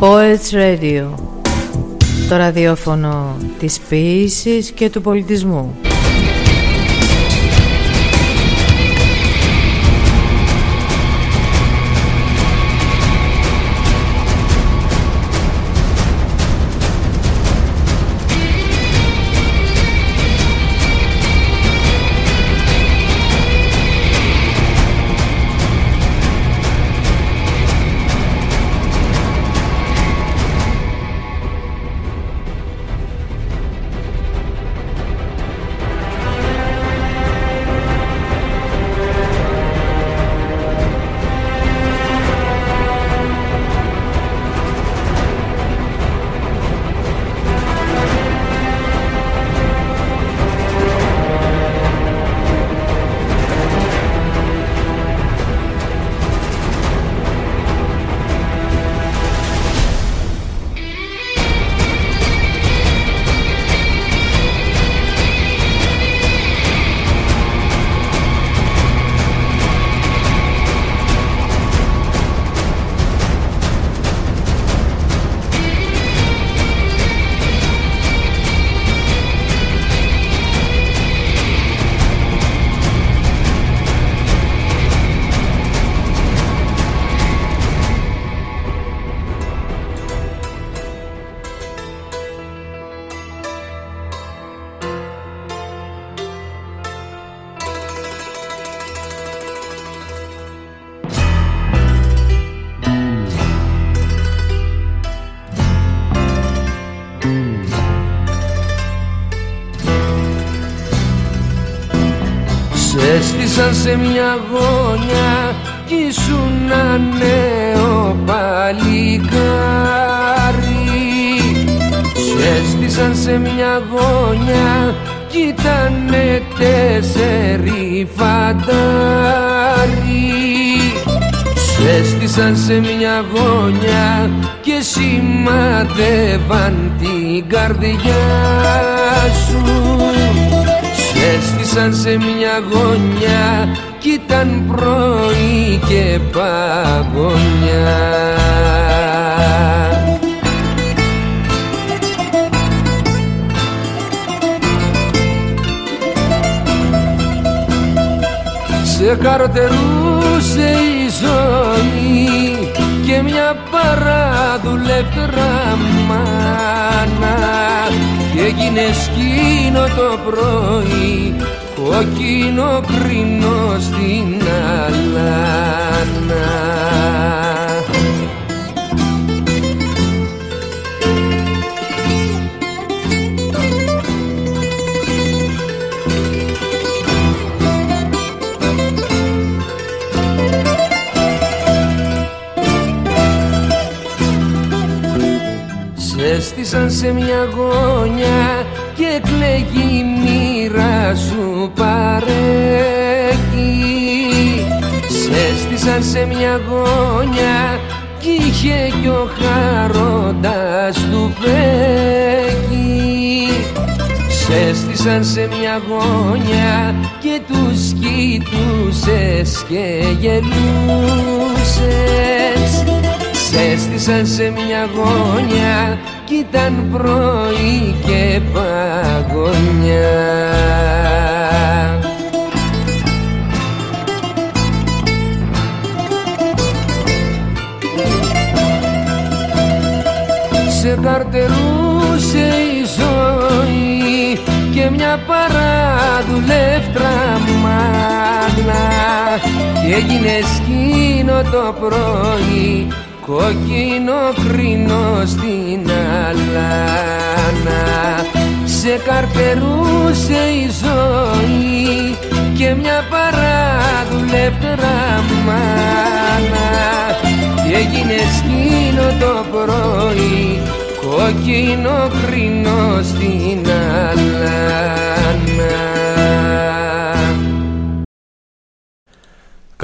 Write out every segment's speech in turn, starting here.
Poets Radio. Το ραδιόφωνο της ποίησης και του πολιτισμού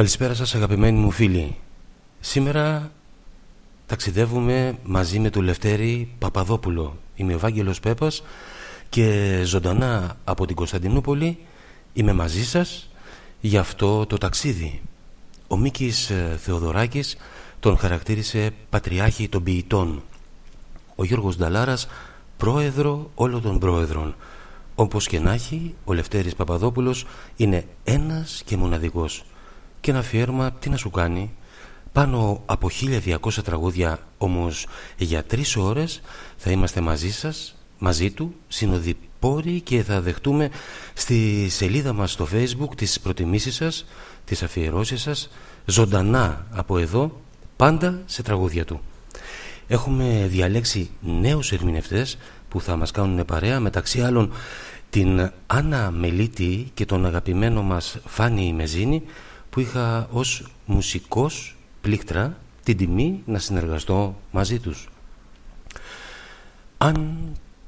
Καλησπέρα σας αγαπημένοι μου φίλοι Σήμερα Ταξιδεύουμε μαζί με τον Λευτέρη Παπαδόπουλο. Είμαι ο Βάγγελος Πέπας και ζωντανά από την Κωνσταντινούπολη είμαι μαζί σας για αυτό το ταξίδι. Ο Μίκης ε, Θεοδωράκης τον χαρακτήρισε πατριάρχη των ποιητών. Ο Γιώργος Νταλάρας πρόεδρο όλων των πρόεδρων. Όπως και να έχει, ο Λευτέρης Παπαδόπουλος είναι ένας και μοναδικός. Και ένα αφιέρωμα τι να σου κάνει, πάνω από 1200 τραγούδια όμως για τρεις ώρες θα είμαστε μαζί σας, μαζί του, συνοδοιπόροι και θα δεχτούμε στη σελίδα μας στο facebook τις προτιμήσεις σας, τις αφιερώσεις σας, ζωντανά από εδώ, πάντα σε τραγούδια του. Έχουμε διαλέξει νέους ερμηνευτές που θα μας κάνουν παρέα μεταξύ άλλων την Άννα Μελίτη και τον αγαπημένο μας Φάνη Μεζίνη που είχα ως μουσικός πλήκτρα την τιμή να συνεργαστώ μαζί τους. Αν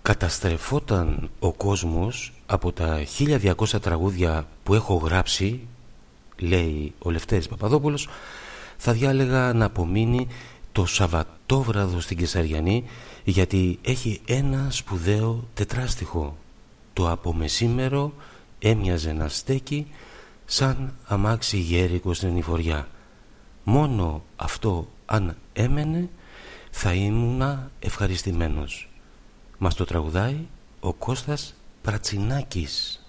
καταστρεφόταν ο κόσμος από τα 1200 τραγούδια που έχω γράψει λέει ο Λευτέρης Παπαδόπουλος θα διάλεγα να απομείνει το Σαββατόβραδο στην Κεσαριανή γιατί έχει ένα σπουδαίο τετράστιχο το απομεσήμερο έμοιαζε να στέκει σαν αμάξι γέρικο στην Ιφοριά μόνο αυτό αν έμενε θα ήμουνα ευχαριστημένος. Μας το τραγουδάει ο Κώστας Πρατσινάκης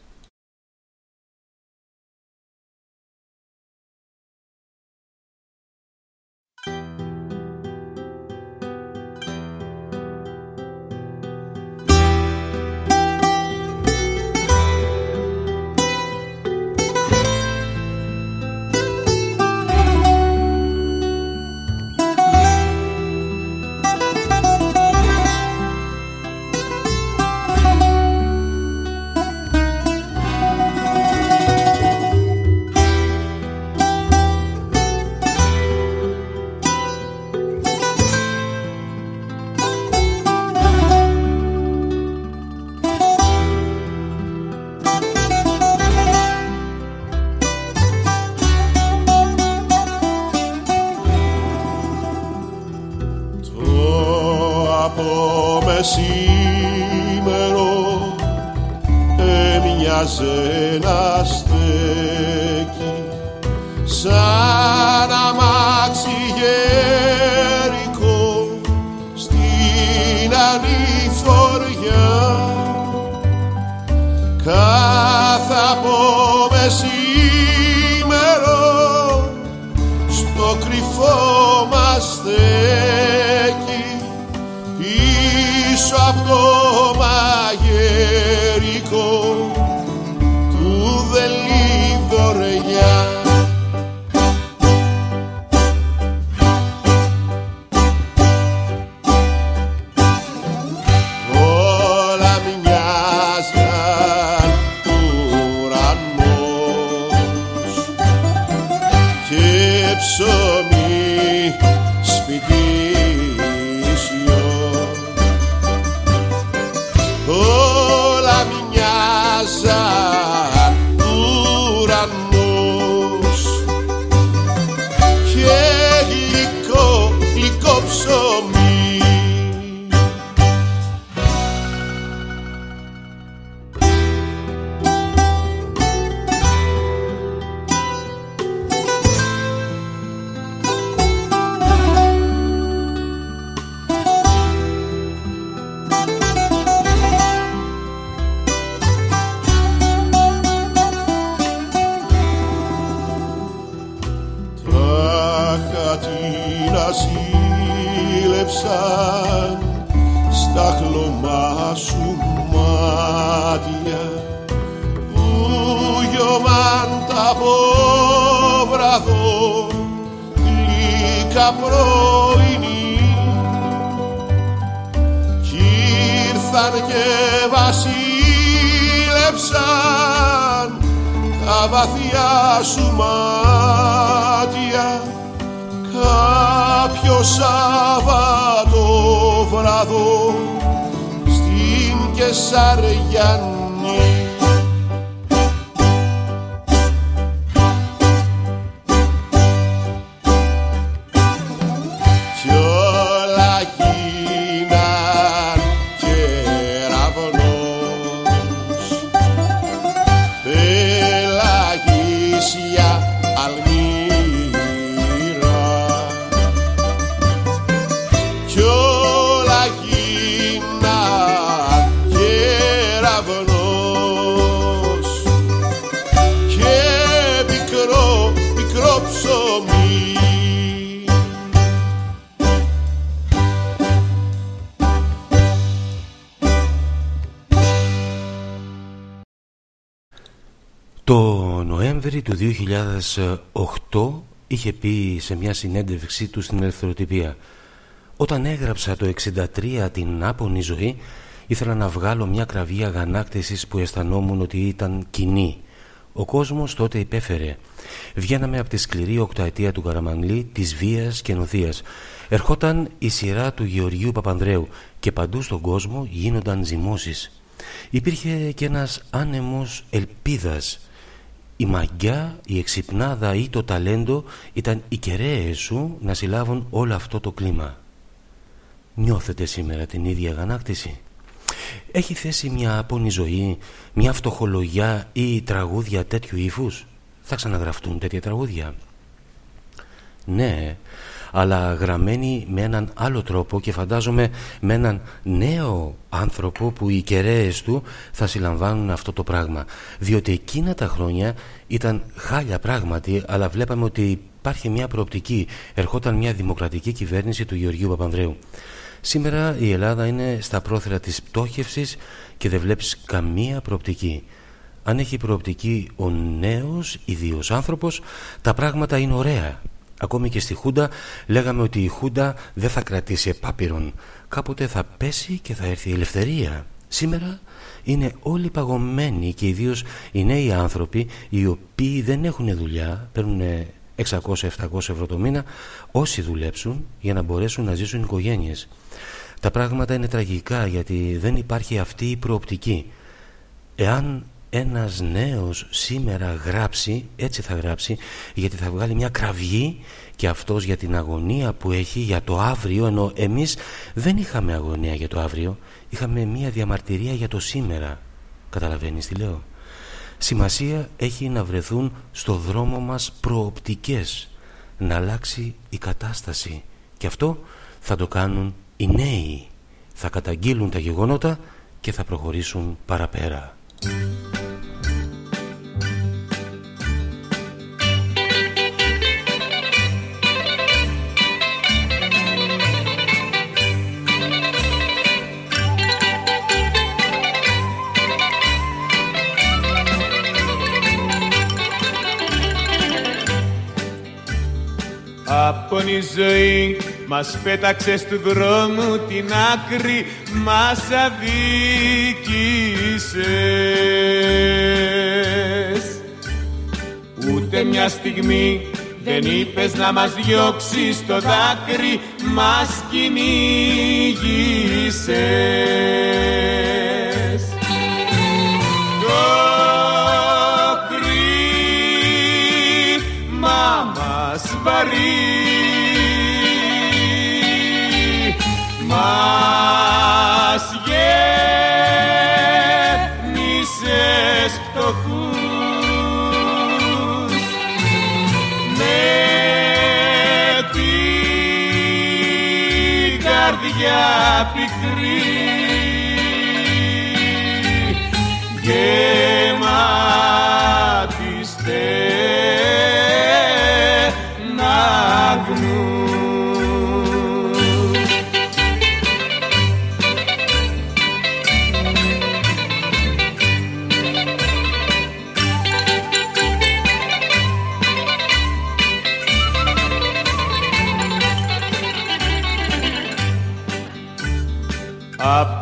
2008 είχε πει σε μια συνέντευξή του στην ελευθεροτυπία «Όταν έγραψα το 63 την άπονη ζωή ήθελα να βγάλω μια κραυγή αγανάκτησης που αισθανόμουν ότι ήταν κοινή. Ο κόσμος τότε υπέφερε. Βγαίναμε από τη σκληρή οκταετία του Καραμανλή, της βίας και νοθείας. Ερχόταν η σειρά του Γεωργίου Παπανδρέου και παντού στον κόσμο γίνονταν ζυμώσεις. Υπήρχε και ένας άνεμος ελπίδας η μαγιά, η εξυπνάδα ή το ταλέντο ήταν οι κεραίες σου να συλλάβουν όλο αυτό το κλίμα. Νιώθετε σήμερα την ίδια αγανάκτηση. Έχει θέσει μια απόνη ζωή, μια φτωχολογιά ή τραγούδια τέτοιου ύφους; Θα ξαναγραφτούν τέτοια τραγούδια. Ναι, αλλά γραμμένη με έναν άλλο τρόπο και φαντάζομαι με έναν νέο άνθρωπο που οι κεραίες του θα συλλαμβάνουν αυτό το πράγμα. Διότι εκείνα τα χρόνια ήταν χάλια πράγματι, αλλά βλέπαμε ότι υπάρχει μια προοπτική. Ερχόταν μια δημοκρατική κυβέρνηση του Γεωργίου Παπανδρέου. Σήμερα η Ελλάδα είναι στα πρόθυρα της πτώχευσης και δεν βλέπεις καμία προοπτική. Αν έχει προοπτική ο νέος ιδίος άνθρωπος, τα πράγματα είναι ωραία. Ακόμη και στη Χούντα λέγαμε ότι η Χούντα δεν θα κρατήσει επάπειρον. Κάποτε θα πέσει και θα έρθει η ελευθερία. Σήμερα είναι όλοι παγωμένοι και ιδίως οι νέοι άνθρωποι οι οποίοι δεν έχουν δουλειά, παίρνουν 600-700 ευρώ το μήνα, όσοι δουλέψουν για να μπορέσουν να ζήσουν οικογένειες. Τα πράγματα είναι τραγικά γιατί δεν υπάρχει αυτή η προοπτική. Εάν ένας νέος σήμερα γράψει, έτσι θα γράψει, γιατί θα βγάλει μια κραυγή και αυτός για την αγωνία που έχει για το αύριο, ενώ εμείς δεν είχαμε αγωνία για το αύριο, είχαμε μια διαμαρτυρία για το σήμερα. Καταλαβαίνεις τι λέω; Σημασία έχει να βρεθούν στο δρόμο μας προοπτικές, να αλλάξει η κατάσταση και αυτό θα το κάνουν οι νέοι. Θα καταγγείλουν τα γεγονότα και θα προχωρήσουν παραπέρα. Από η ζωή μας πέταξες του δρόμου την άκρη μας αδίκησες. Ούτε μια στιγμή δεν είπες να μας διώξεις το δάκρυ μας κυνήγησες. Το κρίμα μας βαρύ γέμισες φτωχούς με την καρδιά πικρή γεμάτη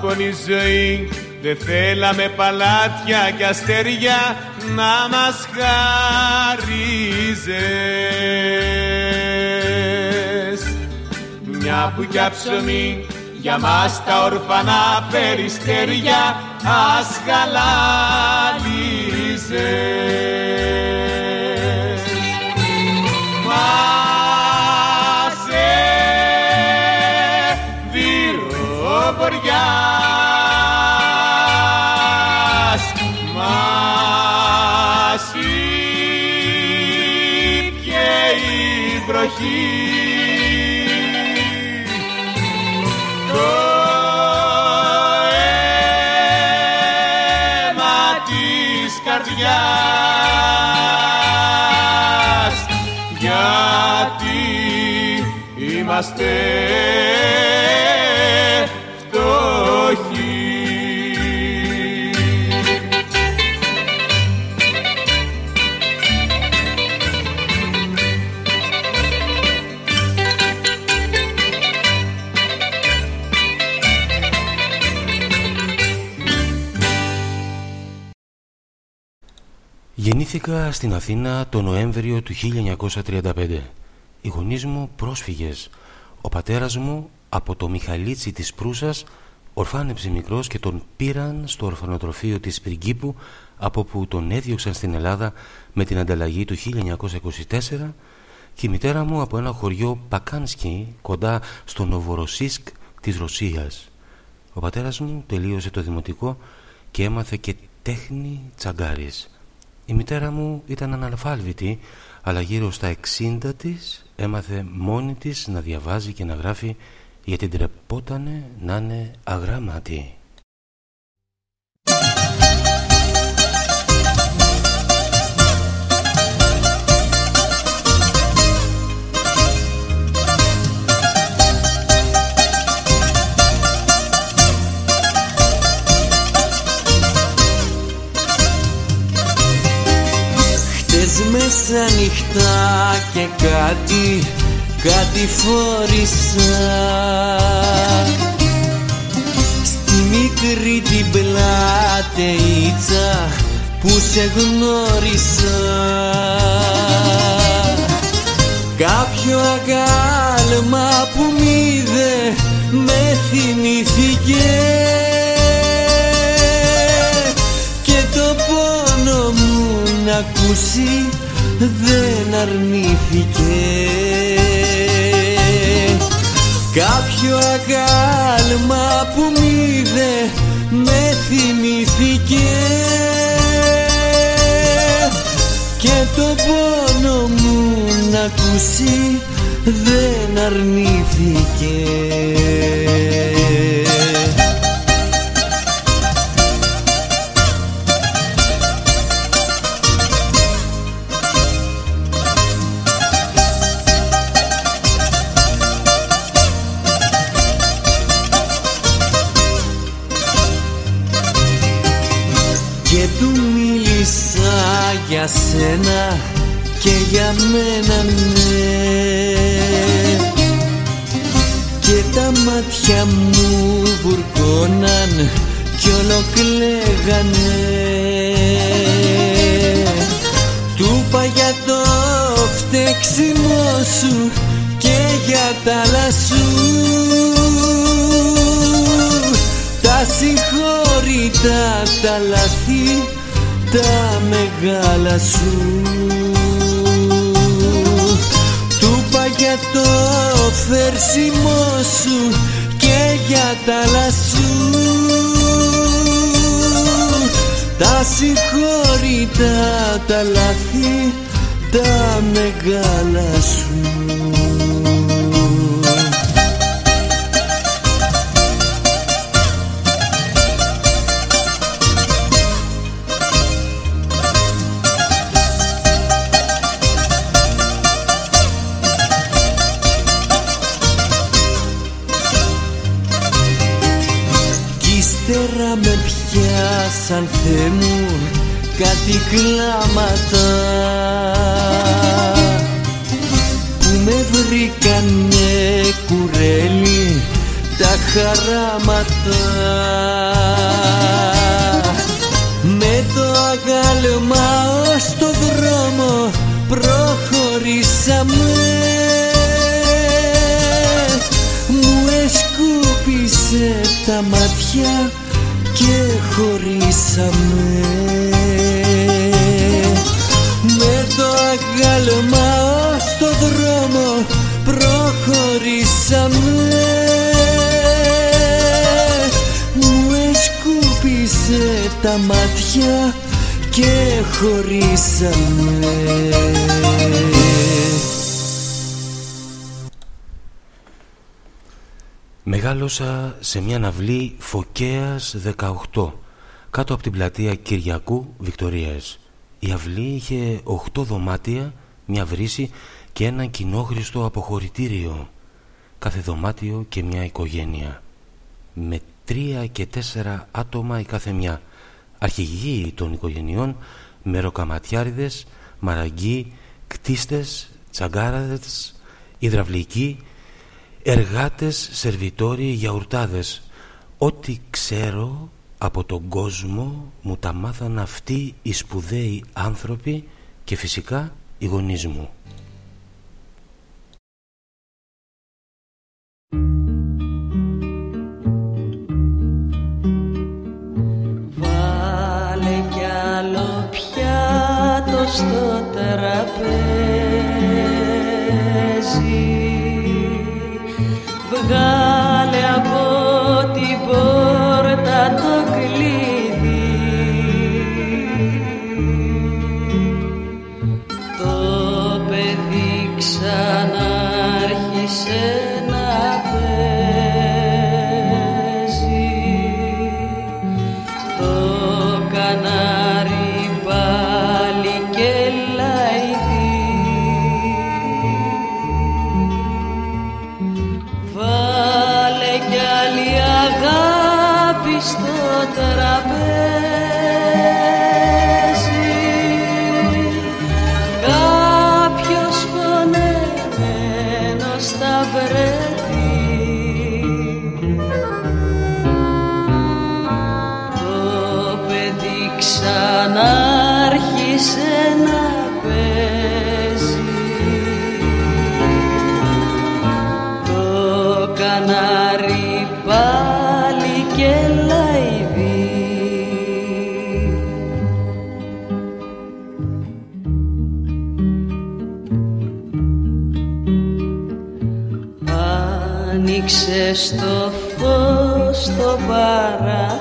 Από η ζωή. Δεν θέλαμε παλάτια και αστέρια να μας χάριζες Μια πουκιά ψωμί για μας τα ορφανά περιστέρια ας χαλάλιζες βοριάς μας ήπιε η βροχή. Το αίμα της καρδιάς γιατί είμαστε Γεννήθηκα στην Αθήνα το Νοέμβριο του 1935. Οι γονείς μου πρόσφυγες. Ο πατέρας μου από το Μιχαλίτσι της Προύσας ορφάνεψε μικρός και τον πήραν στο ορφανοτροφείο της Πριγκίπου από που τον έδιωξαν στην Ελλάδα με την ανταλλαγή του 1924 και η μητέρα μου από ένα χωριό Πακάνσκι κοντά στο Νοβοροσίσκ της Ρωσίας. Ο πατέρας μου τελείωσε το δημοτικό και έμαθε και τέχνη τσαγκάρης. Η μητέρα μου ήταν αναλφάλβητη, αλλά γύρω στα 60 της έμαθε μόνη της να διαβάζει και να γράφει γιατί τρεπότανε να είναι αγράμματη. Μέσα νυχτά και κάτι, κάτι φόρησα. Στη μικρή την πλατείτσα που σε γνώρισα. Κάποιο αγάλμα που μ' είδε με θυμήθηκε. Και το πόνο μου να ακούσει δεν αρνήθηκε. Κάποιο αγάλμα που μ' είδε με θυμήθηκε. Και το πόνο μου να ακούσει δεν αρνήθηκε για σένα και για μένα ναι. Και τα μάτια μου βουρκώναν κι ολοκλέγανε. Του είπα για το φταίξιμό σου και για τα λασού τα συγχώρητα τα λαθή τα μεγάλα σου. Του είπα για το φέρσιμό σου και για τα λασού Τα συγχώρητα τα λαθή τα μεγάλα σου σαν Θεέ μου κάτι κλάματα. Που με βρήκανε κουρέλι τα χαράματα. Με το αγάλμα στο δρόμο προχωρήσαμε. Μου εσκούπισε τα μάτια και χωρίσαμε με το αγάλμα στο δρόμο προχωρήσαμε. Μου εσκούπισε τα μάτια και χωρίσαμε Μεγάλωσα σε μια ναυλή Φωκέας 18 κάτω από την πλατεία Κυριακού Βικτορίας. Η αυλή είχε 8 δωμάτια, μια βρύση και ένα κοινόχρηστο αποχωρητήριο. Κάθε δωμάτιο και μια οικογένεια. Με τρία και τέσσερα άτομα η κάθε μια. Αρχηγοί των οικογενειών, μεροκαματιάριδες, μαραγκοί, κτίστες, τσαγκάραδες, υδραυλικοί εργάτες, σερβιτόροι, γιαουρτάδες. Ό,τι ξέρω από τον κόσμο μου τα μάθαν αυτοί οι σπουδαίοι άνθρωποι και φυσικά οι γονείς μου. Βάλε κι άλλο πιάτο στο τραπέζι bara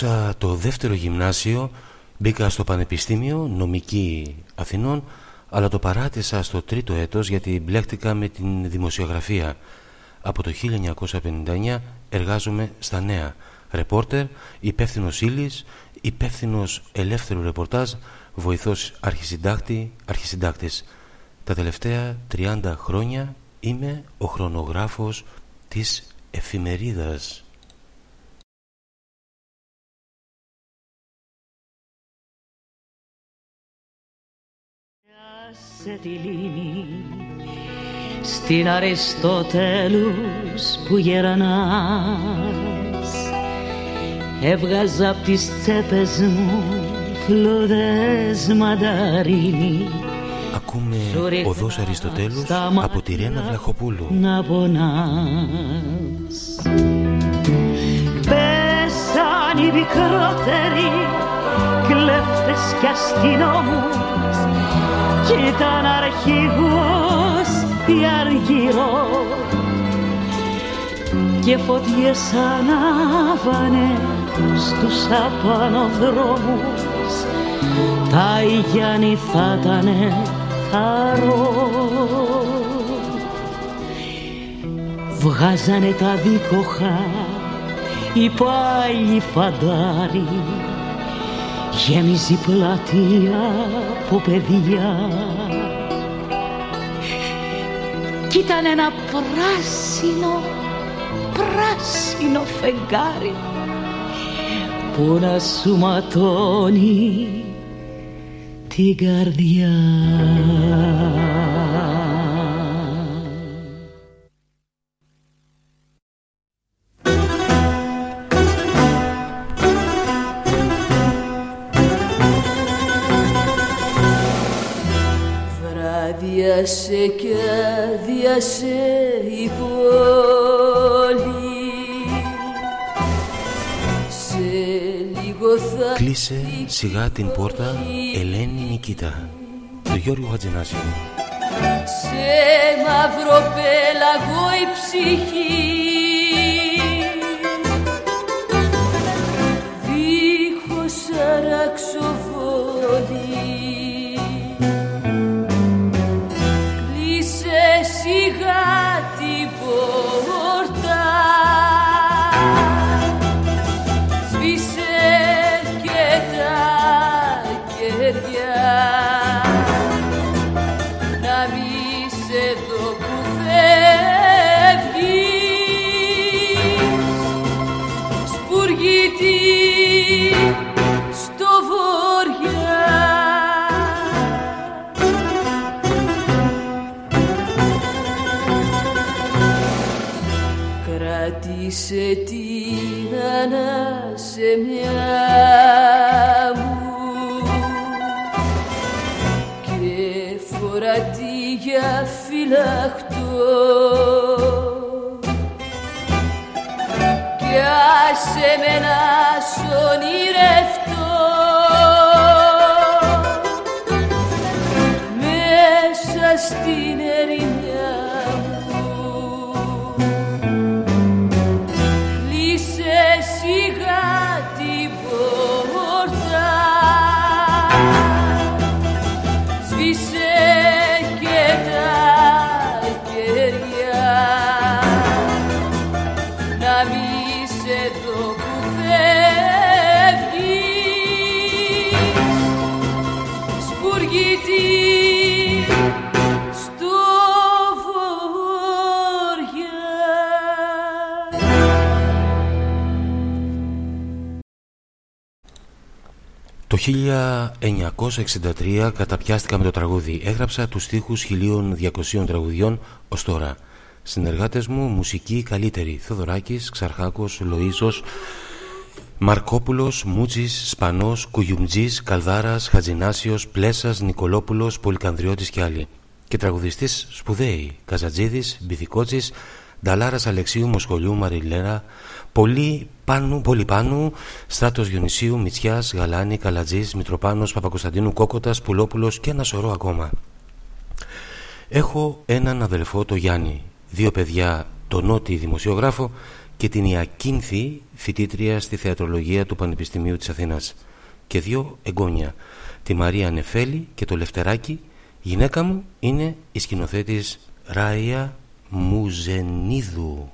Τελείωσα το δεύτερο γυμνάσιο, μπήκα στο Πανεπιστήμιο Νομική Αθηνών, αλλά το παράτησα στο τρίτο έτος γιατί μπλέχτηκα με την δημοσιογραφία. Από το 1959 εργάζομαι στα νέα. Ρεπόρτερ, υπεύθυνος ύλης, υπεύθυνος ελεύθερου ρεπορτάζ, βοηθός αρχισυντάκτη, αρχισυντάκτης. Τα τελευταία 30 χρόνια είμαι ο χρονογράφος της εφημερίδας. Σε τη λίμνη. Στην Αριστοτέλους που γερανάς έβγαζα απ' τις τσέπες μου φλωδές μανταρίνι. Ακούμε Σου ρίχνα οδός Αριστοτέλους στα από τη Ρένα μάτια Βλαχοπούλου. να πονάς. Πέσαν οι μικρότεροι κλέφτες κι αστυνόμους κι ήταν αρχηγός η Αργυρό και φωτιές ανάβανε στους απανοδρόμους τα Γιάννη θα ήτανε θαρό βγάζανε τα δίκοχα οι πάλι φαντάρι γέμιζε η πλατεία από παιδιά κι ήταν ένα πράσινο, πράσινο φεγγάρι που να σου ματώνει την καρδιά. Βράδιασε και άδειασε η πόλη. Κλείσε σιγά την πόρτα Ελένη Νικήτα. Του Γιώργου Χατζηνάσιου Σε μαύρο πέλαγο η ψυχή σ' ονειρευτώ μέσα 1963 καταπιάστηκα με το τραγούδι. Έγραψα τους στίχους 1200 τραγουδιών ως τώρα. Συνεργάτες μου, μουσική καλύτερη. Θοδωράκης, Ξαρχάκος, Λοΐζος, Μαρκόπουλος, Μούτζης, Σπανός, Κουγιουμτζής, Καλδάρας, Χατζινάσιος, Πλέσας, Νικολόπουλος, Πολυκανδριώτης και άλλοι. Και τραγουδιστής σπουδαίοι, Καζατζίδης, Μπιθικότσης, Νταλάρας Αλεξίου, Μοσχολιού, Μαριλέρα, Πολύ Πάνου, Πολυπάνου, Στράτος Διονυσίου, Μητσιάς, Γαλάνη, Καλατζής, Μητροπάνος, Παπακοσταντίνου, Κόκοτας, Πουλόπουλος και ένα σωρό ακόμα. Έχω έναν αδελφό, το Γιάννη, δύο παιδιά, τον Νότι δημοσιογράφο και την Ιακίνθη φοιτήτρια στη θεατρολογία του Πανεπιστημίου της Αθήνας και δύο εγγόνια, τη Μαρία Νεφέλη και το Λευτεράκι. Η γυναίκα μου είναι η σκηνοθέτης Ράια Μουζενίδου.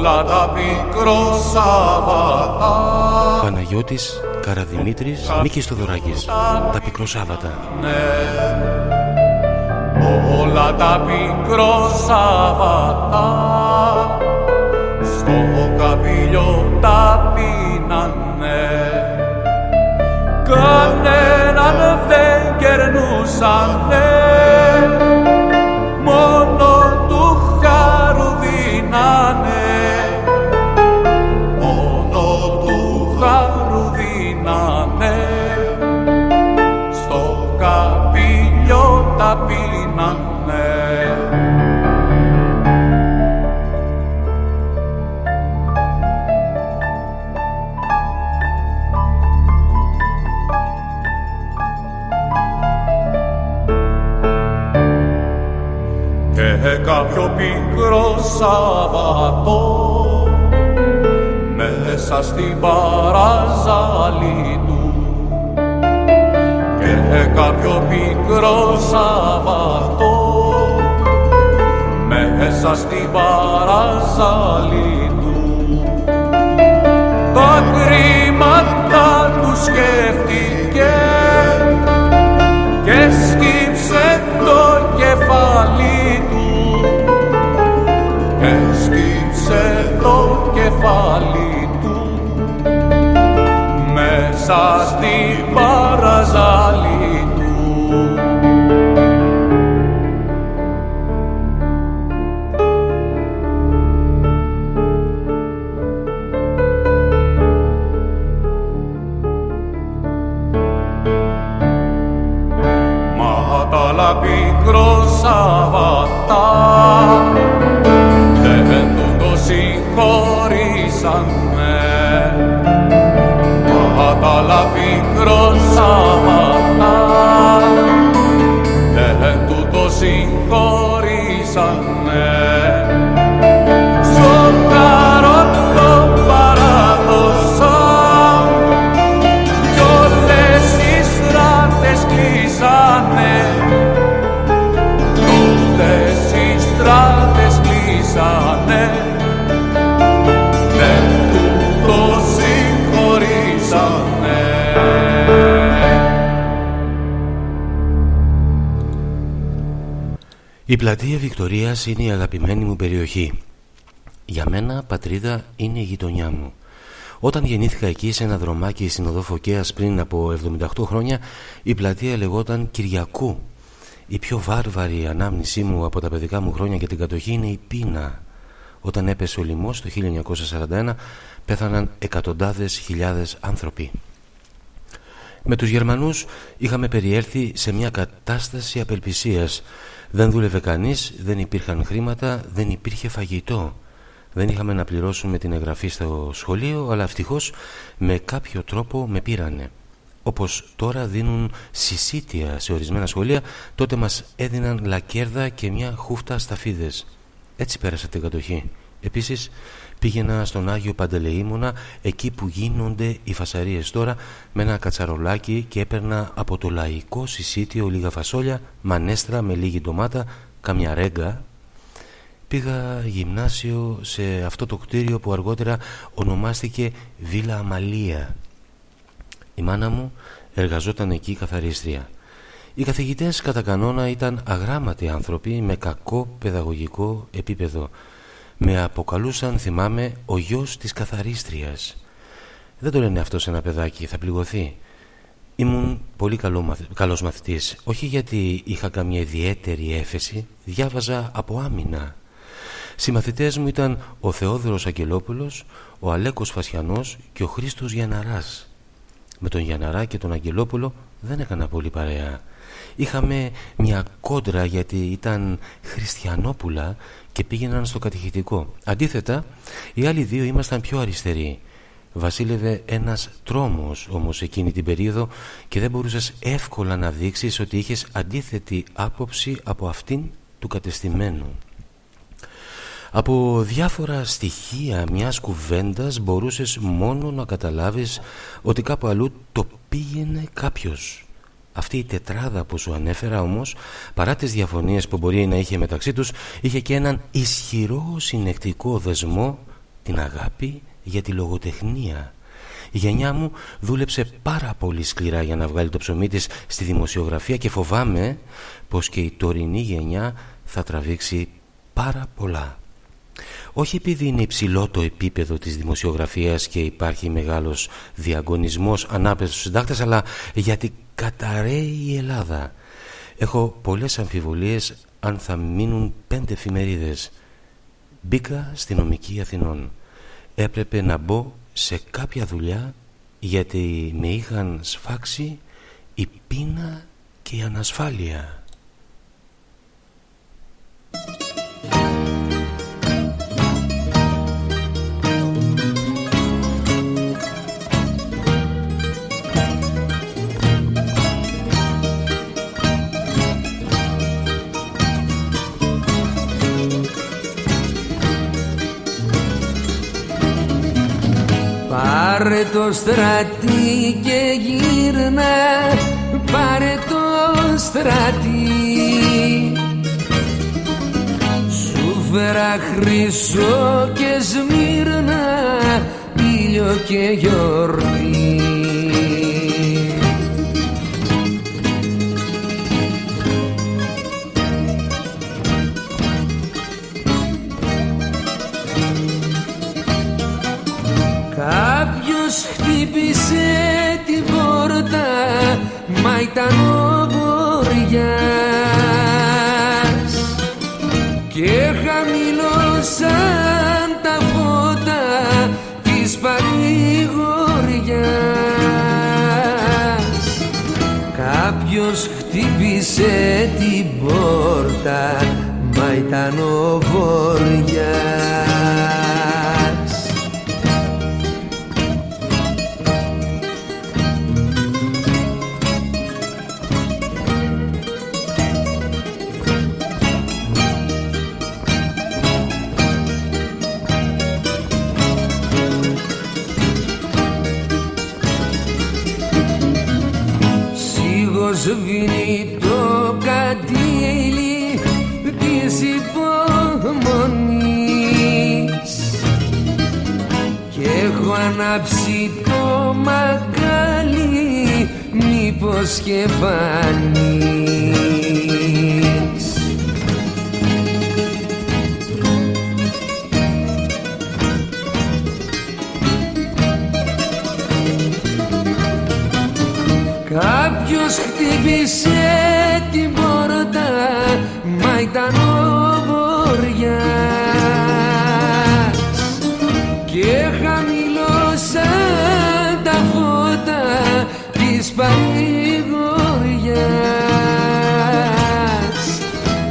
Όλα τα πικροσάββατα Παναγιώτης Καραδημήτρης Μίκης Θοδωράκης. Τα Πικροσάββατα όλα τα πικροσάββατα στο καπηλιό τα πίνανε. Κανέναν δεν κερνούσανε. Μόνο του χάρου κάποιο πικρό Σαββατό μέσα στην παραζάλη του. Και κάποιο πικρό Σαββατό μέσα μέσα στην παραζάλη του. Τα κρίματα του σκέφτηκε μέσα στην παραζάλη του. Πικρό Σαββατά. Δεν του το συγχωρήσαμε μα τα πικρό Σαββατά δεν του το συγχωρήσαμε Η πλατεία Βικτορίας είναι η αγαπημένη μου περιοχή. Για μένα πατρίδα είναι η γειτονιά μου. Όταν γεννήθηκα εκεί σε ένα δρομάκι στην οδό Φωκαίας πριν από 78 χρόνια, η πλατεία λεγόταν Κυριακού. Η πιο βάρβαρη ανάμνησή μου από τα παιδικά μου χρόνια για την κατοχή είναι η πείνα. Όταν έπεσε ο λοιμός το 1941 πέθαναν εκατοντάδες χιλιάδες άνθρωποι. Με τους Γερμανούς είχαμε περιέλθει σε μια κατάσταση απελπισίας. Δεν δούλευε κανείς, δεν υπήρχαν χρήματα, δεν υπήρχε φαγητό. Δεν είχαμε να πληρώσουμε την εγγραφή στο σχολείο, αλλά ευτυχώς με κάποιο τρόπο με πήρανε. Όπως τώρα δίνουν συσίτια σε ορισμένα σχολεία, τότε μας έδιναν λακέρδα και μια χούφτα σταφίδες. Έτσι πέρασα την κατοχή. Επίσης πήγαινα στον Άγιο Παντελεήμονα εκεί που γίνονται οι φασαρίες τώρα με ένα κατσαρολάκι και έπαιρνα από το λαϊκό συσίτιο λίγα φασόλια, μανέστρα με λίγη ντομάτα, καμιά ρέγγα. Πήγα γυμνάσιο σε αυτό το κτίριο που αργότερα ονομάστηκε Βίλα Αμαλία. Η μάνα μου εργαζόταν εκεί καθαρίστρια. Οι καθηγητές κατά κανόνα ήταν αγράμματοι άνθρωποι με κακό παιδαγωγικό επίπεδο με αποκαλούσαν, θυμάμαι, ο γιος της καθαρίστριας. Δεν το λένε αυτός σε ένα παιδάκι, θα πληγωθεί. Ήμουν πολύ καλό, καλός μαθητής, όχι γιατί είχα καμία ιδιαίτερη έφεση, διάβαζα από άμυνα. Συμμαθητές μου ήταν ο Θεόδωρος Αγγελόπουλος, ο Αλέκος Φασιανός και ο Χρήστος Γιαναράς. Με τον Γιαναρά και τον Αγγελόπουλο δεν έκανα πολύ παρέα. Είχαμε μια κόντρα γιατί ήταν χριστιανόπουλα και πήγαιναν στο κατηχητικό. Αντίθετα, οι άλλοι δύο ήμασταν πιο αριστεροί. Βασίλευε ένας τρόμος όμως εκείνη την περίοδο και δεν μπορούσες εύκολα να δείξεις ότι είχες αντίθετη άποψη από αυτήν του κατεστημένου. Από διάφορα στοιχεία μιας κουβέντας μπορούσες μόνο να καταλάβεις ότι κάπου αλλού το πήγαινε κάποιος. Αυτή η τετράδα που σου ανέφερα όμως, παρά τις διαφωνίες που μπορεί να είχε μεταξύ τους, είχε και έναν ισχυρό συνεκτικό δεσμό, την αγάπη για τη λογοτεχνία. Η γενιά μου δούλεψε πάρα πολύ σκληρά για να βγάλει το ψωμί της στη δημοσιογραφία και φοβάμαι πως και η τωρινή γενιά θα τραβήξει πάρα πολλά. Όχι επειδή είναι υψηλό το επίπεδο της δημοσιογραφίας και υπάρχει μεγάλος διαγωνισμός ανάπτυξης στους συντάκτες, αλλά γιατί καταραίει η Ελλάδα. Έχω πολλές αμφιβολίες αν θα μείνουν πέντε εφημερίδες. Μπήκα στη νομική Αθηνών. Έπρεπε να μπω σε κάποια δουλειά γιατί με είχαν σφάξει η πείνα και η ανασφάλεια. Πάρε το στρατή και γύρνα Πάρε το στρατή. Σου φέρα χρυσό και σμύρνα ήλιο και γιορτή χτύπησε την πόρτα μα ήταν ο και χαμηλώσαν τα φώτα της παρηγοριάς. Κάποιος χτύπησε την πόρτα μα ήταν ο Βοριάς έχω ανάψει το μακάλι μήπως και φανείς. Κάποιος χτύπησε την πόρτα Μα ήταν παρηγοριάς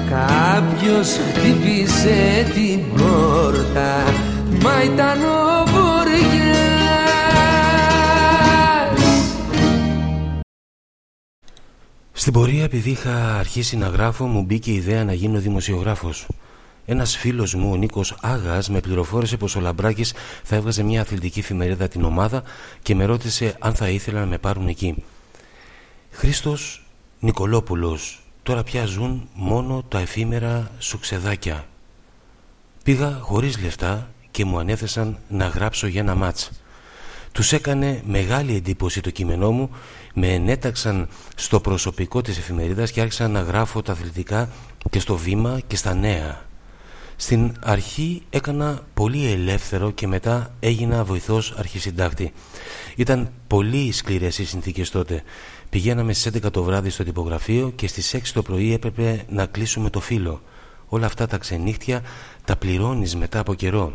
Κάποιος χτύπησε την πόρτα Μα ήταν ο Στην πορεία, επειδή είχα αρχίσει να γράφω, μου μπήκε η ιδέα να γίνω δημοσιογράφος. Ένας φίλος μου, ο Νίκος Άγας, με πληροφόρησε πως ο Λαμπράκης θα έβγαζε μια αθλητική εφημερίδα την ομάδα και με ρώτησε αν θα ήθελα να με πάρουν εκεί. Χρήστος Νικολόπουλος, τώρα πια ζουν μόνο τα εφήμερα σουξεδάκια. Πήγα χωρίς λεφτά και μου ανέθεσαν να γράψω για ένα μάτς. Τους έκανε μεγάλη εντύπωση το κείμενό μου με ενέταξαν στο προσωπικό της εφημερίδας και άρχισαν να γράφω τα αθλητικά και στο βήμα και στα νέα. Στην αρχή έκανα πολύ ελεύθερο και μετά έγινα βοηθός αρχισυντάκτη. Ήταν πολύ σκληρές οι συνθήκες τότε. Πηγαίναμε στις 11 το βράδυ στο τυπογραφείο και στις 6 το πρωί έπρεπε να κλείσουμε το φύλλο. Όλα αυτά τα ξενύχτια τα πληρώνεις μετά από καιρό.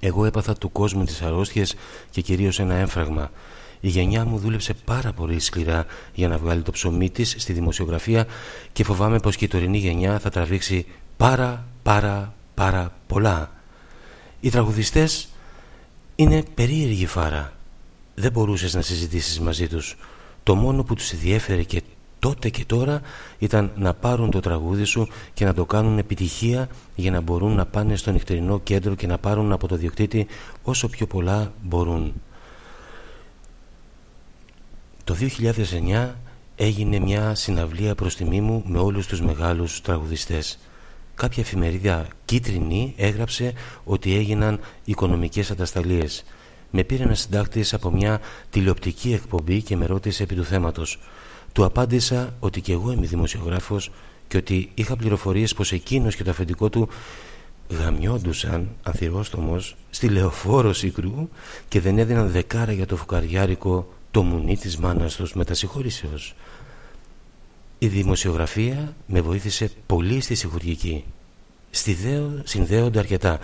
Εγώ έπαθα του κόσμου τις αρρώστιες και κυρίως ένα έμφραγμα. Η γενιά μου δούλεψε πάρα πολύ σκληρά για να βγάλει το ψωμί της στη δημοσιογραφία και φοβάμαι πως και η τωρινή γενιά θα τραβήξει πάρα πάρα πάρα πολλά. Οι τραγουδιστές είναι περίεργη φάρα. Δεν μπορούσες να συζητήσεις μαζί τους. Το μόνο που τους διέφερε και τότε και τώρα ήταν να πάρουν το τραγούδι σου και να το κάνουν επιτυχία για να μπορούν να πάνε στο νυχτερινό κέντρο και να πάρουν από το διοκτήτη όσο πιο πολλά μπορούν. Το 2009 έγινε μια συναυλία προς τιμή μου με όλους τους μεγάλους τραγουδιστές. Κάποια εφημερίδα κίτρινη έγραψε ότι έγιναν οικονομικές ατασταλίες. Με πήρε ένας συντάκτης από μια τηλεοπτική εκπομπή και με ρώτησε επί του θέματος. Του απάντησα ότι και εγώ είμαι δημοσιογράφος και ότι είχα πληροφορίες πως εκείνος και το αφεντικό του γαμιόντουσαν ανθυρόστομος στη λεωφόρο Σίκρου και δεν έδιναν δεκάρα για το φουκαριάρικο το μουνί της μάνας τους μετασυγχώρησεως. Η δημοσιογραφία με βοήθησε πολύ στη συγχουργική. Συνδέονται αρκετά.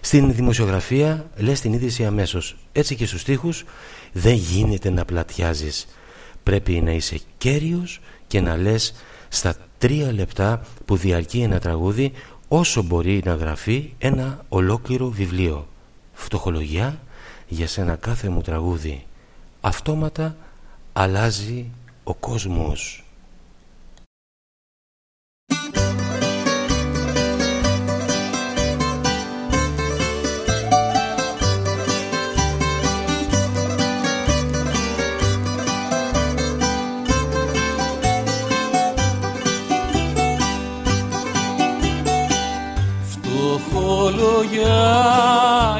Στην δημοσιογραφία λες την είδηση αμέσως. Έτσι και στους στίχους δεν γίνεται να πλατιάζεις. Πρέπει να είσαι κέριος και να λες στα τρία λεπτά που διαρκεί ένα τραγούδι όσο μπορεί να γραφεί ένα ολόκληρο βιβλίο. Φτωχολογιά για σένα κάθε μου τραγούδι αυτόματα αλλάζει ο κόσμος. στοχολογιά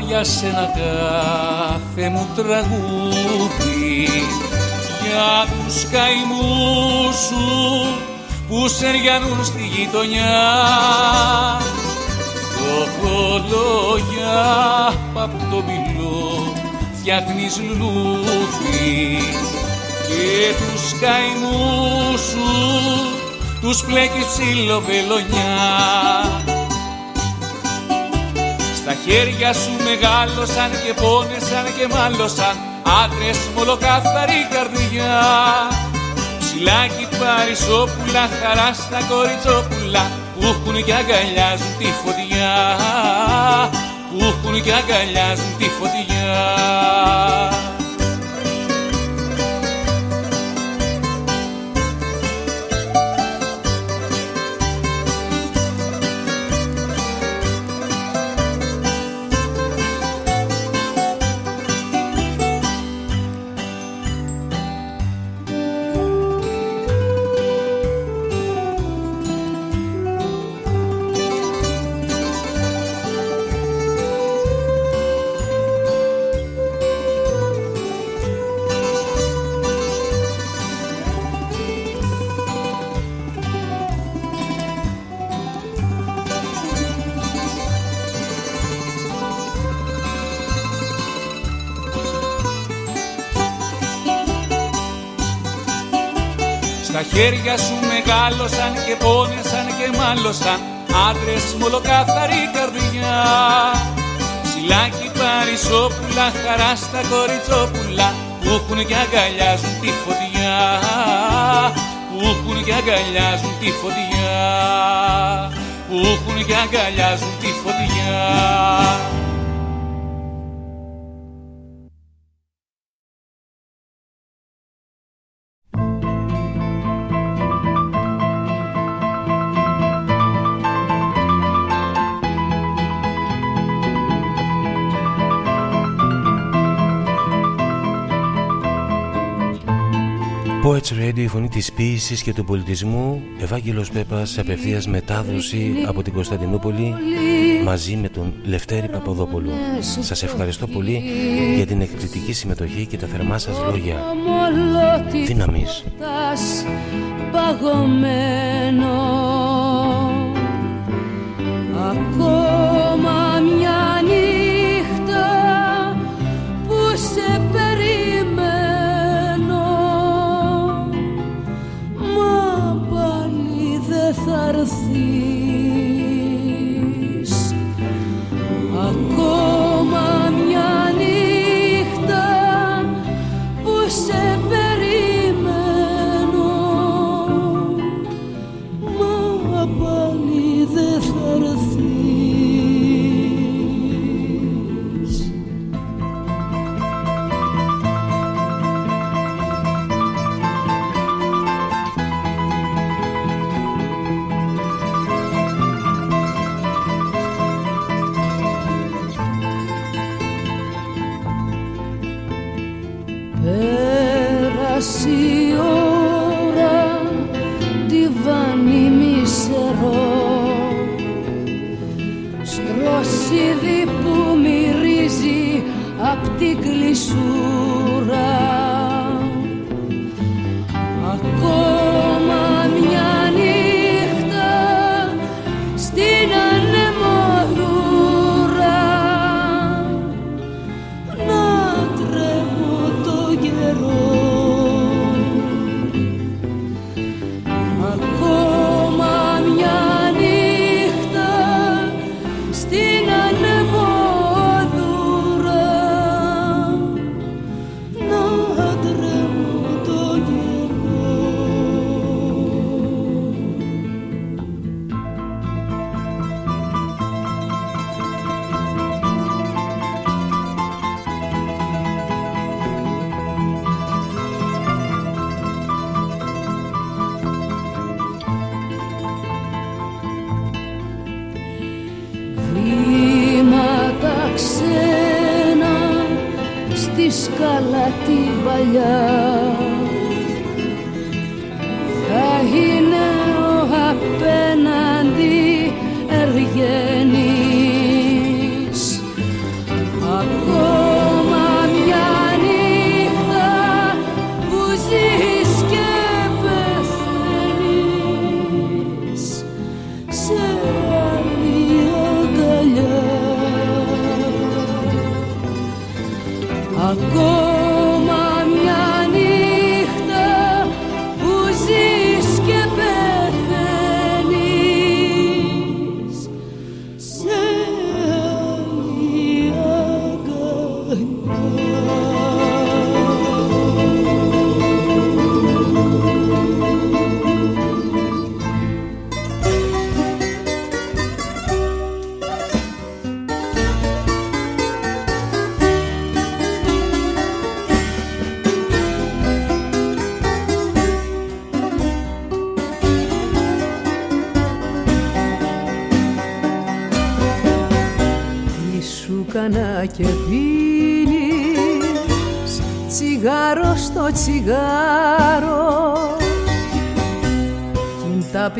για σένα κάθε μου τραγούδι. Για τους καημούς σου που σεριανούν στη γειτονιά. Στοχολογιά απ' το μιλό φτιάχνεις και τους καημούς σου τους πλέκεις ψηλοβελονιά στα χέρια σου μεγάλωσαν και πόνεσαν και μάλωσαν. Άντρες μολοκάθαρη καρδιά. Ψιλάκι παρισόπουλα, χαρά στα κοριτσόπουλα. Που έχουν και αγκαλιάζουν τη φωτιά. Που έχουν και αγκαλιάζουν τη φωτιά χέρια σου μεγάλωσαν και πόνεσαν και μάλωσαν. Άντρες με ολοκάθαρη καρδιά. Ψιλάκι παρισόπουλα, χαρά στα κοριτσόπουλα που έχουν και αγκαλιάζουν τη φωτιά. Που έχουν και αγκαλιάζουν τη φωτιά. Που έχουν και αγκαλιάζουν τη φωτιά της ποίησης και του πολιτισμού Ευάγγελος Πέπας, απευθείας μετάδοση από την Κωνσταντινούπολη μαζί με τον Λευτέρη Παπαδόπουλο. Σας ευχαριστώ πολύ για την εκπληκτική συμμετοχή και τα θερμά σας λόγια. Δύναμης. Παγωμένο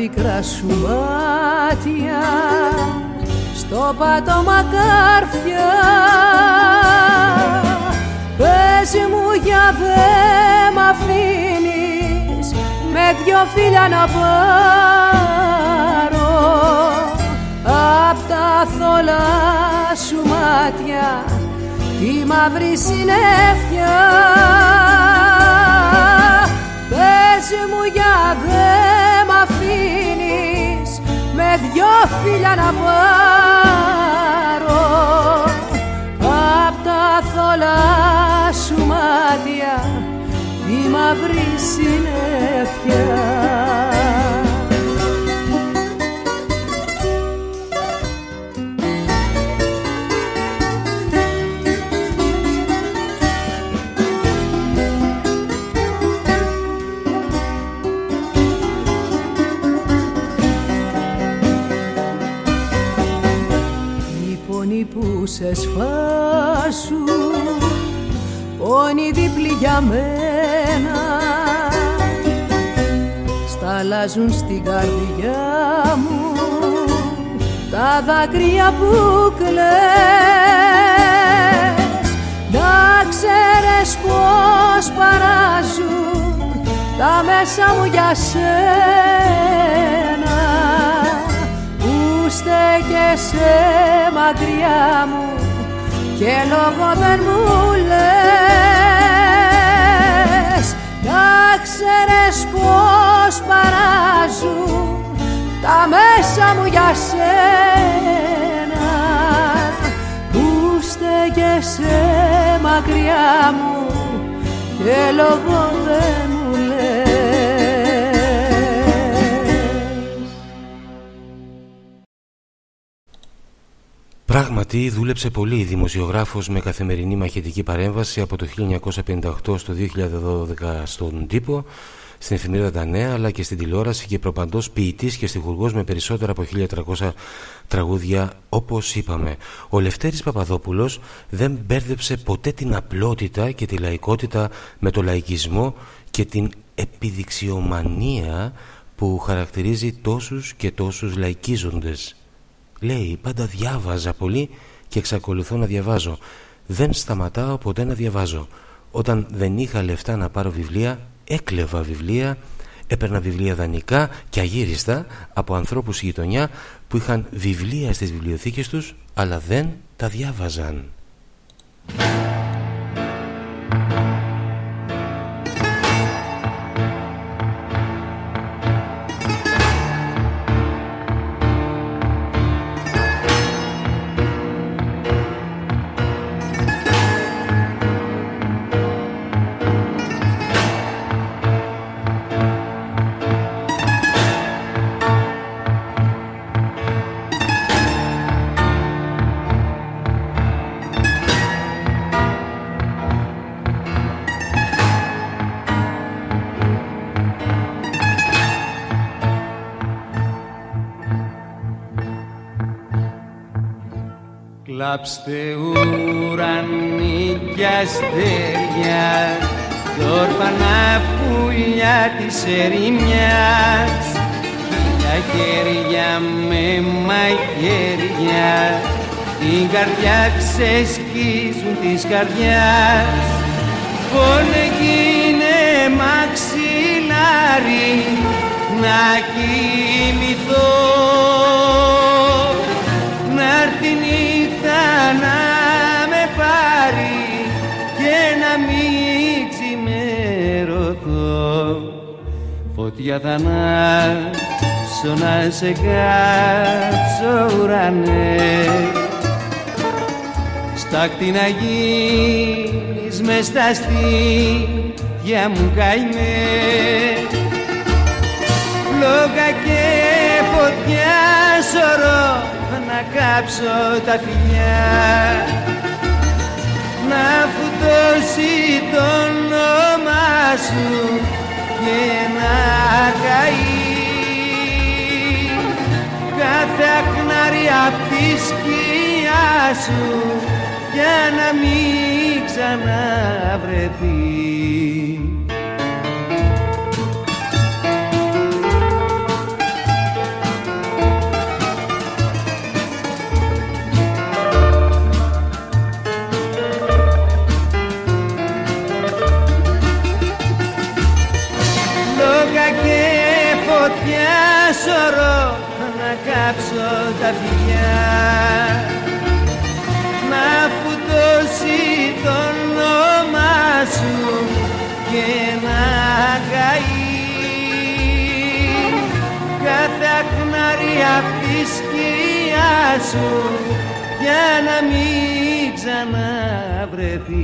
πικρά σου μάτια στο πάτωμα κάρφια Πες μου για δε μ' αφήνεις με δυο φίλια να πάρω απ' τα θολά σου μάτια τη μαύρη συνέφια Πες μου για δε μ' αφήνεις με δυο φίλια να πάρω. Απ' τα θολά σου μάτια τη μαύρη συνέφια σε σφάσουν πόνοι δίπλοι για μένα. Σταλάζουν στην καρδιά μου τα δάκρυα που κλαις. Να ξέρεις πως παράζουν τα μέσα μου για σένα. Στέκεσαι μακριά μου και λόγο δεν μου λες να ξέρεις πως παράζουν τα μέσα μου για σένα. Που στέκεσαι μακριά μου και λόγο δεν μου Πράγματι δούλεψε πολύ δημοσιογράφος με καθημερινή μαχητική παρέμβαση από το 1958 στο 2012 στον τύπο, στην εφημερίδα Τα Νέα αλλά και στην τηλεόραση και προπαντός ποιητής και στιχουργός με περισσότερα από 1300 τραγούδια όπως είπαμε. Ο Λευτέρης Παπαδόπουλος δεν μπέρδεψε ποτέ την απλότητα και τη λαϊκότητα με το λαϊκισμό και την επιδειξιομανία που χαρακτηρίζει τόσους και τόσους λαϊκίζοντες. Λέει πάντα διάβαζα πολύ και εξακολουθώ να διαβάζω. Δεν σταματάω ποτέ να διαβάζω. Όταν δεν είχα λεφτά να πάρω βιβλία, έκλεβα βιβλία, έπαιρνα βιβλία δανεικά και αγύριστα από ανθρώπους γειτονιά που είχαν βιβλία στις βιβλιοθήκες τους αλλά δεν τα διάβαζαν. Κλάψτε ουρανί και αστέρια κι όρφανα πουλιά της ερημιάς. Τα χέρια με μαχαίρια την καρδιά ξεσκίζουν της καρδιάς. Γίνε μαξιλάρι να κοιμηθώ φωτιά θα ανάψω να σε κάψω ουρανέ. Στάκτη να γίνεις μες στα στήθια μου καημέ Φλόγα και φωτιά σωρό να κάψω τα φιλιά. Να φουτώσει το όνομα σου και να καεί κάθε ακνάρι απ' τη σκιά σου για να μην ξαναβρεθείς. Να φουτώσει το όνομα σου και να καεί. Κάθε ακνάρι απ' τη σκιά σου για να μην ξαναβρεθεί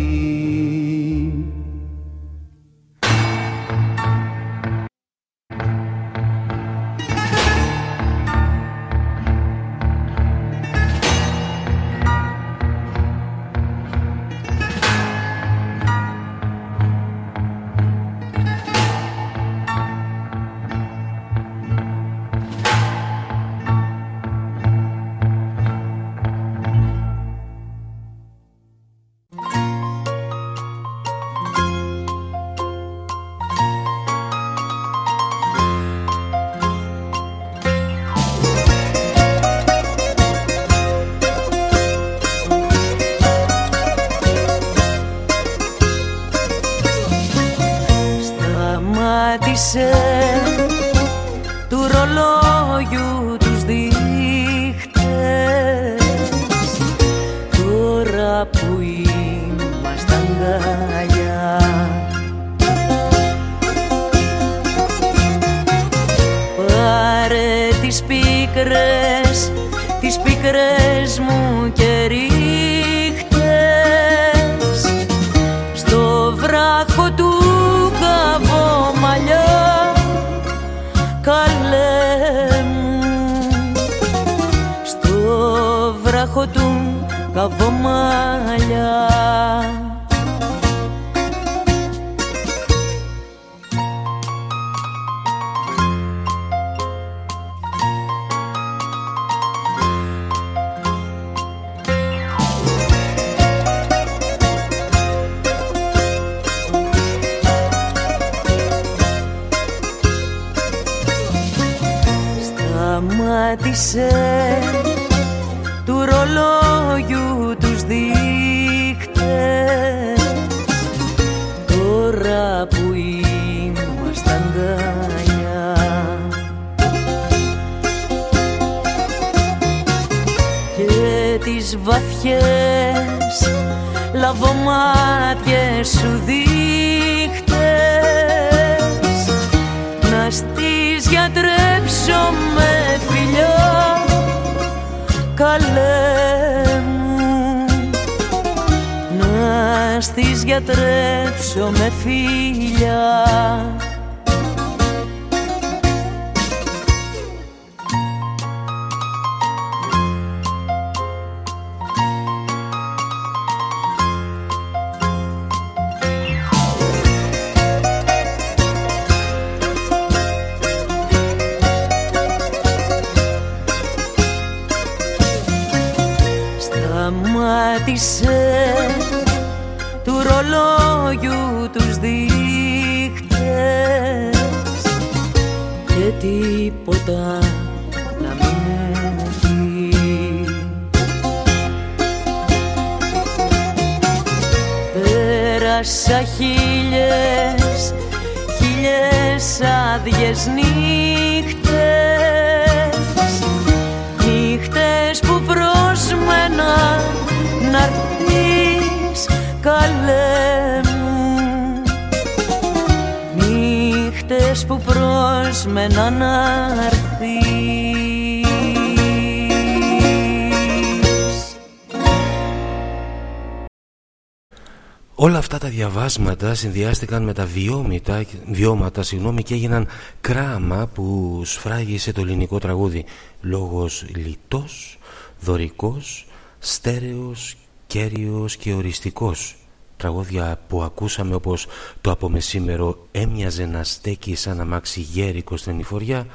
διαβάσματα συνδυάστηκαν με τα βιώματα, βιώματα συγγνώμη, και έγιναν κράμα που σφράγισε το ελληνικό τραγούδι. Λόγος λιτός, δωρικός, στέρεος, κέριος και οριστικός. Τραγούδια που ακούσαμε όπως το απομεσήμερο έμοιαζε να στέκει σαν αμάξι γέρικο στην εφοριά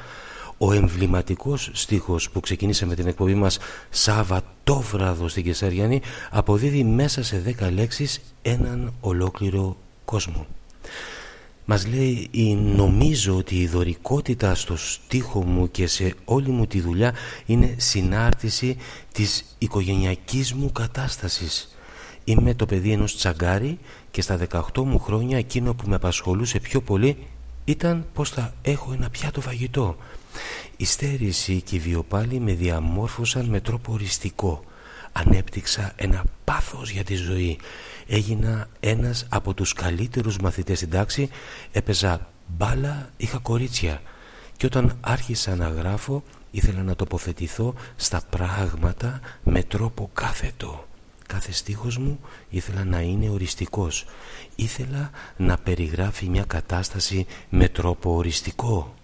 ο εμβληματικός στίχος που ξεκίνησε με την εκπομπή μας Σαββατόβραδο στην Κεσαριανή αποδίδει μέσα σε δέκα λέξεις έναν ολόκληρο κόσμο. Μας λέει νομίζω ότι η δωρικότητα στο στίχο μου και σε όλη μου τη δουλειά είναι συνάρτηση της οικογενειακής μου κατάστασης. Είμαι το παιδί ενός τσαγκάρι και στα 18 μου χρόνια εκείνο που με απασχολούσε πιο πολύ ήταν πως θα έχω ένα πιάτο φαγητό η στέρηση και η βιοπάλη με διαμόρφωσαν με τρόπο οριστικό. Ανέπτυξα ένα πάθος για τη ζωή. Έγινα ένας από τους καλύτερους μαθητές στην τάξη. Έπαιζα μπάλα, είχα κορίτσια. Και όταν άρχισα να γράφω ήθελα να τοποθετηθώ στα πράγματα με τρόπο κάθετο. Κάθε στίχος μου ήθελα να είναι οριστικός. Ήθελα να περιγράφει μια κατάσταση με τρόπο οριστικό.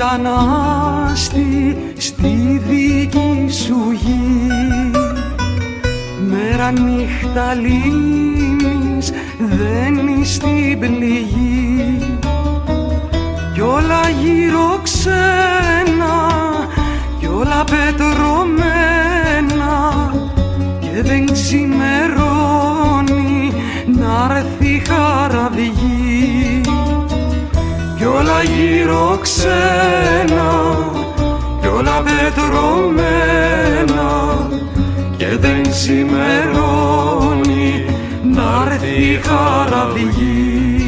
Μετανάστη στη δική σου γη. Μέρα νύχτα λύνεις, δένεις στην πληγή. Κι όλα γύρω ξένα, κι όλα πετρωμένα. Και δεν ξημερώνει να έρθει χαραυγή κι όλα γύρω ξένα κι όλα πετρωμένα και δεν σημερώνει να έρθει χαραυγή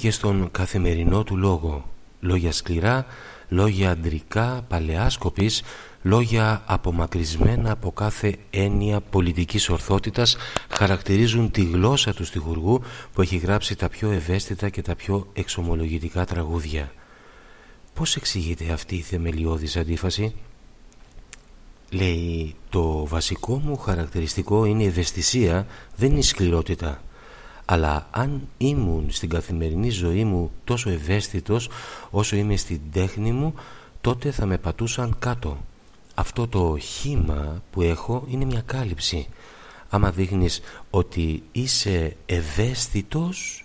και στον καθημερινό του λόγο Λόγια σκληρά, λόγια αντρικά, παλαιάσκοπης Λόγια απομακρυσμένα από κάθε έννοια πολιτικής ορθότητας χαρακτηρίζουν τη γλώσσα του στιχουργού που έχει γράψει τα πιο ευαίσθητα και τα πιο εξομολογητικά τραγούδια. Πώς εξηγείται αυτή η θεμελιώδης αντίφαση; Λέει, το βασικό μου χαρακτηριστικό είναι η ευαισθησία, δεν είναι η σκληρότητα. Αλλά αν ήμουν στην καθημερινή ζωή μου τόσο ευαίσθητος όσο είμαι στην τέχνη μου, τότε θα με πατούσαν κάτω. Αυτό το χήμα που έχω είναι μια κάλυψη. Άμα δείχνεις ότι είσαι ευαίσθητος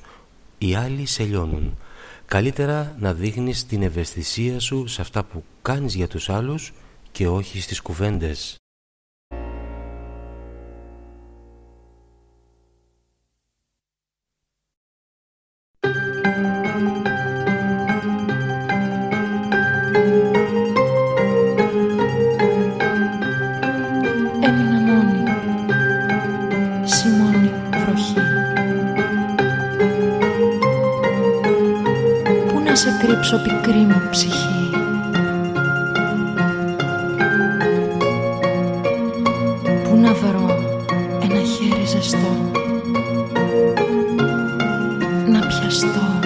οι άλλοι σε λιώνουν. Καλύτερα να δείχνεις την ευαισθησία σου σε αυτά που κάνεις για τους άλλους και όχι στις κουβέντες κρύψω πικρή μου ψυχή. Πού να βρω ένα χέρι ζεστό; Να πιαστώ.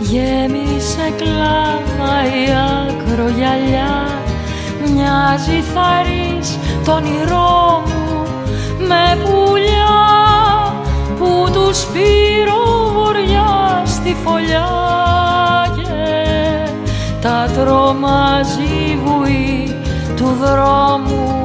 Γέμισε κλάμα η ακρογιαλιά Μοιάζει θαρής το όνειρό μου με πουλιά που τους πήρω βοριά στη φωλιά και τα τρομάζει βουή του δρόμου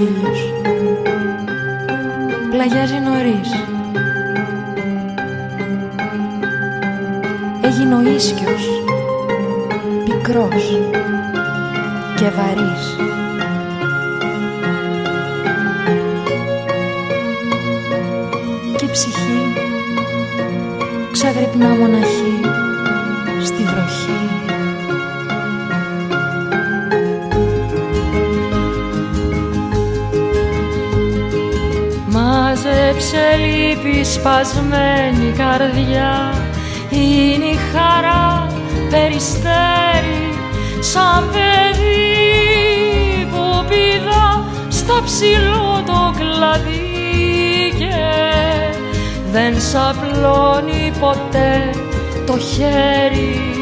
ήλιος. Πλαγιάζει νωρίς. Έγινε ο ίσκιος. Πικρός Και βαρύς. Και η ψυχή. Ξαγρυπνά μοναχή σε λύπη σπασμένη καρδιά. Είναι η χαρά περιστέρι σαν παιδί που πηδά στα ψηλό το κλαδί και δεν σαπλώνει ποτέ το χέρι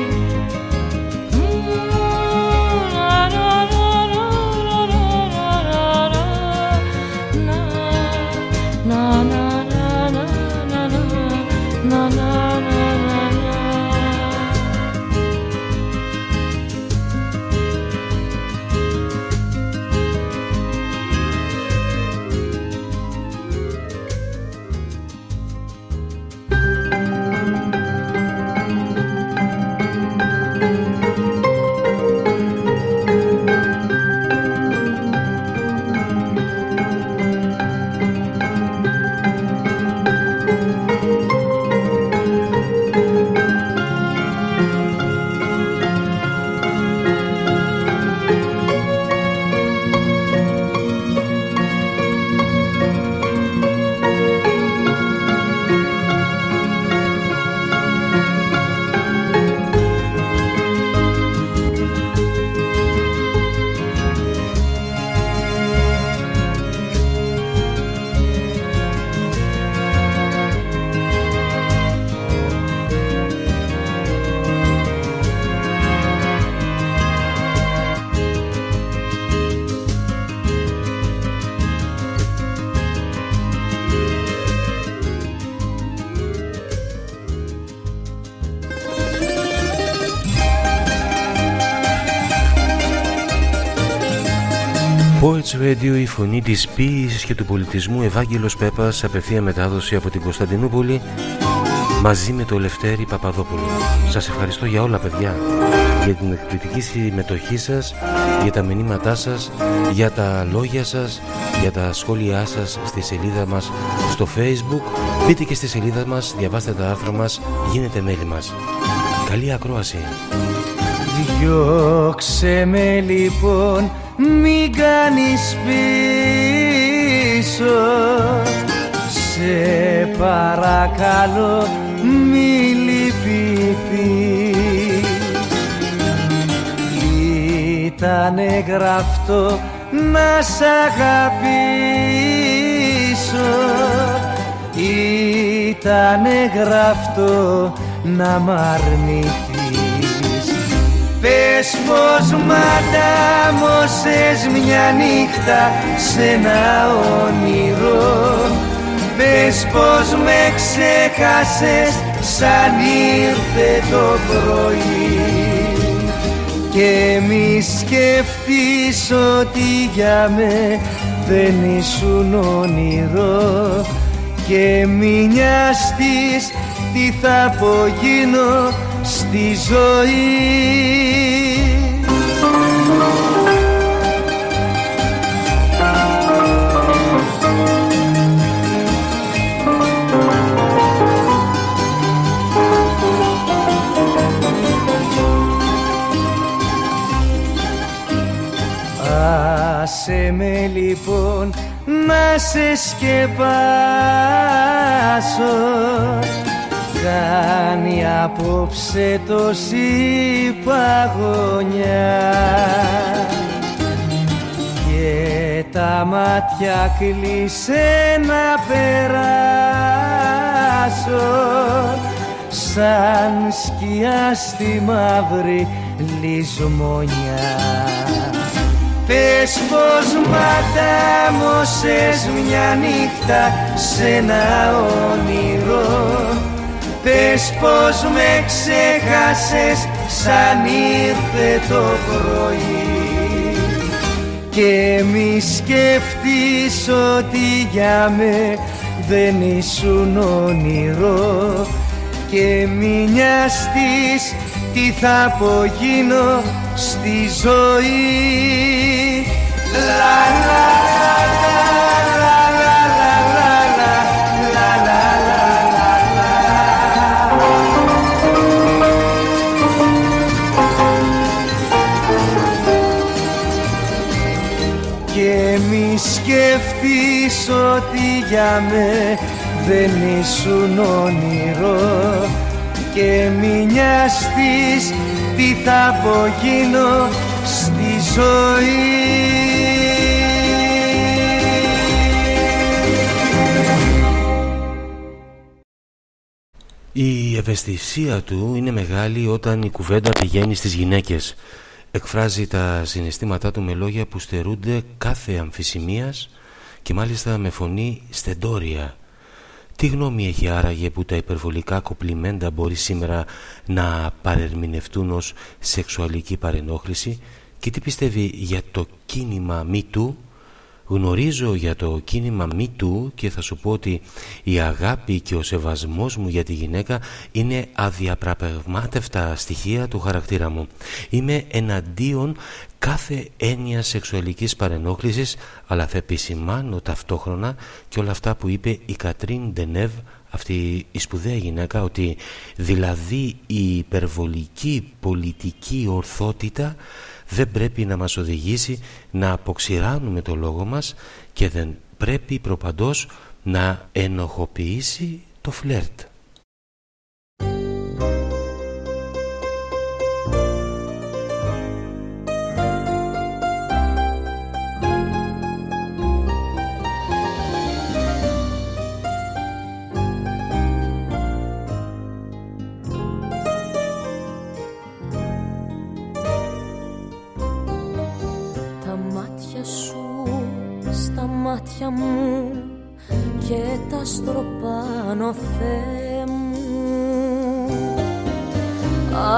Poets Radio, η φωνή της ποίησης και του πολιτισμού Ευάγγελος Πέπας, απευθεία μετάδοση από την Κωνσταντινούπολη μαζί με το Λευτέρη Παπαδόπουλο. Σας ευχαριστώ για όλα παιδιά, για την εκπληκτική συμμετοχή σας, για τα μηνύματά σας, για τα λόγια σας, για τα σχόλιά σας στη σελίδα μας στο facebook. Μπείτε και στη σελίδα μας, διαβάστε τα άρθρα μας, γίνετε μέλη μας. Καλή ακρόαση. Διώξε με λοιπόν, μην κάνεις πίσω. Σε παρακαλώ μη λυπηθείς. Ήτανε γραφτό να σ' αγαπήσω. Ήτανε γραφτό να μ' αρνηθείς Πες πως ματάμωσες μια νύχτα σε ένα όνειρο. Πες πως με ξέχασες σαν ήρθε το πρωί. Και μη σκεφτείς ότι για με δεν ήσουν όνειρο. Και μη νοιαστείς τι θα απογίνω στη ζωή. Άσε με λοιπόν να σε σκεπάσω Κάνει απόψε τόση παγωνιά Και τα μάτια κλείσε να περάσω Σαν σκιά στη μαύρη λησμονιά. Πες πως ματάμωσες μια νύχτα σε ένα όνειρο Πες πως με ξέχασες σαν ήρθε το πρωί. Και μη σκεφτείς ότι για με δεν ήσουν όνειρο. Και μη νοιαστείς τι θα απογίνω στη ζωή. Και ότι για με δεν ήσουν όνειρο και μη νοιαστείς τι θα απογίνω στη ζωή Η ευαισθησία του είναι μεγάλη όταν η κουβέντα πηγαίνει στις γυναίκες. Εκφράζει τα συναισθήματά του με λόγια που στερούνται κάθε αμφισημίας και μάλιστα με φωνή στεντόρια. Τι γνώμη έχει άραγε που τα υπερβολικά κοπλιμέντα μπορεί σήμερα να παρερμηνευτούν ως σεξουαλική παρενόχληση; Και τι πιστεύει για το κίνημα μη του Γνωρίζω για το κίνημα μη του και θα σου πω ότι η αγάπη και ο σεβασμός μου για τη γυναίκα είναι αδιαπραπευμάτευτα στοιχεία του χαρακτήρα μου. Είμαι εναντίον κάθε έννοια σεξουαλικής παρενόχλησης αλλά θα επισημάνω ταυτόχρονα και όλα αυτά που είπε η Κατρίν Ντενεύ αυτή η σπουδαία γυναίκα ότι δηλαδή η υπερβολική πολιτική ορθότητα δεν πρέπει να μας οδηγήσει να αποξηράνουμε το λόγο μας και δεν πρέπει προπαντός να ενοχοποιήσει το φλερτ. Στροπάνω Θεέ μου.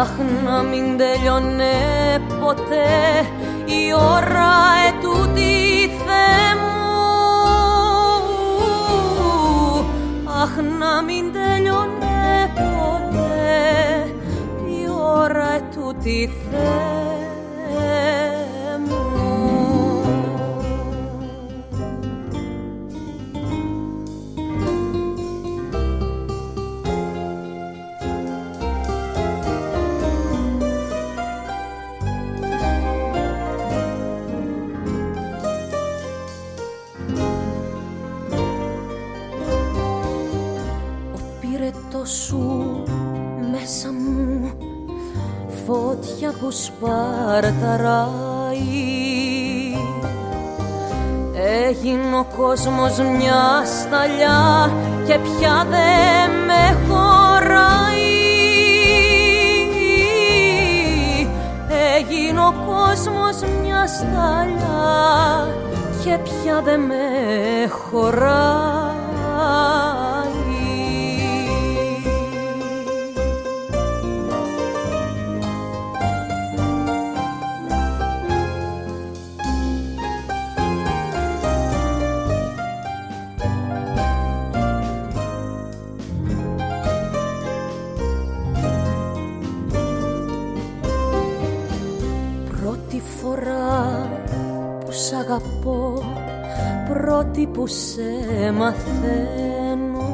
Αχ να μην τελειώνε ποτέ η ώρα ετούτη Θεέ μου. Αχ να μην τελειώνε ποτέ η ώρα ετούτη Θεέ σου μέσα μου φώτια που σπαρταράει. Έγινε ο κόσμος μια σταλιά και πια δεν με χωράει. Έγινε ο κόσμος μια σταλιά και πια δεν με χωράει αγαπώ. Πρώτη που σε μαθαίνω.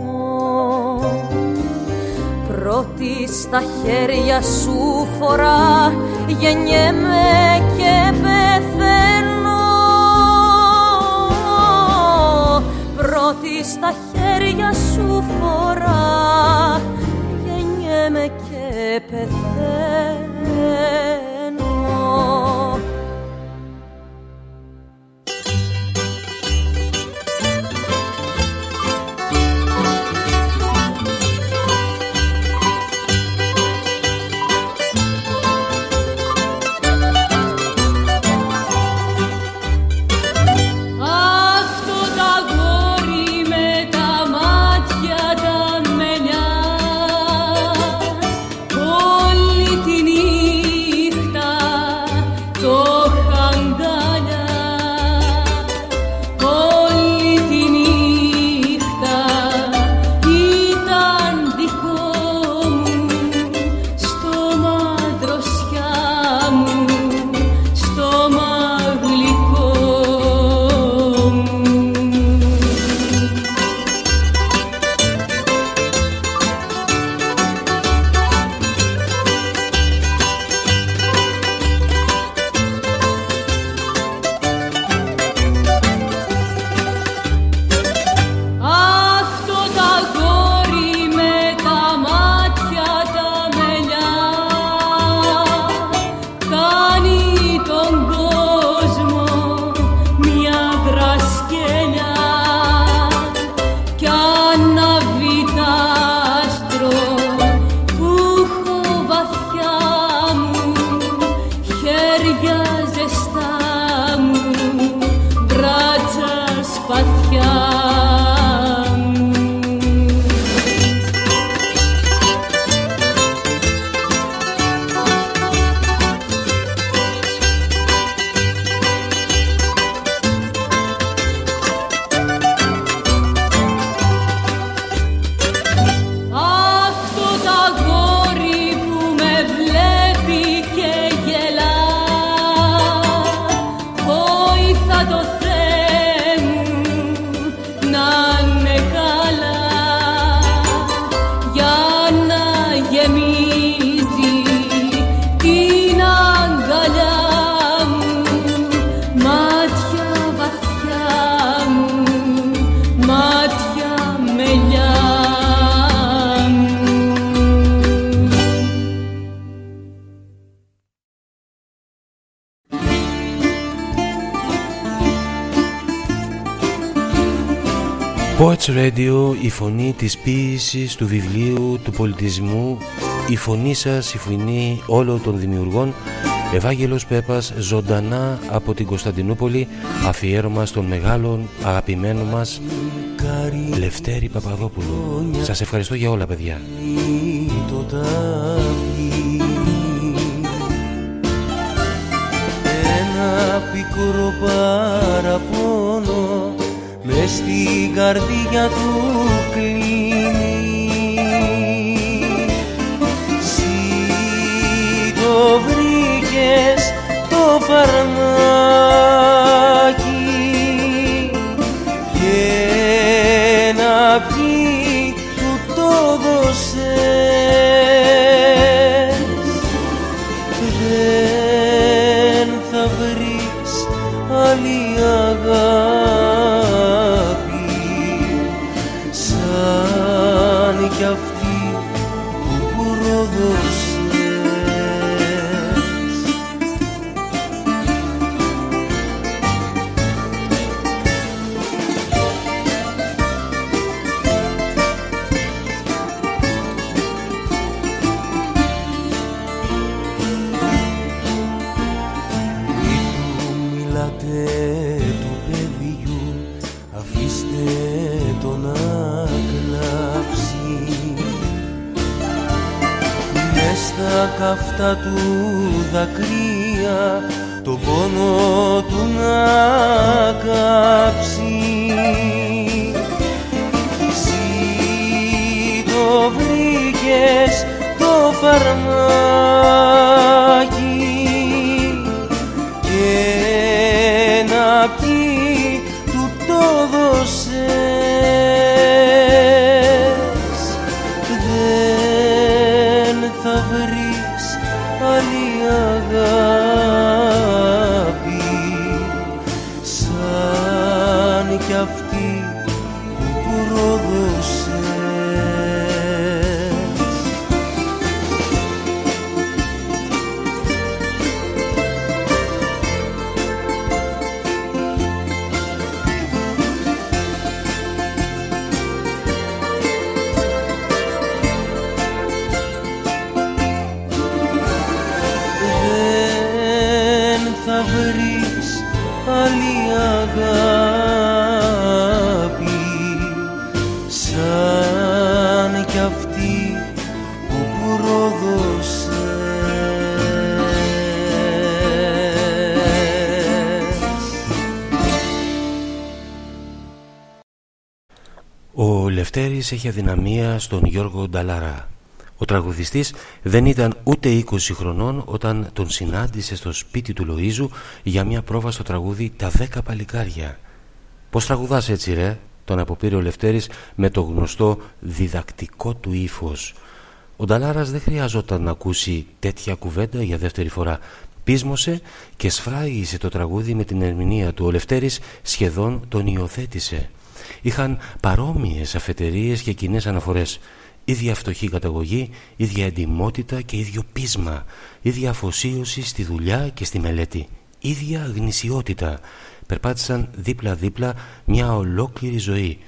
Πρώτη στα χέρια σου φορά γεννιέμαι και πεθαίνω. Πρώτη στα χέρια σου φορά γεννιέμαι και πεθαίνω Radio, η φωνή της ποίησης, του βιβλίου, του πολιτισμού, η φωνή σας, η φωνή όλων των δημιουργών, Ευάγγελος Πέπας, ζωντανά από την Κωνσταντινούπολη, αφιέρωμα στον μεγάλον αγαπημένο μας Λευτέρη Παπαδόπουλο. Σας ευχαριστώ για όλα παιδιά. Ένα μικρό παραπονό μες στην καρδιά του κλείνει. Συ το βρήκες το φαρμάκι Λευτέρης έχει αδυναμία στον Γιώργο Νταλαρά. Ο τραγουδιστής δεν ήταν ούτε 20 χρονών όταν τον συνάντησε στο σπίτι του Λοΐζου για μια πρόβα στο τραγούδι «Τα δέκα παλικάρια». «Πώς τραγουδάς έτσι ρε» τον αποπήρε ο Λευτέρης με το γνωστό διδακτικό του ύφος. Ο Νταλάρας δεν χρειαζόταν να ακούσει τέτοια κουβέντα για δεύτερη φορά. Πείσμωσε και σφράγισε το τραγούδι με την ερμηνεία του. Ο Λευτέρης σχεδόν τον υιοθέτησε είχαν παρόμοιες αφετερίες και κοινές αναφορές. Ίδια φτωχή καταγωγή, ίδια εντυμότητα και ίδιο πείσμα, ίδια αφοσίωση στη δουλειά και στη μελέτη, ίδια γνησιότητα. Περπάτησαν δίπλα-δίπλα μια ολόκληρη ζωή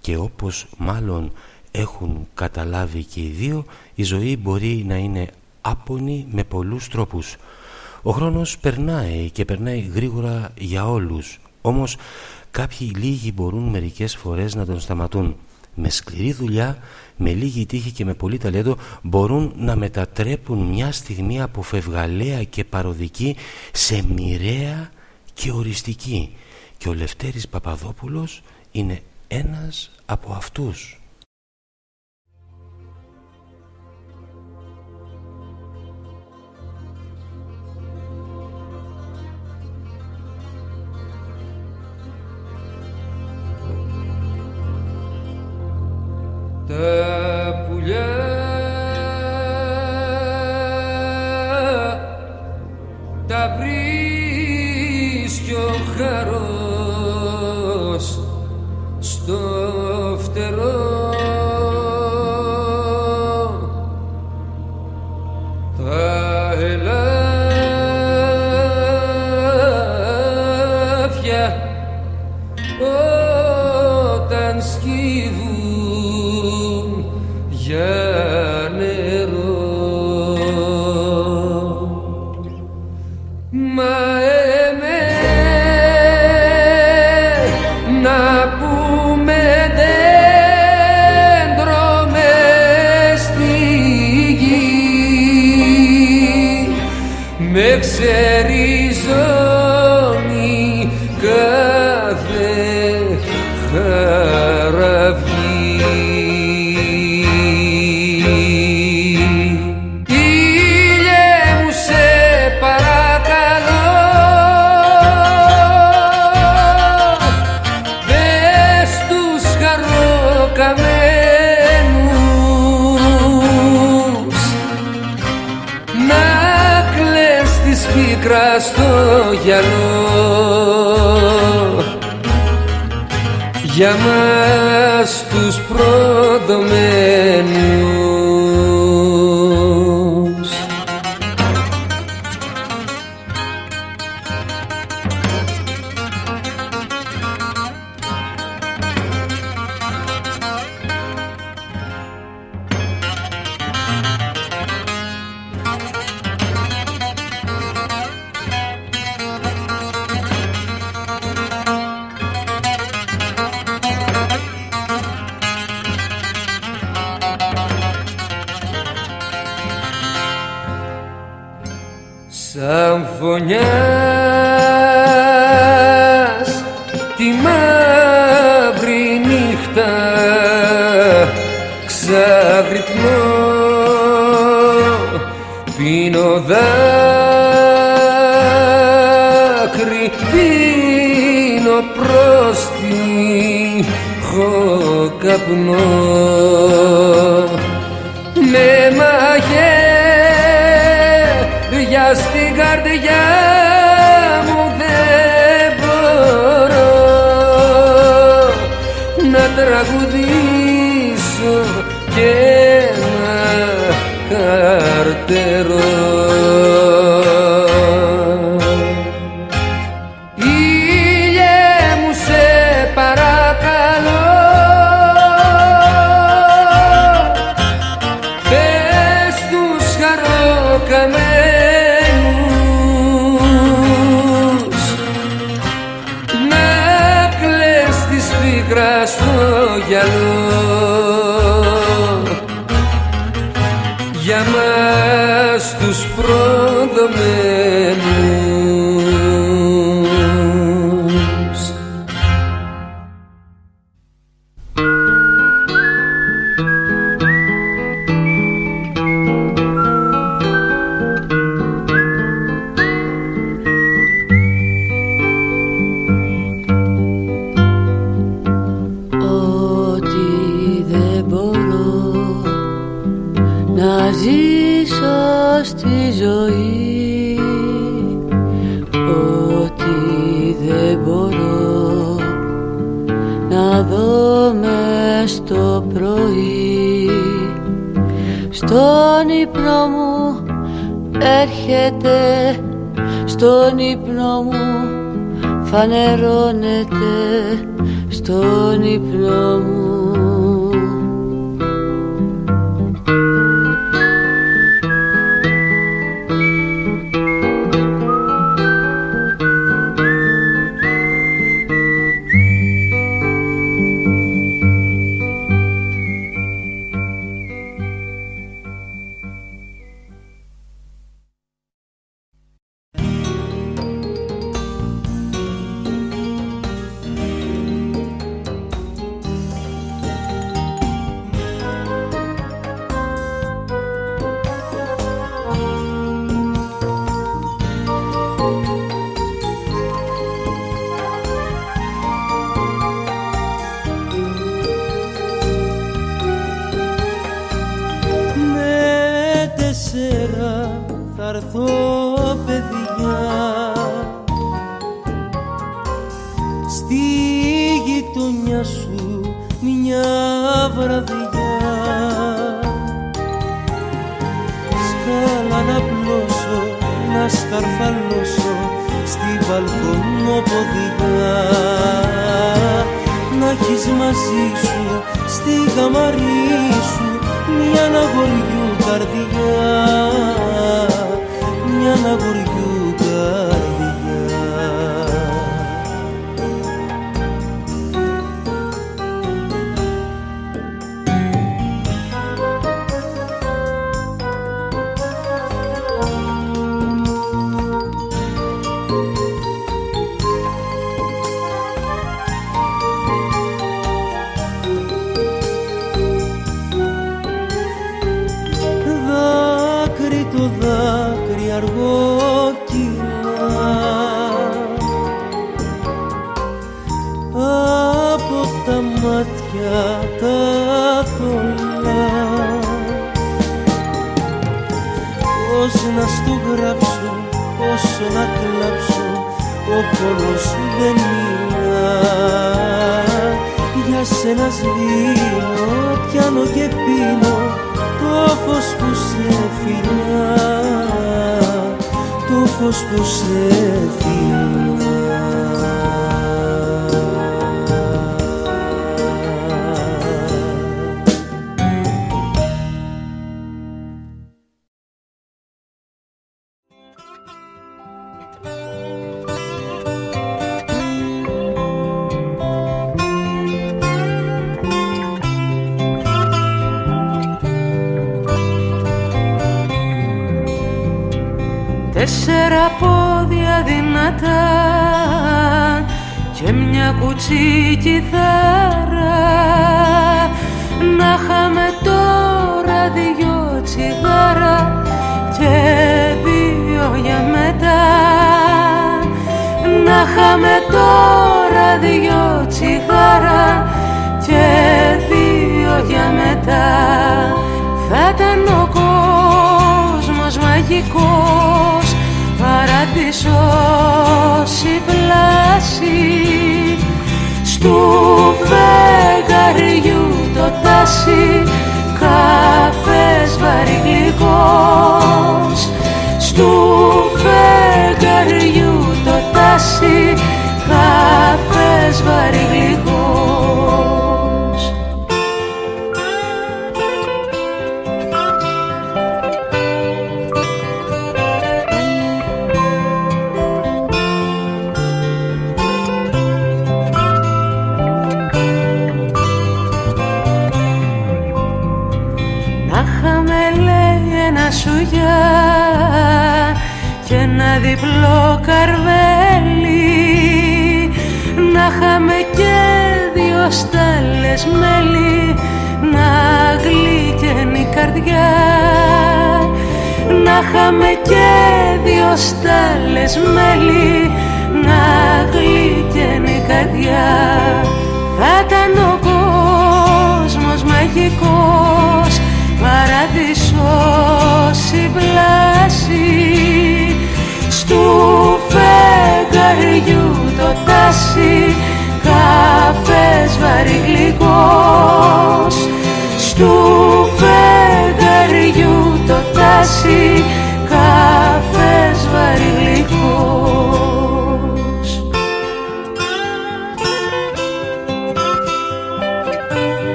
και όπως μάλλον έχουν καταλάβει και οι δύο, η ζωή μπορεί να είναι άπονη με πολλούς τρόπους. Ο χρόνος περνάει και περνάει γρήγορα για όλους, όμως Κάποιοι λίγοι μπορούν μερικές φορές να τον σταματούν. Με σκληρή δουλειά, με λίγη τύχη και με πολύ ταλέντο μπορούν να μετατρέπουν μια στιγμή αποφευγαλαία και παροδική σε μοιραία και οριστική. Και ο Λευτέρης Παπαδόπουλος είναι ένας από αυτούς. Τα πουλιά. Τα βρίσκει ο χαρός στο για μας τους προδομένους Love. Να στο γράψω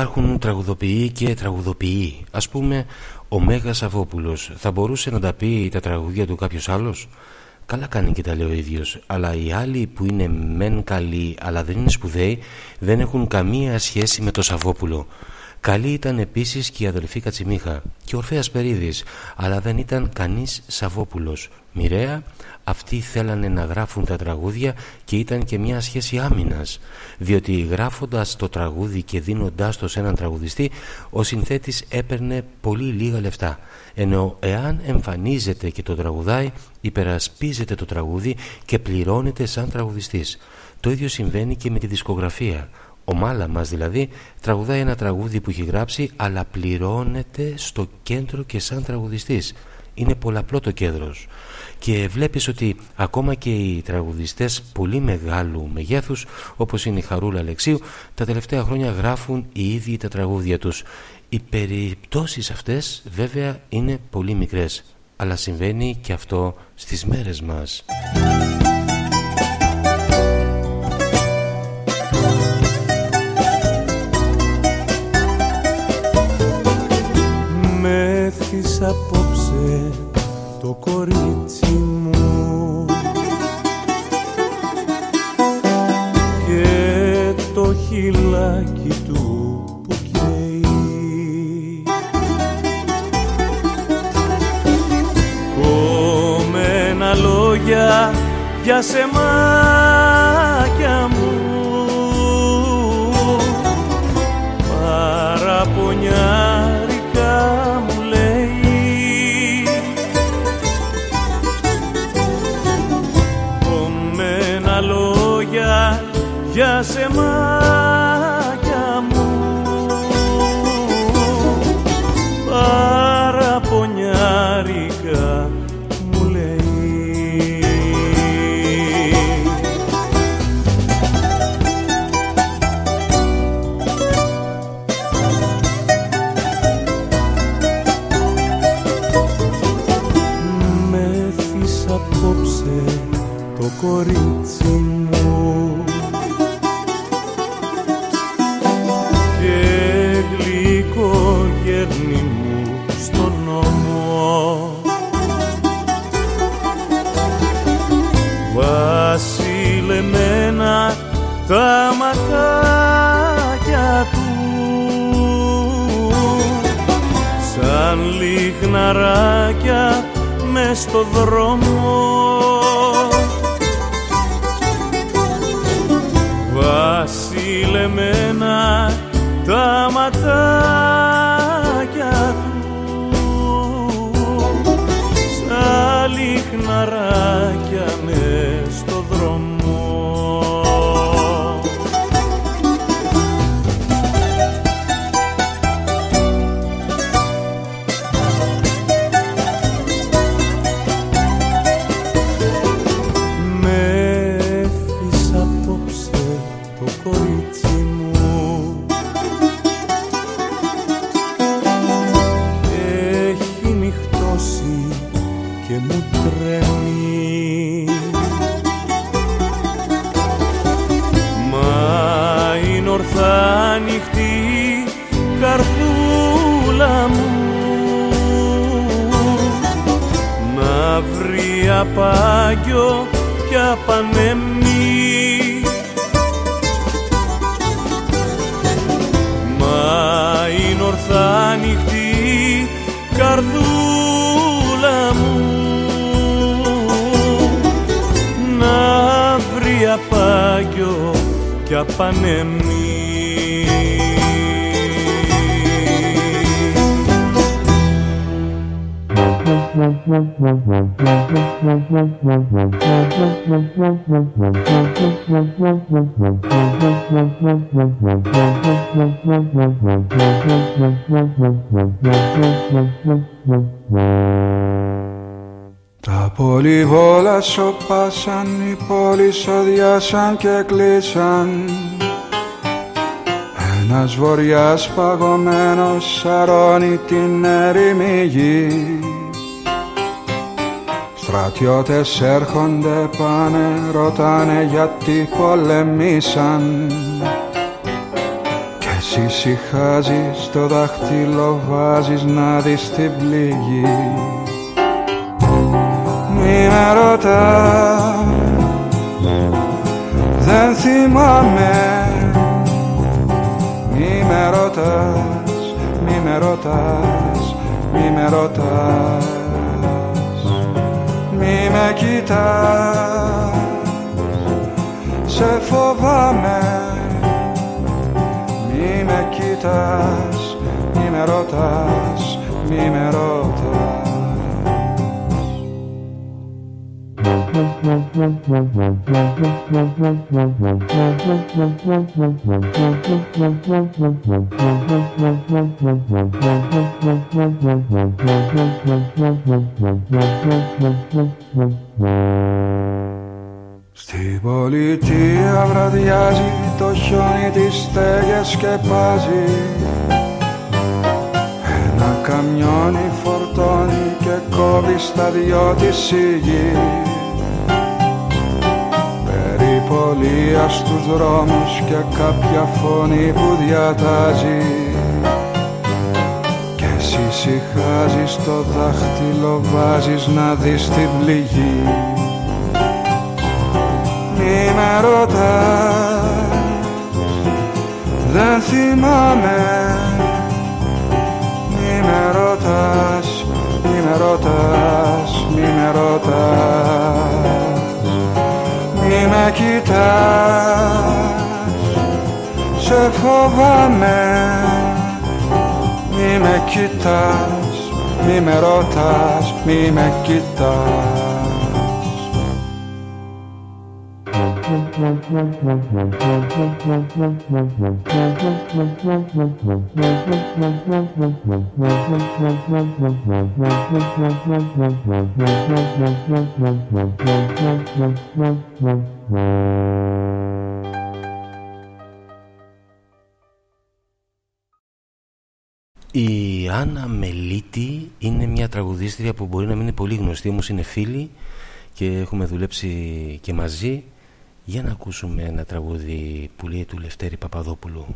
υπάρχουν τραγουδοποιοί και τραγουδοποιοί. Ας πούμε, ο Μέγας Αβόπουλος θα μπορούσε να τα πει τα τραγουδία του κάποιος άλλος; Καλά κάνει και τα λέει ο ίδιος, αλλά οι άλλοι που είναι μεν καλοί αλλά δεν είναι σπουδαίοι δεν έχουν καμία σχέση με το σαβόπουλο. Καλή ήταν επίσης και η αδελφή Κατσιμίχα και ο Ορφέας Περίδης, αλλά δεν ήταν κανείς Σαββόπουλος. Μοιραία αυτοί θέλανε να γράφουν τα τραγούδια και ήταν και μια σχέση άμυνας, διότι γράφοντας το τραγούδι και δίνοντάς το σε έναν τραγουδιστή, ο συνθέτης έπαιρνε πολύ λίγα λεφτά, ενώ εάν εμφανίζεται και το τραγουδάει, υπερασπίζεται το τραγούδι και πληρώνεται σαν τραγουδιστής. Το ίδιο συμβαίνει και με τη δισκογραφία. Ο Μάλα μας δηλαδή τραγουδάει ένα τραγούδι που έχει γράψει αλλά πληρώνεται στο κέντρο και σαν τραγουδιστής. Είναι πολλαπλό το κέντρος. Και βλέπεις ότι ακόμα και οι τραγουδιστές πολύ μεγάλου μεγέθους όπως είναι η Χαρούλα Αλεξίου τα τελευταία χρόνια γράφουν οι ίδιοι τα τραγούδια τους. Οι περιπτώσεις αυτές βέβαια είναι πολύ μικρές αλλά συμβαίνει και αυτό στις μέρες μας. Απόψε το κορίτσι μου. Και το χυλάκι του που καίει. Κομμένα λόγια για σεμάκια τα ματάκια του. Σαν λιχναράκια μες στο δρόμο. Βασιλεμένα τα και απανέμι Μα είναι ορθά ανοιχτή καρδούλα μου. Να βρει απάγιο και απανέμι Τα πολυβόλα σοπάσαν, οι πόλεις οδιάσαν και κλείσαν. Ένας βοριάς παγωμένος σαρώνει την έρημη γη Στρατιώτες έρχονται πάνε, ρωτάνε γιατί πολεμήσαν. Κι εσύ συχάζεις, το δάχτυλο βάζεις να δεις την πληγή. Μη με ρωτάς, δεν θυμάμαι. Μη με ρωτάς ρωτάς, μη με ρωτάς Μη με κοιτάς, σε φοβάμαι. Μη με κοιτάς, μη με ρωτάς, μη με ρωτάς Στην πολιτεία βραδιάζει το χιόνι της στέγες σκεπάζει. Ένα καμιόνι φορτώνει και κόβει στα δυο της η γη Περιπολία στους δρόμους και κάποια φωνή που διατάζει. Και εσύ συχάζεις το δάχτυλο βάζεις να δεις την πληγή. Μη με ρωτάς, δεν θυμάμαι. Μη με ρωτάς, μη με ρωτάς, μη με ρωτάς. Μη με κοιτάς, σε φοβάμαι. Μη με κοιτάς, μη με ρωτάς, μη με κοιτάς Η Άννα Μελίτη είναι μια τραγουδίστρια που μπορεί να μην είναι πολύ γνωστή όμως είναι φίλη και έχουμε δουλέψει και μαζί. Για να ακούσουμε ένα τραγούδι που λέει του Λευτέρη Παπαδόπουλου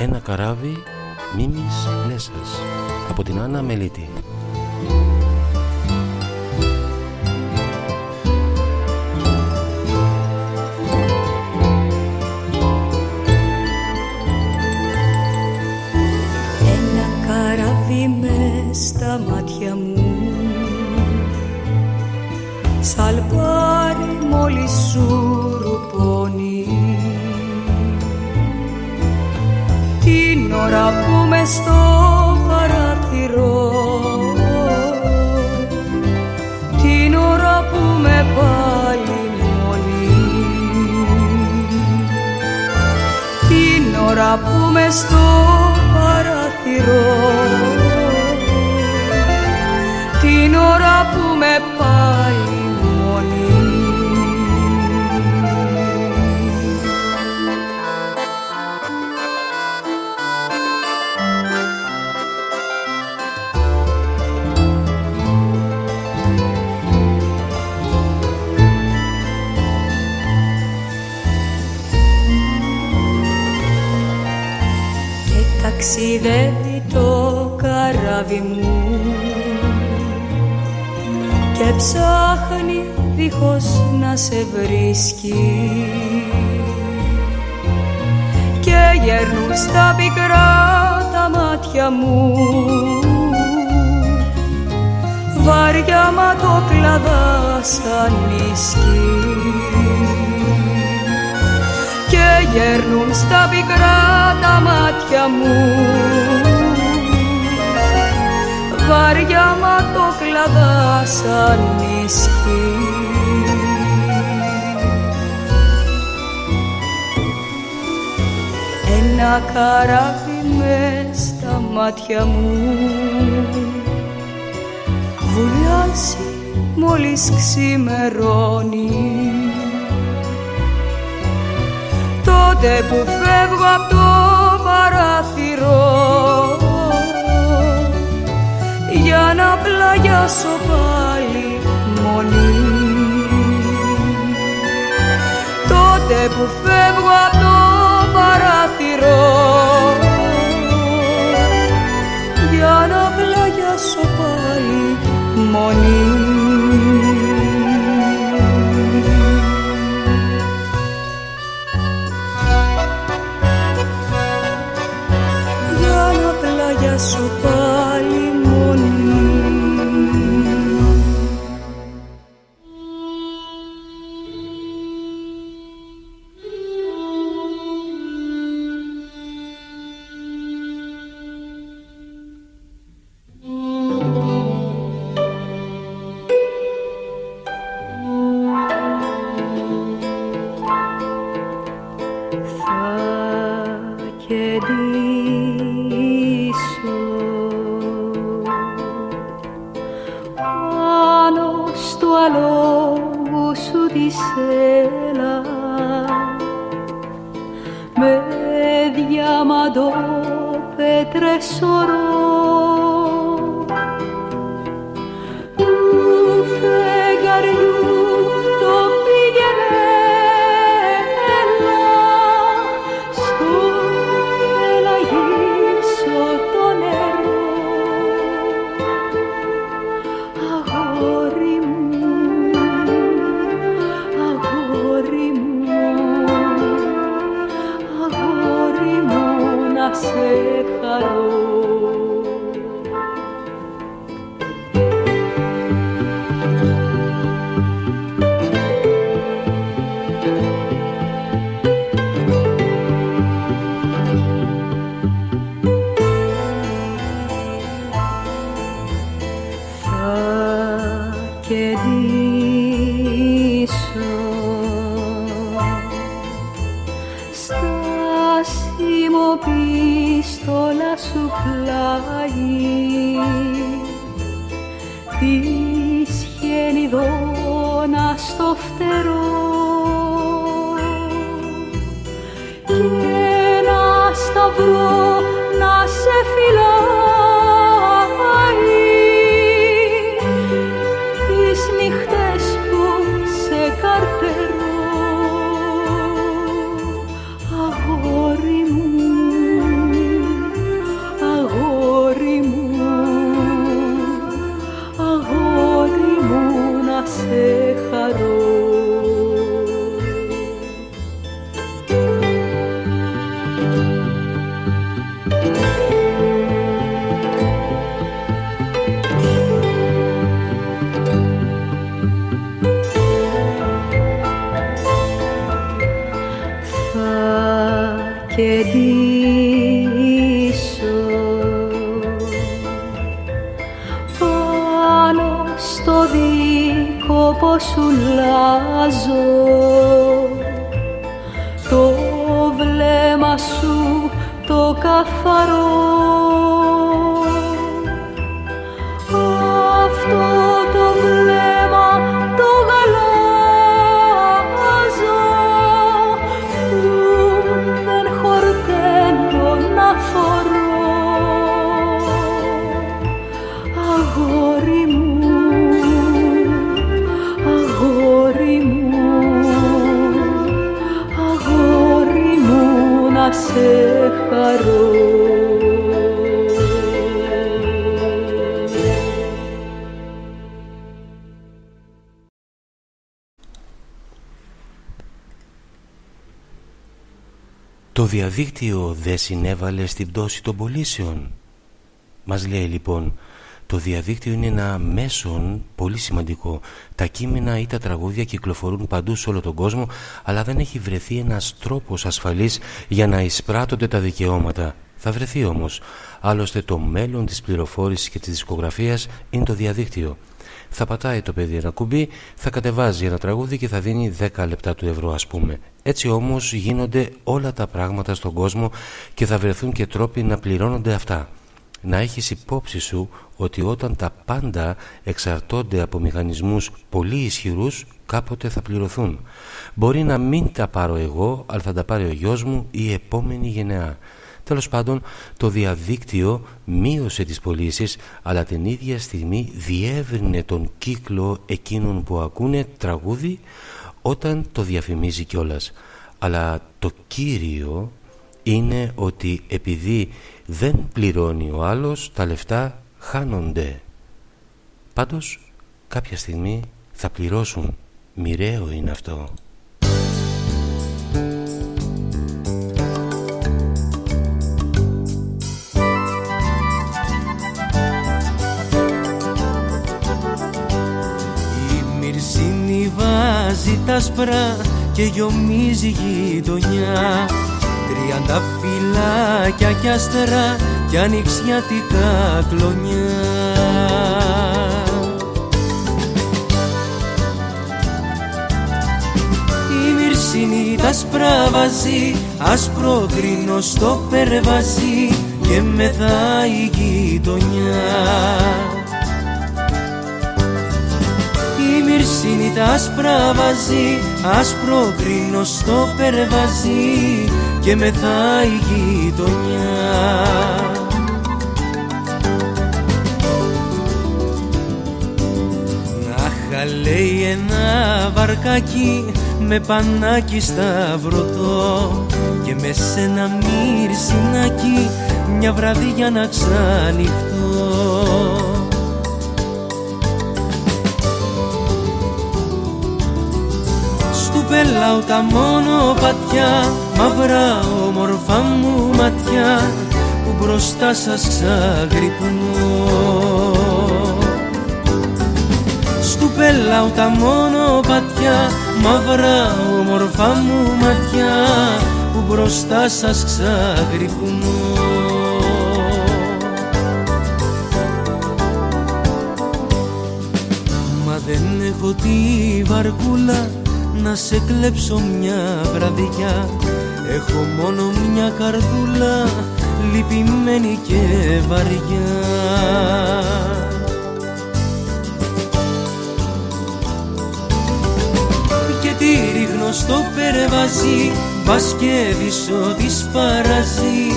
Ένα καράβι Μίμης Λέσας από την Άννα Μελίτη στο παράθυρο. Την ώρα που με πάλι μόνη. Την ώρα που με στο ταξιδεύει το καράβι μου και ψάχνει δίχως να σε βρίσκει. Και γερνούν στα πικρά τα μάτια μου. Βαριά μα το κλαδά σαν νησκή και γέρνουν στα πικρά τα μάτια μου. Βαριά μα το κλαδά σαν νησκή Ένα καράβι με στα μάτια μου. Βουλιάζει μόλις ξημερώνει. Τότε που φεύγω από το για να πλαγιάσω πάλι μόνη τότε που φεύγω από το διαδίκτυο δεν συνέβαλε στην πτώση των πωλήσεων. Μας λέει λοιπόν το διαδίκτυο είναι ένα μέσον πολύ σημαντικό. Τα κείμενα ή τα τραγούδια κυκλοφορούν παντού σε όλο τον κόσμο αλλά δεν έχει βρεθεί ένας τρόπος ασφαλής για να εισπράττονται τα δικαιώματα. Θα βρεθεί όμως. Άλλωστε το μέλλον της πληροφόρησης και της δισκογραφίας είναι το διαδίκτυο. Θα πατάει το παιδί ένα κουμπί, θα κατεβάζει ένα τραγούδι και θα δίνει 10 λεπτά του ευρώ ας πούμε. Έτσι όμως γίνονται όλα τα πράγματα στον κόσμο και θα βρεθούν και τρόποι να πληρώνονται αυτά. Να έχεις υπόψη σου ότι όταν τα πάντα εξαρτώνται από μηχανισμούς πολύ ισχυρούς κάποτε θα πληρωθούν. Μπορεί να μην τα πάρω εγώ αλλά θα τα πάρει ο γιος μου ή η επόμενη γενεά. Τέλος πάντων το διαδίκτυο μείωσε τις πωλήσεις, αλλά την ίδια στιγμή διεύρυνε τον κύκλο εκείνων που ακούνε τραγούδι όταν το διαφημίζει κιόλας. Αλλά το κύριο είναι ότι επειδή δεν πληρώνει ο άλλος τα λεφτά χάνονται. Πάντως κάποια στιγμή θα πληρώσουν. Μοιραίο είναι αυτό. Άσπρα και γιομίζει γειτονιά. Τριάντα φυλάκια κι άστερα κι ανοιξιατικά κλονιά. Η μυρσίνη τα σπράβαζει άσπρο κρίνο στο περβαζί και μεθάει η γειτονιά μυρσίνη τα άσπρα βάζει άσπρο κρίνο στο περβαζί και μεθά η γειτονιά Να λέει ένα βαρκάκι με πανάκι σταυρωτό και με σένα μυρσινάκι μια βραδιά να ξανοιχτώ πελάω τα πατιά. Μαύρα όμορφα μου ματιά που μπροστά σας ξαγρυπνώ. Στου πελάω τα πατιά. Μαύρα όμορφα μου ματιά που μπροστά σας ξαγρυπνώ. Μα δεν έχω τη βαρκούλα να σε κλέψω μια βραδιά. Έχω μόνο μια καρδούλα λυπημένη και βαριά. Και τη ρίχνω στο περβαζί Μπας και δισώ της παραζεί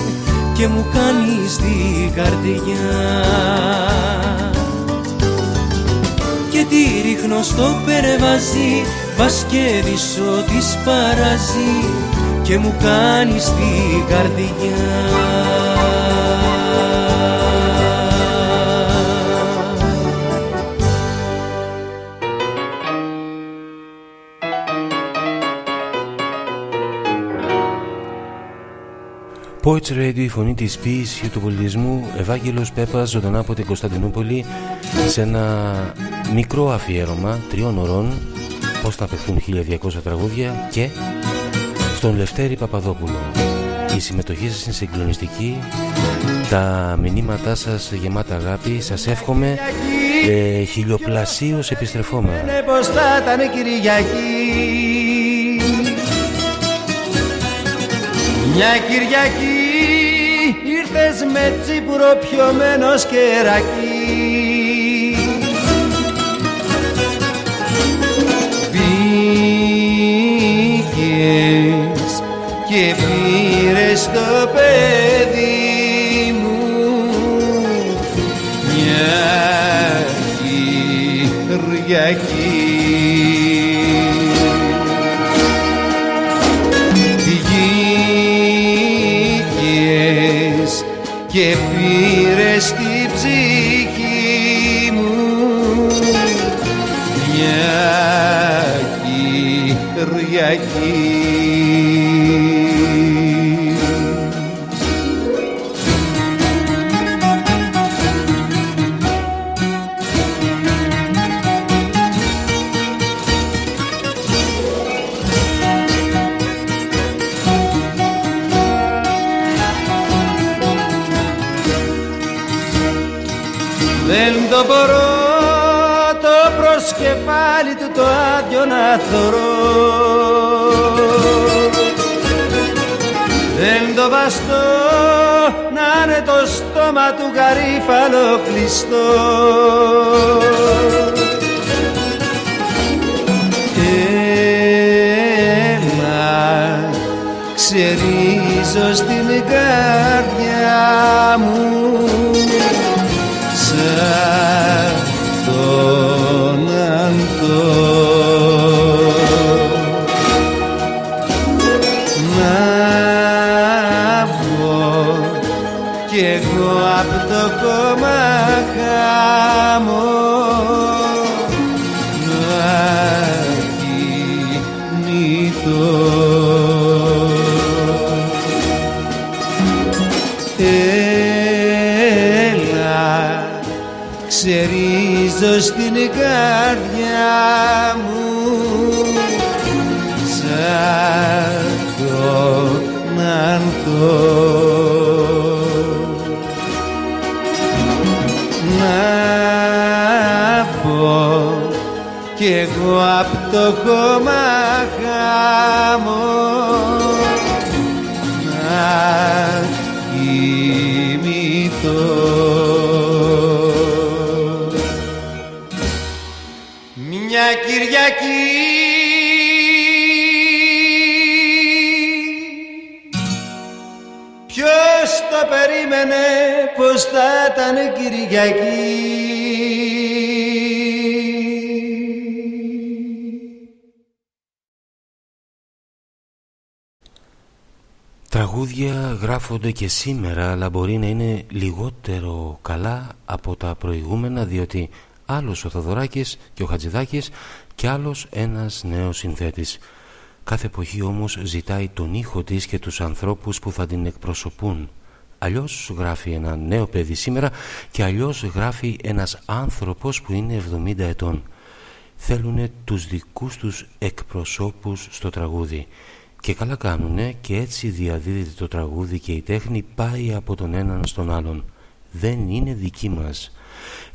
και μου κάνεις την καρδιά. Και τη ρίχνω στο περβαζί Πας και δισώ της παραζεί και μου κάνεις την καρδιά. Poets Radio, η φωνή της ποίησης και του πολιτισμού. Ευάγγελος Πέπας ζωντανά από την Κωνσταντινούπολη σε ένα μικρό αφιέρωμα τριών ωρών πώς θα παιχτούν 1200 τραγούδια και στον Λευτέρη Παπαδόπουλο. Η συμμετοχή σας είναι συγκλονιστική, τα μηνύματά σας γεμάτα αγάπη, σας εύχομαι ε, χιλιοπλασίως επιστρεφόμενα. Ναι, πως θα ήταν Κυριακή Μια Κυριακή ήρθες με τσίπουρο πιωμένος κερακί πήρε το παιδί μου μια Κυριακή. Βγήκες και πήρες την ψυχή μου μια Κυριακή το άδειο να θωρώ Δεν το βαστώ να είναι το στόμα του γαρίφαλο κλειστό. Έλα ξερίζω στην καρδιά μου τον απ' το κόμμα χάμω ξερίζω στην καρδιά απ' το κόμμα χάμω. Να κοιμηθώ. Μια Κυριακή. Ποιος το περίμενε πως θα ήταν Κυριακή; Γράφονται και σήμερα αλλά μπορεί να είναι λιγότερο καλά από τα προηγούμενα διότι άλλος ο Θοδωράκης και ο Χατζηδάκης και άλλος ένας νέος συνθέτης. Κάθε εποχή όμως ζητάει τον ήχο της και τους ανθρώπους που θα την εκπροσωπούν. Αλλιώς γράφει ένα νέο παιδί σήμερα και αλλιώς γράφει ένας άνθρωπος που είναι 70 ετών. Θέλουν τους δικούς τους εκπροσώπους στο τραγούδι. Και καλά κάνουνε και έτσι διαδίδεται το τραγούδι και η τέχνη πάει από τον έναν στον άλλον. Δεν είναι δική μας.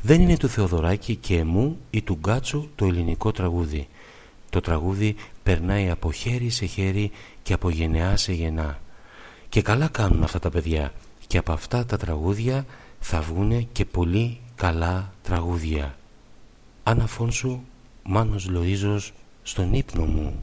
Δεν είναι του Θεοδωράκη και εμού ή του Γκάτσου το ελληνικό τραγούδι. Το τραγούδι περνάει από χέρι σε χέρι και από γενεά σε γενά. Και καλά κάνουν αυτά τα παιδιά. Και από αυτά τα τραγούδια θα βγούνε και πολύ καλά τραγούδια. Άννα Φόνσου, Μάνος Λοΐζος, στον ύπνο μου.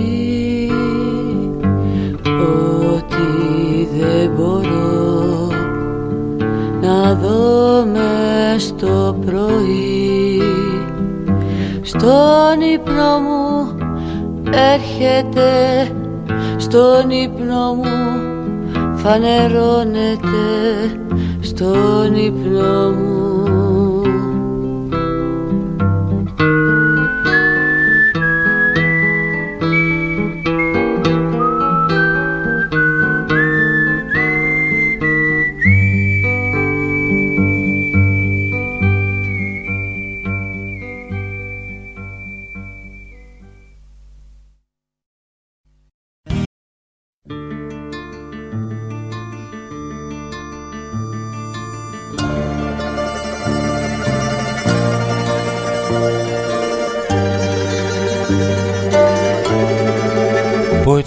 Στον ύπνο μου έρχεται Στον ύπνο μου φανερώνεται Στον ύπνο μου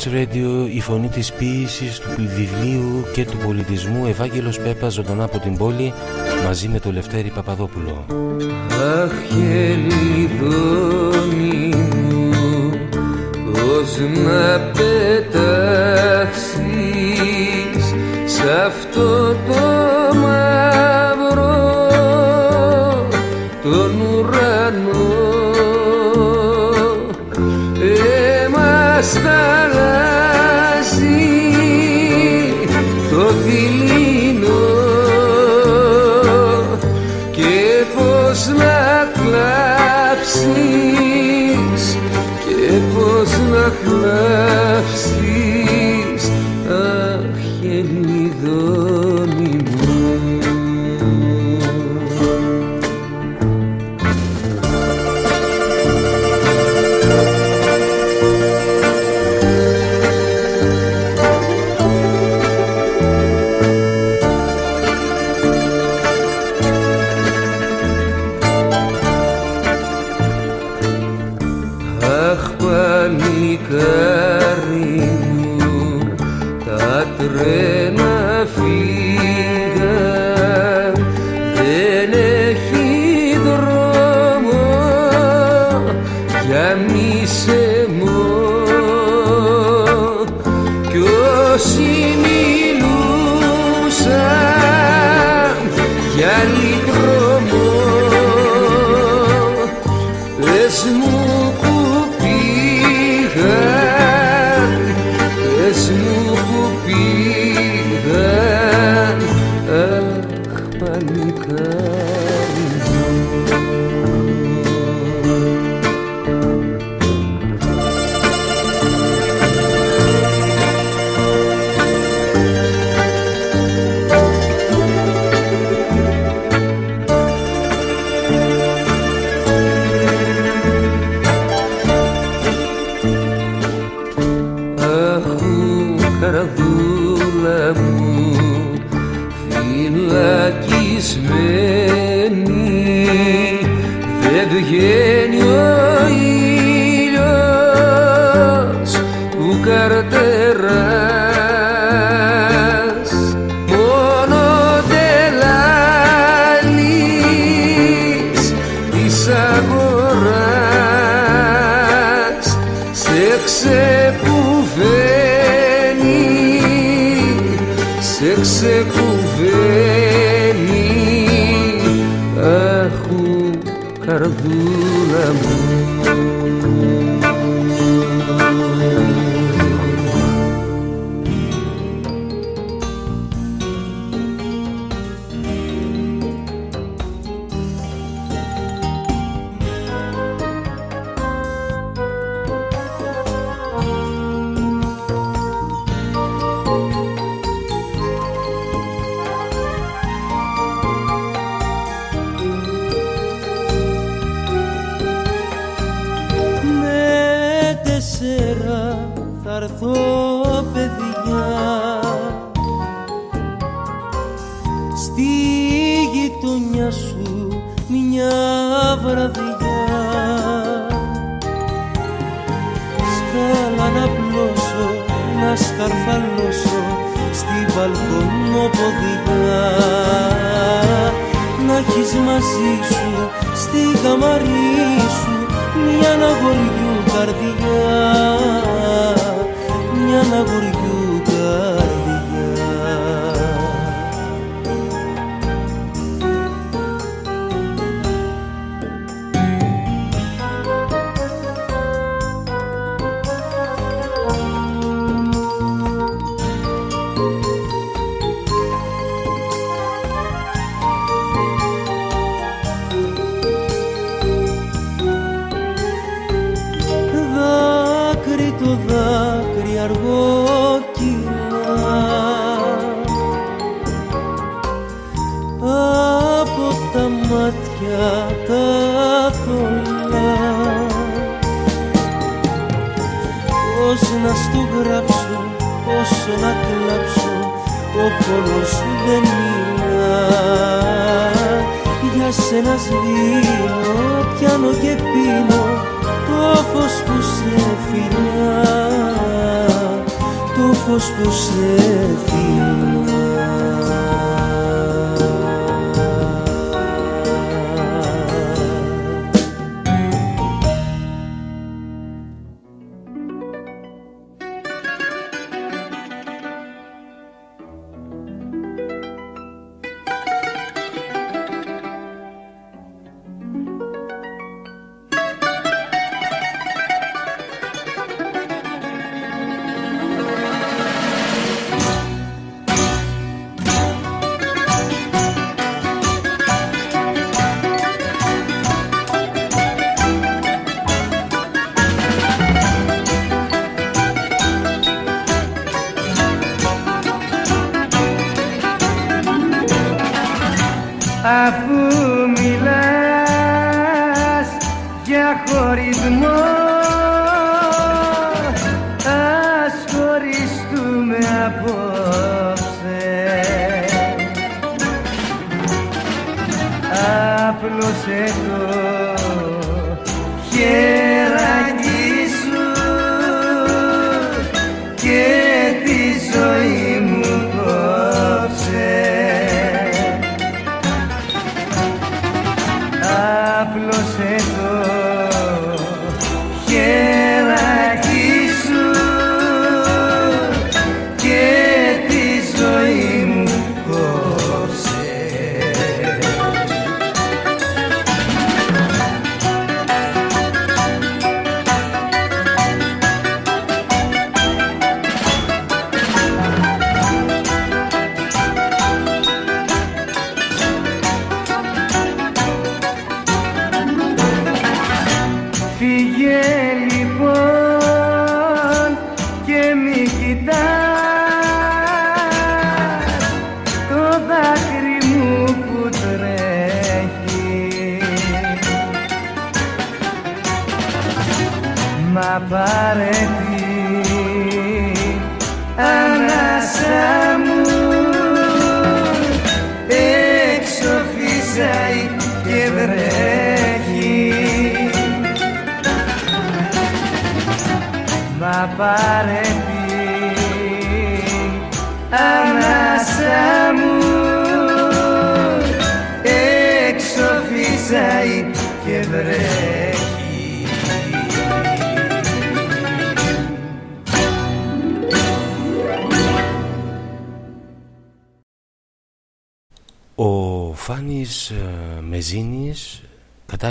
Radio η φωνή της ποίησης του βιβλίου και του πολιτισμού Ευάγγελος Πέπας ζωντανά από την πόλη μαζί με το Λευτέρη Παπαδόπουλο. Αχ χελιδόνι μου πως να πετάξεις σε αυτό το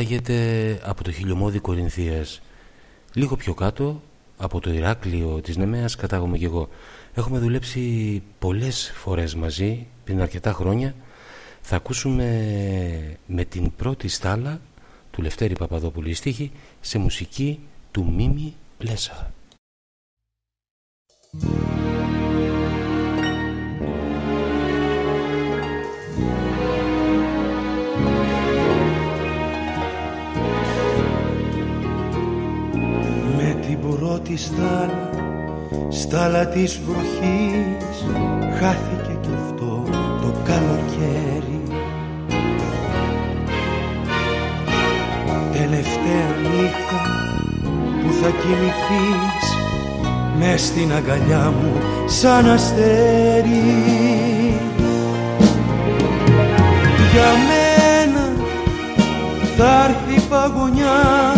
κατάγεται από το χιλιομόδι Κορινθίας. Λίγο πιο κάτω, από το Ηράκλειο της Νεμέας κατάγομαι και εγώ. Έχουμε δουλέψει πολλές φορές μαζί, πριν αρκετά χρόνια. Θα ακούσουμε με την πρώτη στάλα του Λευτέρη Παπαδόπουλου στίχη σε μουσική του Μίμη Πλέσα. Σαν αστέρι Για μένα θα έρθει παγωνιά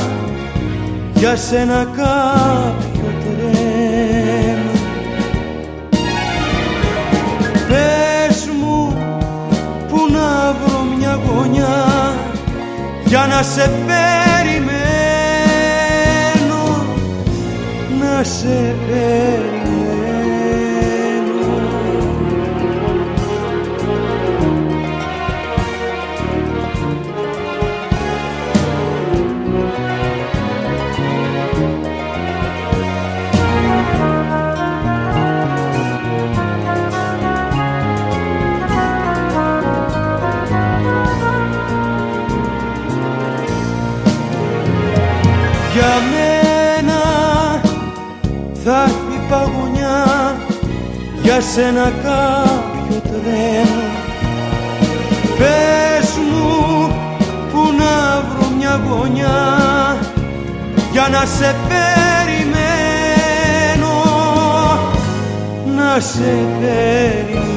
για σένα κάποιο τρένο. Πες μου που να βρω μια γωνιά για να σε περιμένω να σε περιμένω παγωνιά για σένα κάποιο τρένο Πες μου που να βρω μια γωνιά για να σε περιμένω. Να σε περιμένω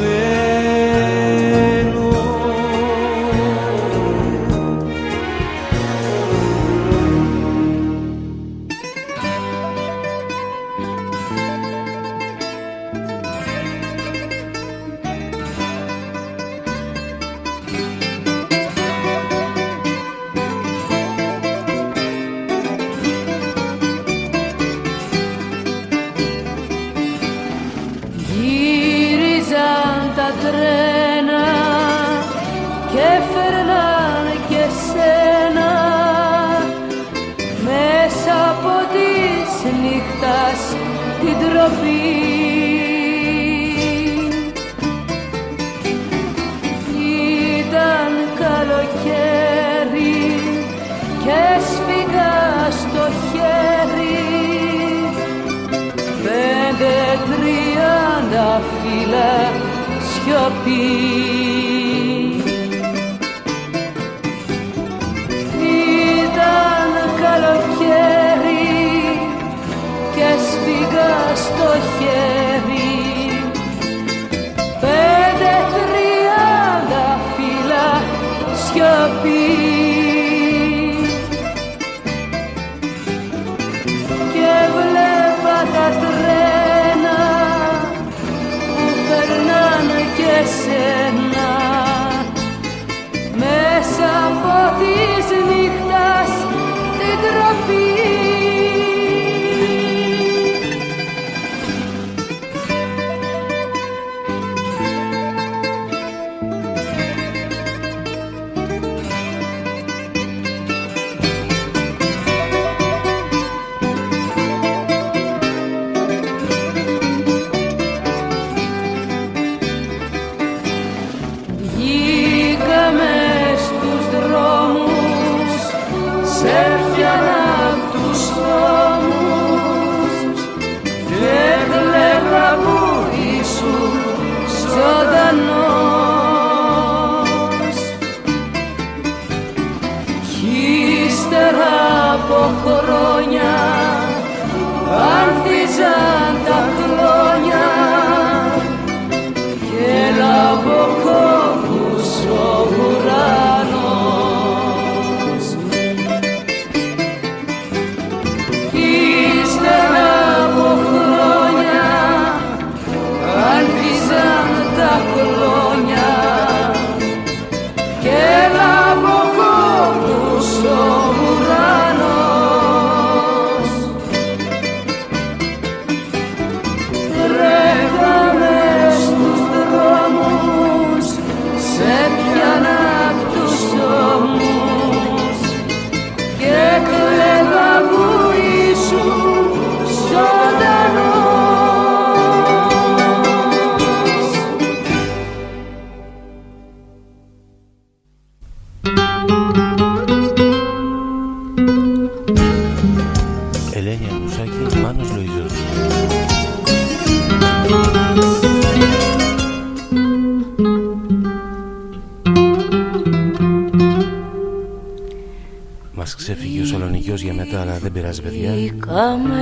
σας παιδιά.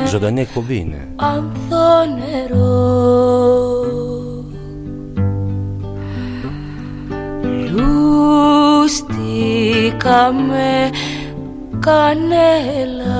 Ζωντανή εκπομπή είναι. Λούστηκαμε κανέλα.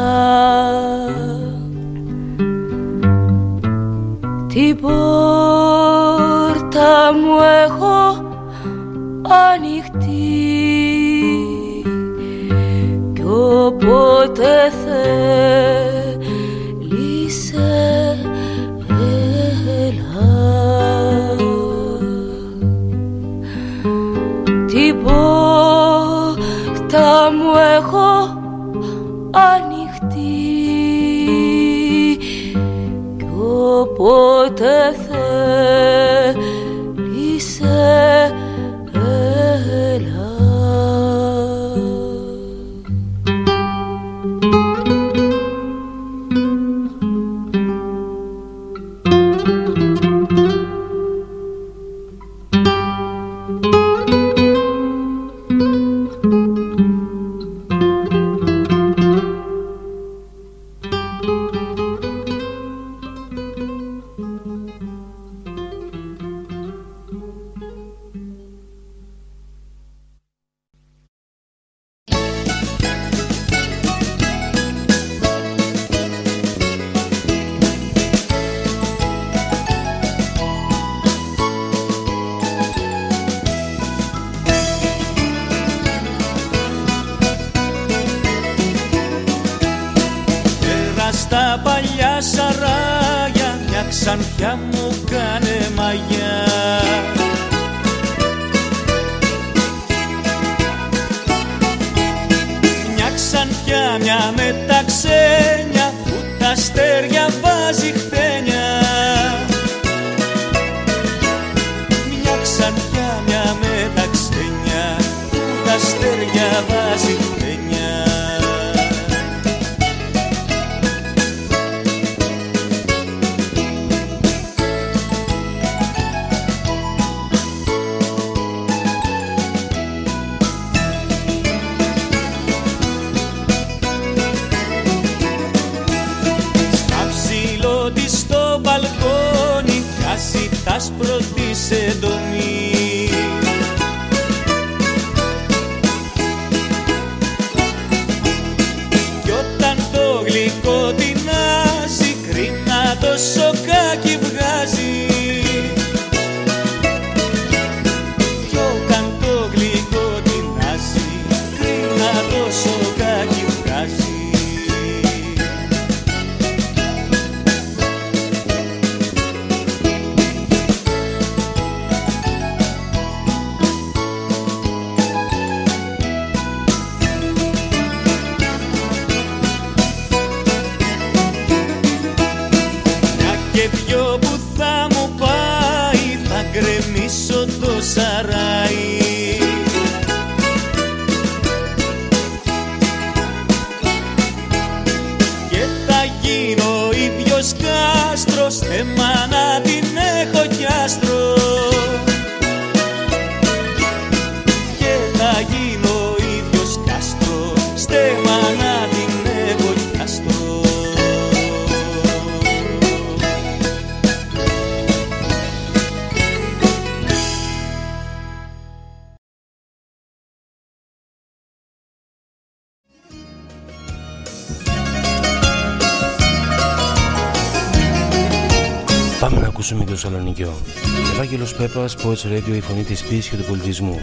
Παπά, Sports Radio, η φωνή της πίσης και του πολιτισμού.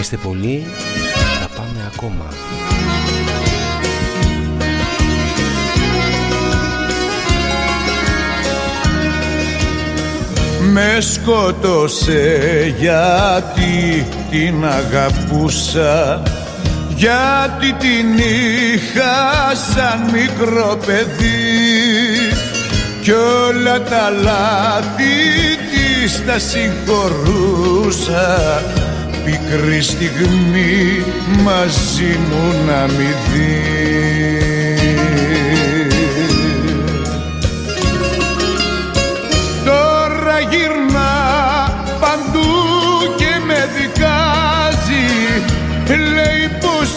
Είστε πολλοί, θα πάμε ακόμα. Με σκότωσε γιατί την αγαπούσα γιατί την είχα σαν μικρό παιδί κι όλα τα λάθη της τα συγχωρούσα. Πικρή στιγμή μαζί μου να μη δεις. Τώρα γυρνά παντού και με δικάζει. Λέει πως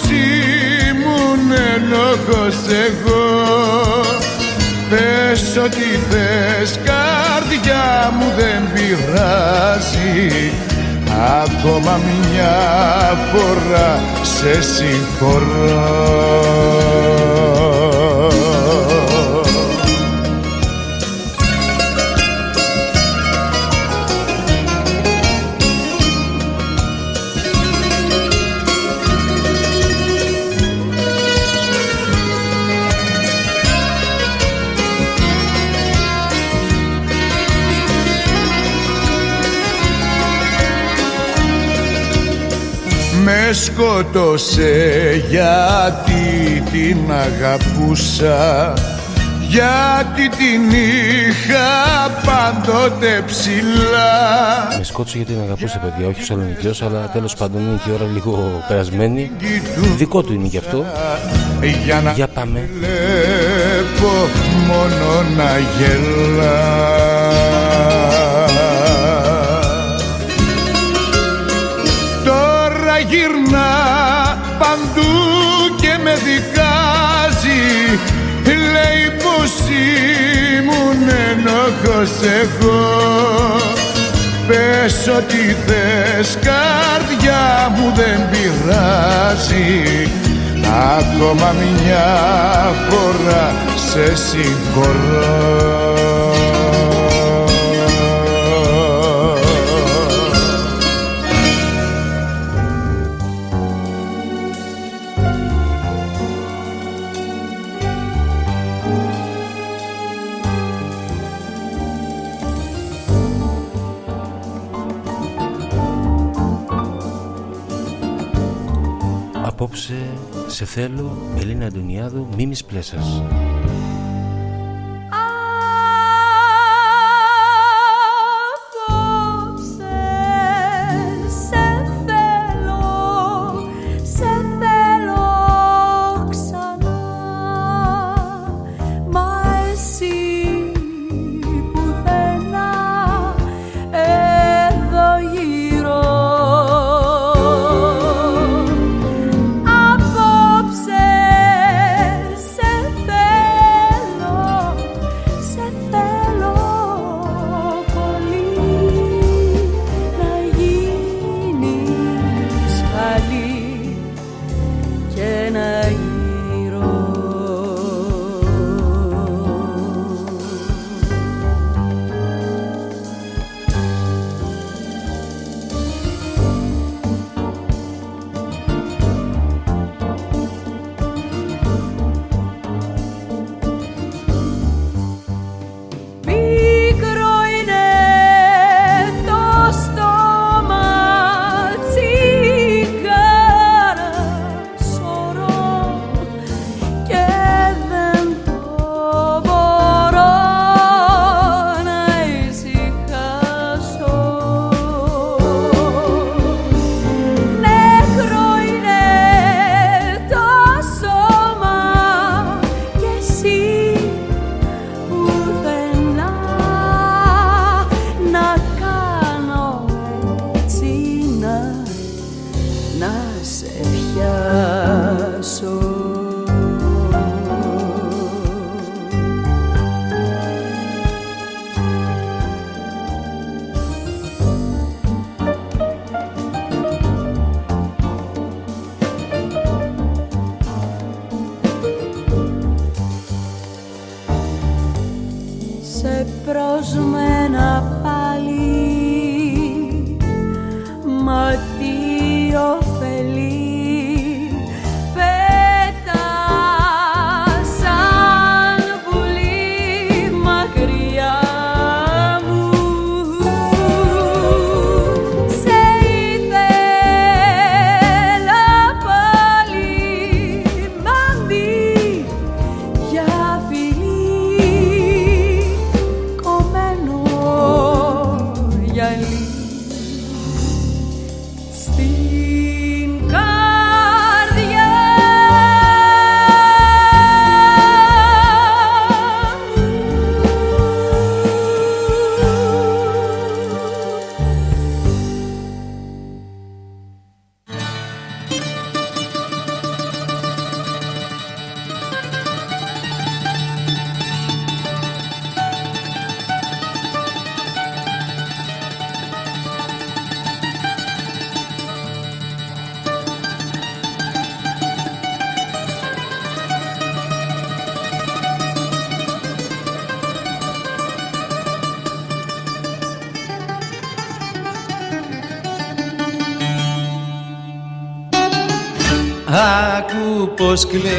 ήμουν ενόχος εγώ. Πες ό,τι θες καρδιά μου δεν πειράζει. Ακόμα μια φορά σε συγχωρώ με σκότωσε γιατί την αγαπούσα γιατί την είχα πάντοτε ψηλά. Με σκότωσε γιατί την αγαπούσα παιδιά, όχι ο Σαλονικιός αλλά τέλος πάντων είναι και η ώρα λίγο περασμένη. Δικό του είναι και αυτό. Για, να Για πάμε. Βλέπω μόνο να γελάς γυρνά παντού και με δικάζει. Λέει πως ήμουν ενόχος εγώ. Πες ό,τι θες καρδιά μου δεν πειράζει. Ακόμα μια φορά σε συγχωρώ Απόψε σε θέλω Ελίνα Αντωνιάδου Μίμης Πλέσας πως κλαίει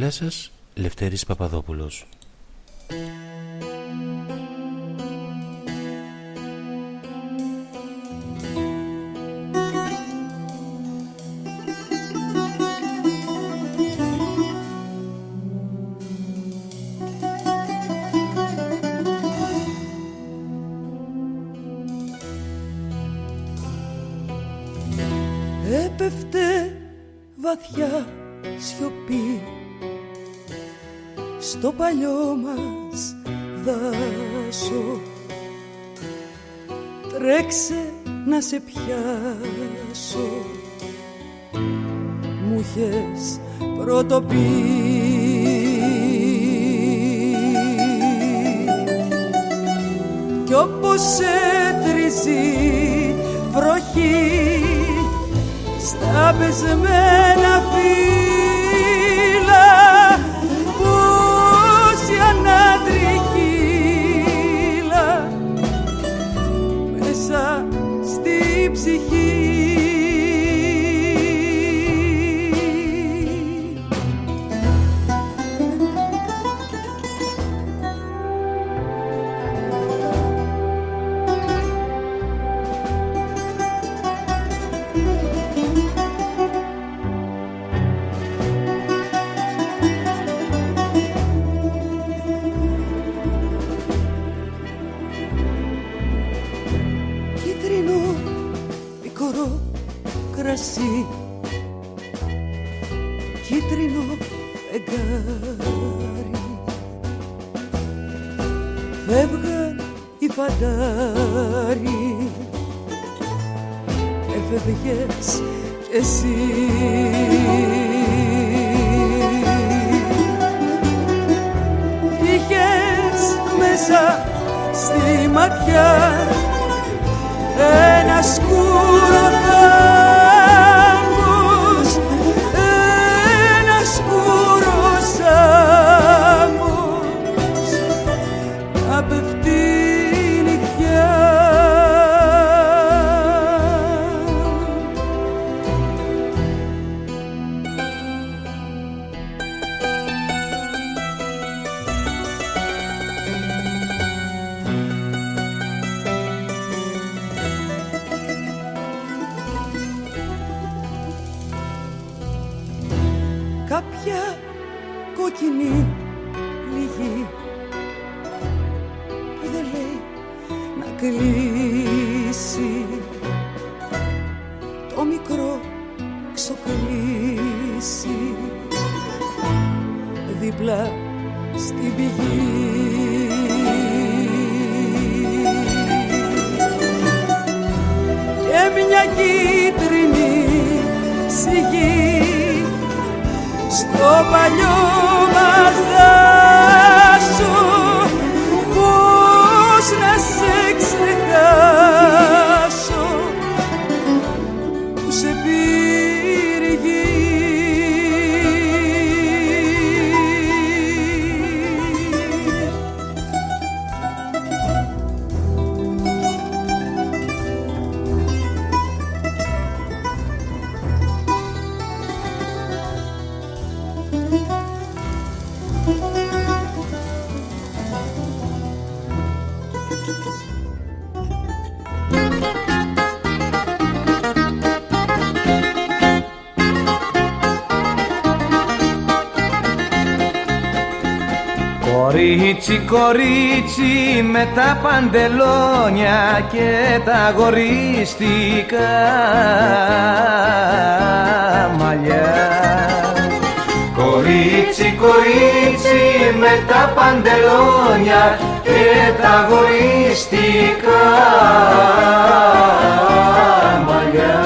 Πλέσας Λευτέρης Παπαδόπουλος κάποια κόκκινη πληγή. Που δεν λέει να κλείσει το μικρό ξοκλήσει δίπλα στην πηγή. Και μια κίτρινη σιγή στο παλιό μας δάσο Κορίτσι, κορίτσι με τα παντελόνια και τα γορίστικα μαλλιά. Κορίτσι, κορίτσι με τα παντελόνια και τα γορίστικα μαλλιά.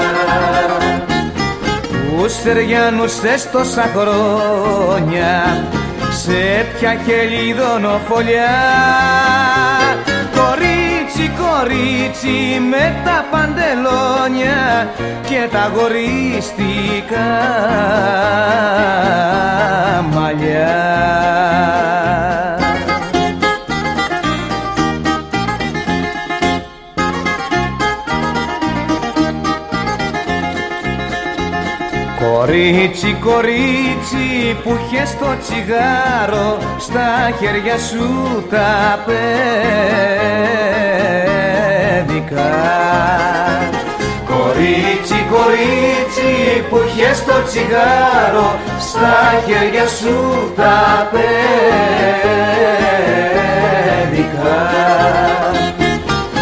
Που στεριάνουσες τόσα χρόνια σε ποια χελιδονοφολιά Κορίτσι, κορίτσι με τα παντελόνια και τα γορίστικα μαλλιά Κορίτσι, κορίτσι που είχες το τσιγάρο στα χέρια σου τα πέδικα Κορίτσι, κορίτσι που είχες το τσιγάρο στα χέρια σου τα πέδικα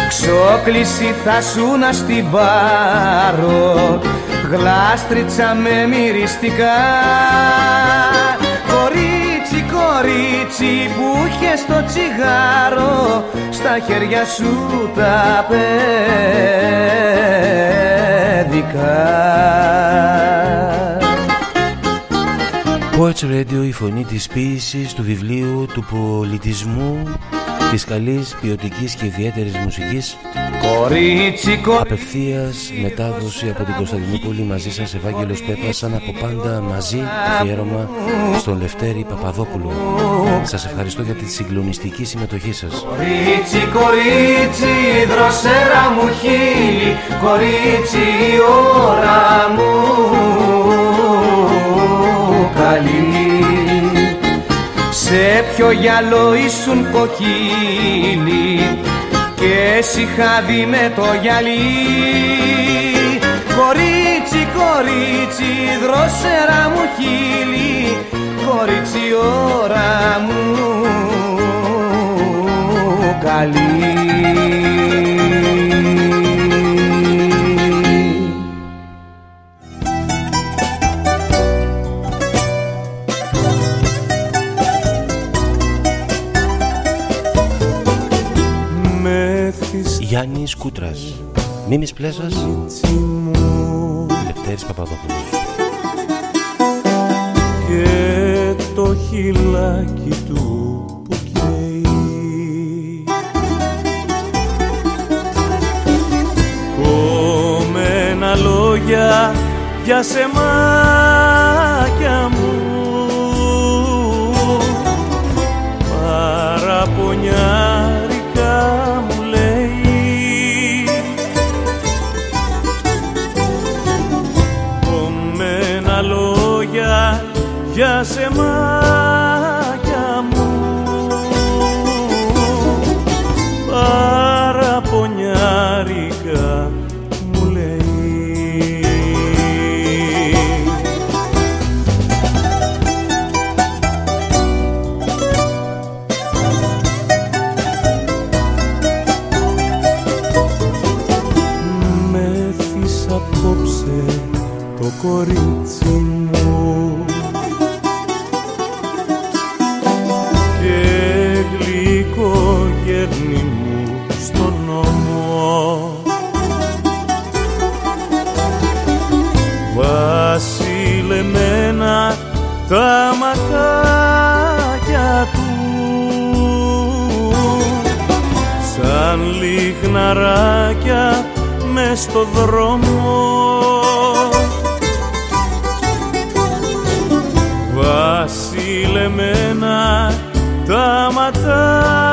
Ξόκληση θα σου να στην πάρω γλάστριτσα με μυριστικά. Κορίτσι, κορίτσι που είχες το τσιγάρο στα χέρια σου τα πέδικα Poets Radio, η φωνή της ποίησης του βιβλίου του πολιτισμού της καλής ποιοτικής και ιδιαίτερης μουσικής. Κορίτσι, Απευθείας μετάδοση από την Κωνσταντινούπολη μαζί σας Ευάγγελος Πέπας σαν από πάντα μαζί αφιέρωμα στον Λευτέρη Παπαδόπουλο. Σας ευχαριστώ για τη συγκλονιστική συμμετοχή σας. Κορίτσι, κορίτσι, δροσέρα μου χείλη Κορίτσι, η ώρα μου. Καλή Σε ποιο γυαλό ήσουν κοκκίνη και εσύ χάδι με το γυαλί. Κορίτσι, κορίτσι, δροσέρα μου χείλη Κορίτσι, ώρα μου καλή Γιάννης Κούτρας. Μίμης Πλέσας. Λευτέρης Παπαδόπουλος. Και το χυλάκι του που καίει. Κομμένα λόγια για σεμάκια μου. Παραπονιάρικα λόγια για σεμάκια μες στο δρόμο. Βασιλεμένα τα ματάκια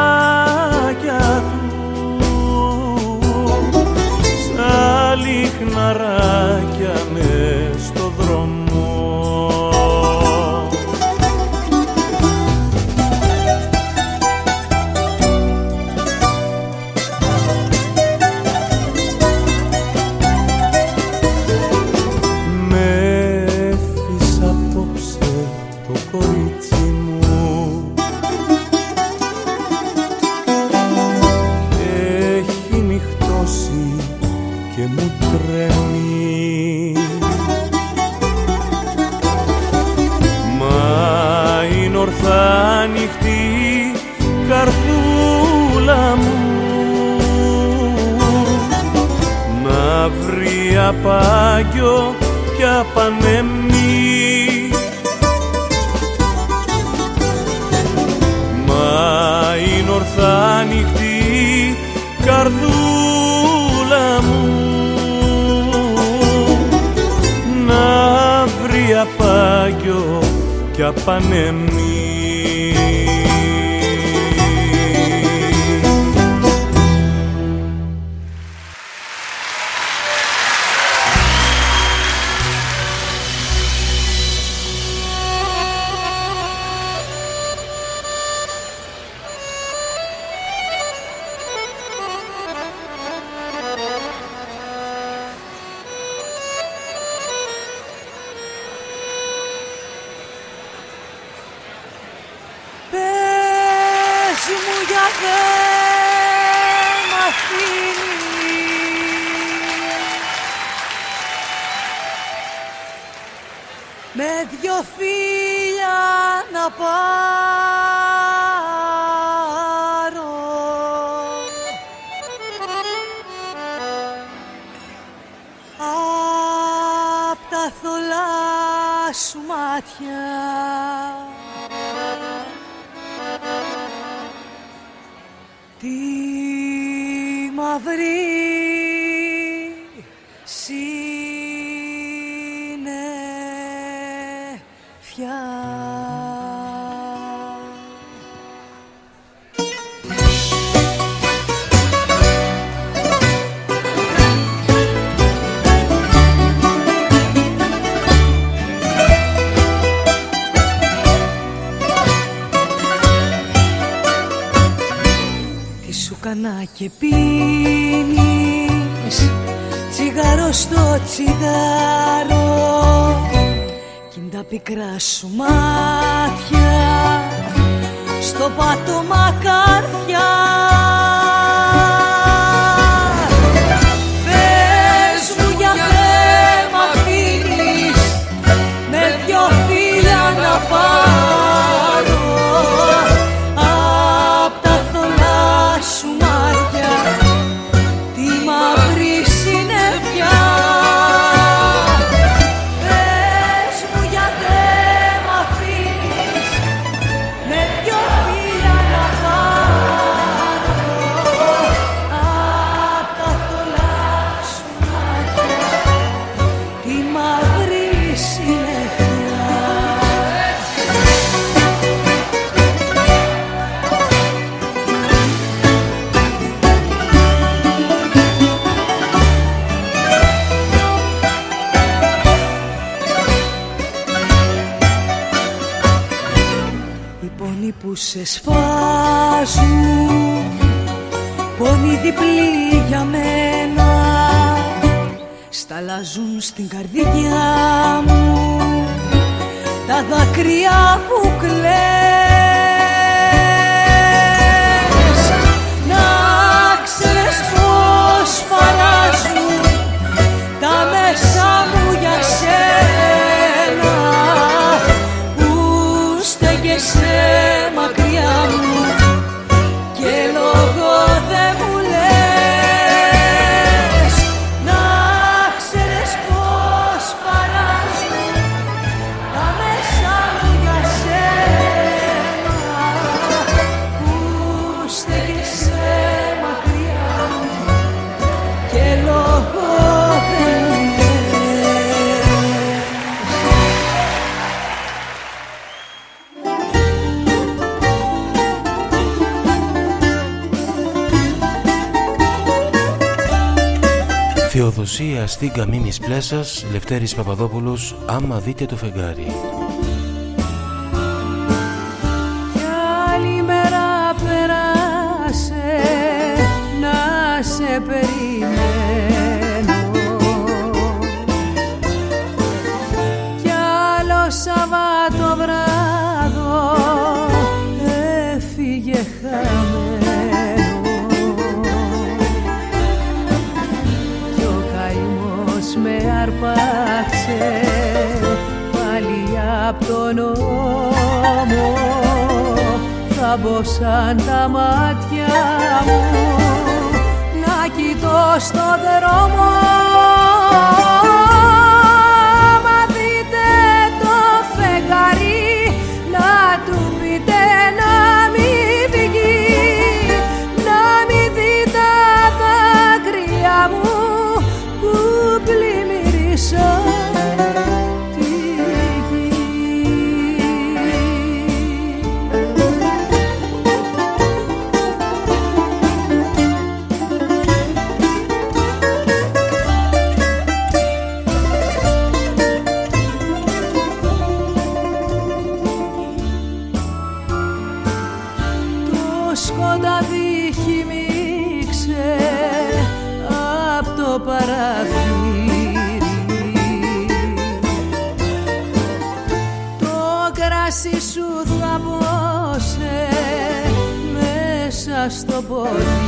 πάγιο και απανέμι Μα είναι ορθά ανοιχτή καρδούλα μου. Να βρει απάγιο και απανέμι su mano. στην Καμίνης Πλέσας, Λευτέρης Παπαδόπουλος, άμα δείτε το φεγγάρι. νόμο, θα μπω σαν τα μάτια μου. Να κοιτώ στον δρόμο. amor.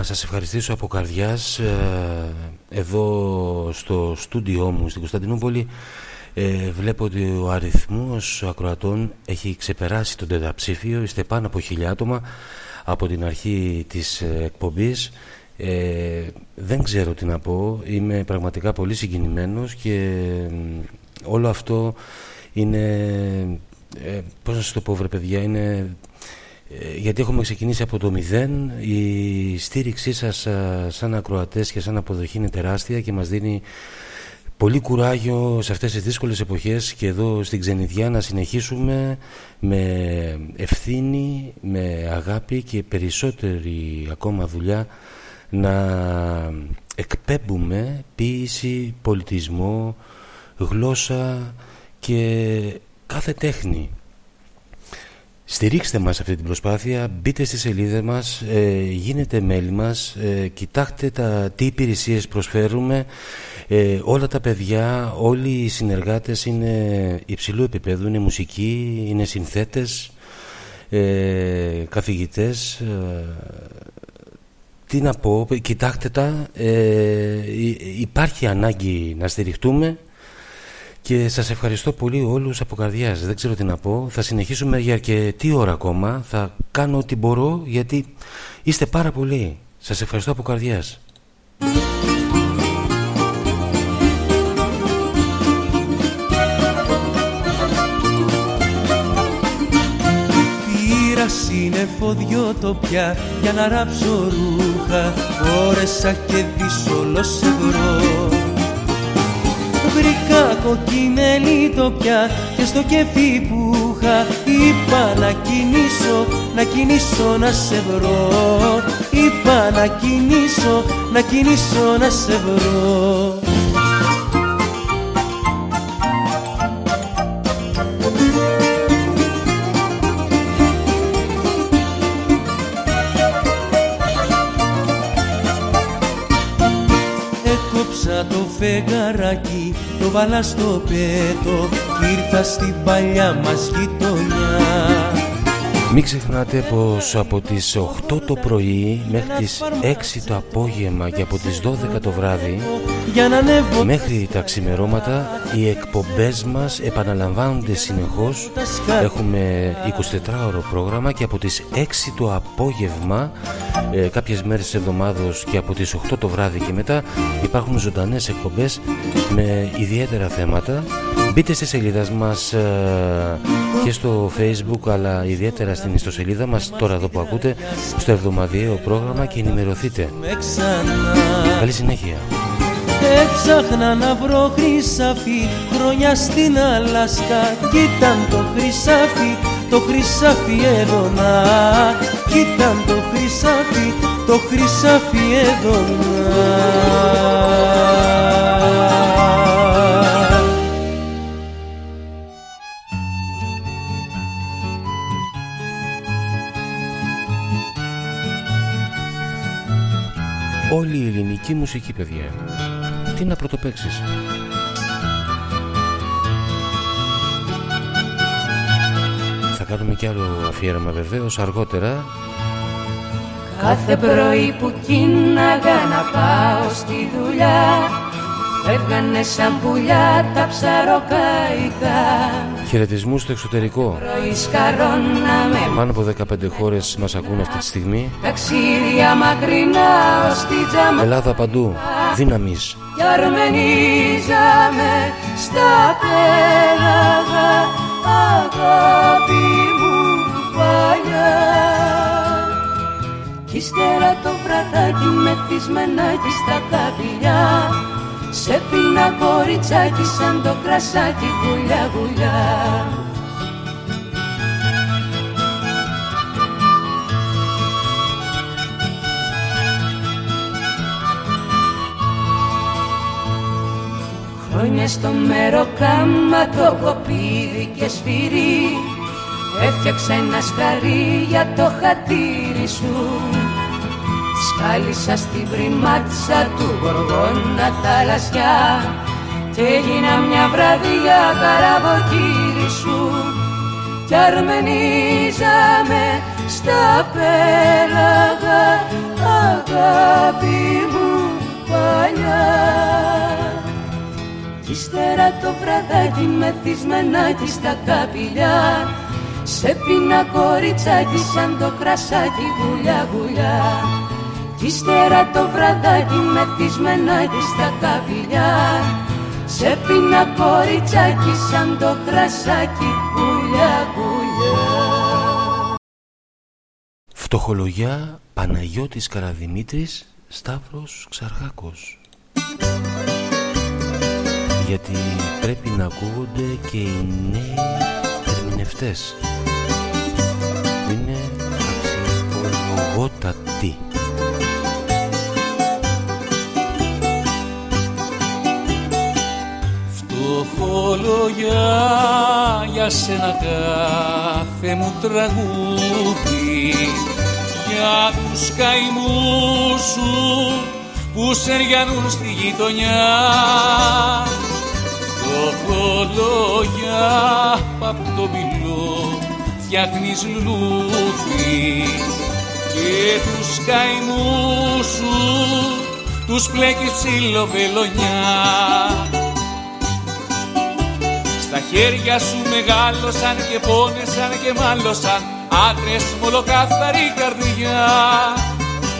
Να σας ευχαριστήσω από καρδιάς ε, εδώ στο στούντιό μου στην Κωνσταντινούπολη ε, βλέπω ότι ο αριθμός ακροατών έχει ξεπεράσει τον τεταψήφιο είστε πάνω από χιλιά άτομα από την αρχή της ε, εκπομπής. Ε, δεν ξέρω τι να πω είμαι πραγματικά πολύ συγκινημένος και όλο αυτό είναι ε, πώς να σας το πω βρε παιδιά είναι ε, γιατί έχουμε ξεκινήσει από το μηδέν η στήριξή σας σαν ακροατές και σαν αποδοχή είναι τεράστια και μας δίνει πολύ κουράγιο σε αυτές τις δύσκολες εποχές και εδώ στην Ξενιδιά να συνεχίσουμε με ευθύνη, με αγάπη και περισσότερη ακόμα δουλειά να εκπέμπουμε ποίηση, πολιτισμό, γλώσσα και κάθε τέχνη. Στηρίξτε μας αυτή την προσπάθεια, μπείτε στη σελίδα μας, ε, γίνετε μέλη μας, ε, κοιτάξτε τα, τι υπηρεσίες προσφέρουμε. Ε, όλα τα παιδιά, όλοι οι συνεργάτες είναι υψηλού επίπεδου, είναι μουσικοί, είναι συνθέτες, ε, καθηγητές. Ε, τι να πω, κοιτάξτε τα, υπάρχει ανάγκη να στηριχτούμε και σας ευχαριστώ πολύ όλους από καρδιάς. Δεν ξέρω τι να πω. Θα συνεχίσουμε για αρκετή ώρα ακόμα. Θα κάνω ό,τι μπορώ γιατί είστε πάρα πολλοί. Σας ευχαριστώ από καρδιάς. Πήρα σύννεφο δυο τοπιά για να ράψω ρούχα Φόρεσα και δυσολός ευρώ Βρήκα κοκκινέλη τοπιά και στο κεφί που είχα Είπα να κινήσω, να κινήσω να σε βρω. Είπα να κινήσω, να κινήσω να σε βρω. Το φεγγαράκι το βάλα στο πέτο ήρθα στην παλιά μας γειτονιά μην ξεχνάτε πως από τις 8 το πρωί μέχρι τις 6 το απόγευμα και από τις 12 το βράδυ μέχρι τα ξημερώματα οι εκπομπές μας επαναλαμβάνονται συνεχώς. Έχουμε 24ωρο πρόγραμμα και από τις 6 το απόγευμα ε, κάποιες μέρες της εβδομάδος και από τις 8 το βράδυ και μετά υπάρχουν ζωντανές εκπομπές με ιδιαίτερα θέματα Μπείτε στη σελίδα μας ε, και στο facebook αλλά ιδιαίτερα στην ιστοσελίδα μας τώρα εδώ που ακούτε στο εβδομαδιαίο πρόγραμμα και ενημερωθείτε. Καλή συνέχεια. Έψαχνα να βρω χρυσάφι χρόνια στην Αλάσκα Κοίταν το χρυσάφι, το χρυσάφι εδώ να Κοίταν το χρυσάφι, το χρυσάφι εδώ Όλη η ελληνική μουσική παιδιά. Τι να πρωτοπαίξεις. Θα κάνουμε κι άλλο αφιέρωμα βεβαίως αργότερα. Κάθε πρωί που κίναγα να πάω στη δουλειά Φεύγανε σαν πουλιά τα ψαροκαϊκά Χαιρετισμού στο εξωτερικό. Πάνω από 15 χώρες μας ακούν αυτή τη στιγμή. Ταξίδια μακρινά στη τζαμα. Ελλάδα παντού. Δύναμης. Κι αρμενίζαμε στα πέλαγα αγάπη μου παλιά. Κι ύστερα το βραδάκι με κι στα καπηλιά σε πίνα κοριτσάκι σαν το κρασάκι γουλιά γουλιά. Χρόνια στο μεροκάμα το κοπίδι και σφυρί. Έφτιαξα ένα σκαρί για το χατήρι σου Σκάλισα στην πριμάτσα του γοργόνα θαλασσιά και έγινα μια βραδιά καραβοκύρι σου κι αρμενίζαμε στα πέλαγα αγάπη μου παλιά. Κι ύστερα το βραδάκι μεθυσμενάκι στα καπηλιά σε πίνα κοριτσάκι σαν το κρασάκι γουλιά γουλιά κι ύστερα το βραδάκι μεθυσμενάκι στα καπηλιά. Σε πίνα κοριτσάκι σαν το κρασάκι γουλιά γουλιά Φτωχολογιά Παναγιώτης Καραδημήτρης Σταύρος Ξαρχάκος. Γιατί πρέπει να ακούγονται και οι νέοι ερμηνευτές. Που είναι αξιολογότατοι. Φτωχολογιά για σένα κάθε μου τραγούδι. Για τους καημούς σου που σεριανούν στη γειτονιά. Φτωχολόγια απ' το μιλό φτιάχνεις λουλούδι. Και τους καημούς σου τους πλέκεις ψιλοβελονιά. Στα χέρια σου μεγάλωσαν και πόνεσαν και μάλωσαν. Άντρες μολοκάθαρη καρδιά.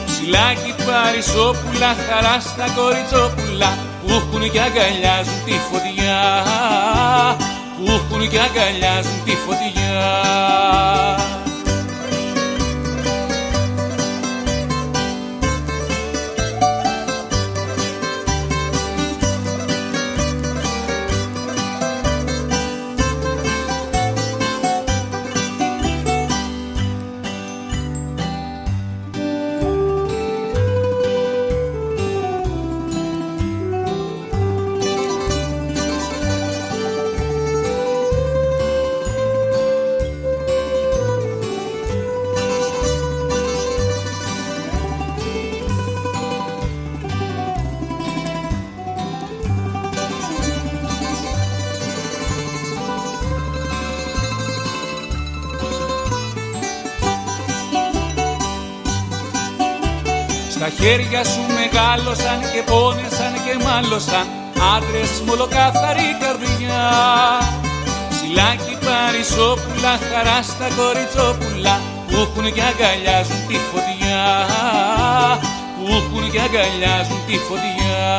Ψιλάκι παρισόπουλα, χαρά στα κοριτσόπουλα. Που έχουν και αγκαλιάζουν τη φωτιά. Που έχουν και αγκαλιάζουν τη φωτιά χέρια σου μεγάλωσαν και πόνεσαν και μάλωσαν. Άντρες μολοκάθαρη καρδιά. Ψιλάκι παρισόπουλα, χαρά στα κοριτσόπουλα που έχουν και αγκαλιάζουν τη φωτιά. Που έχουν και αγκαλιάζουν τη φωτιά.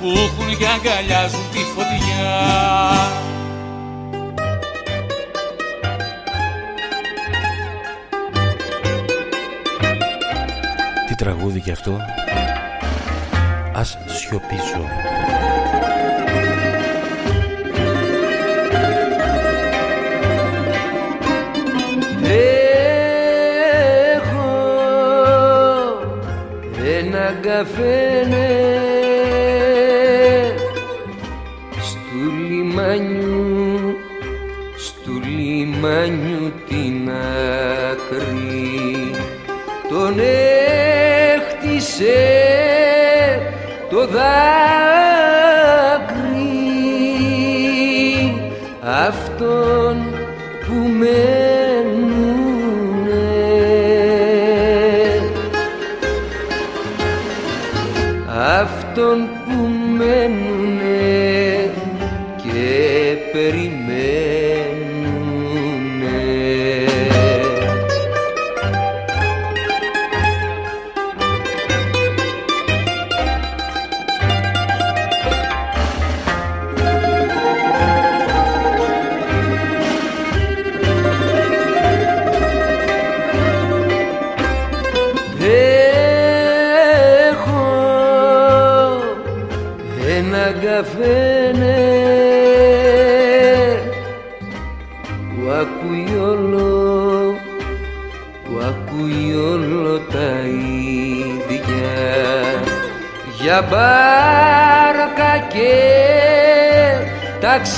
Που έχουν και αγκαλιάζουν τη φωτιά τραγούδι κι αυτό. Ας σιωπήσω. Έχω ένα καφένε το για μπάρκα και ταξίδια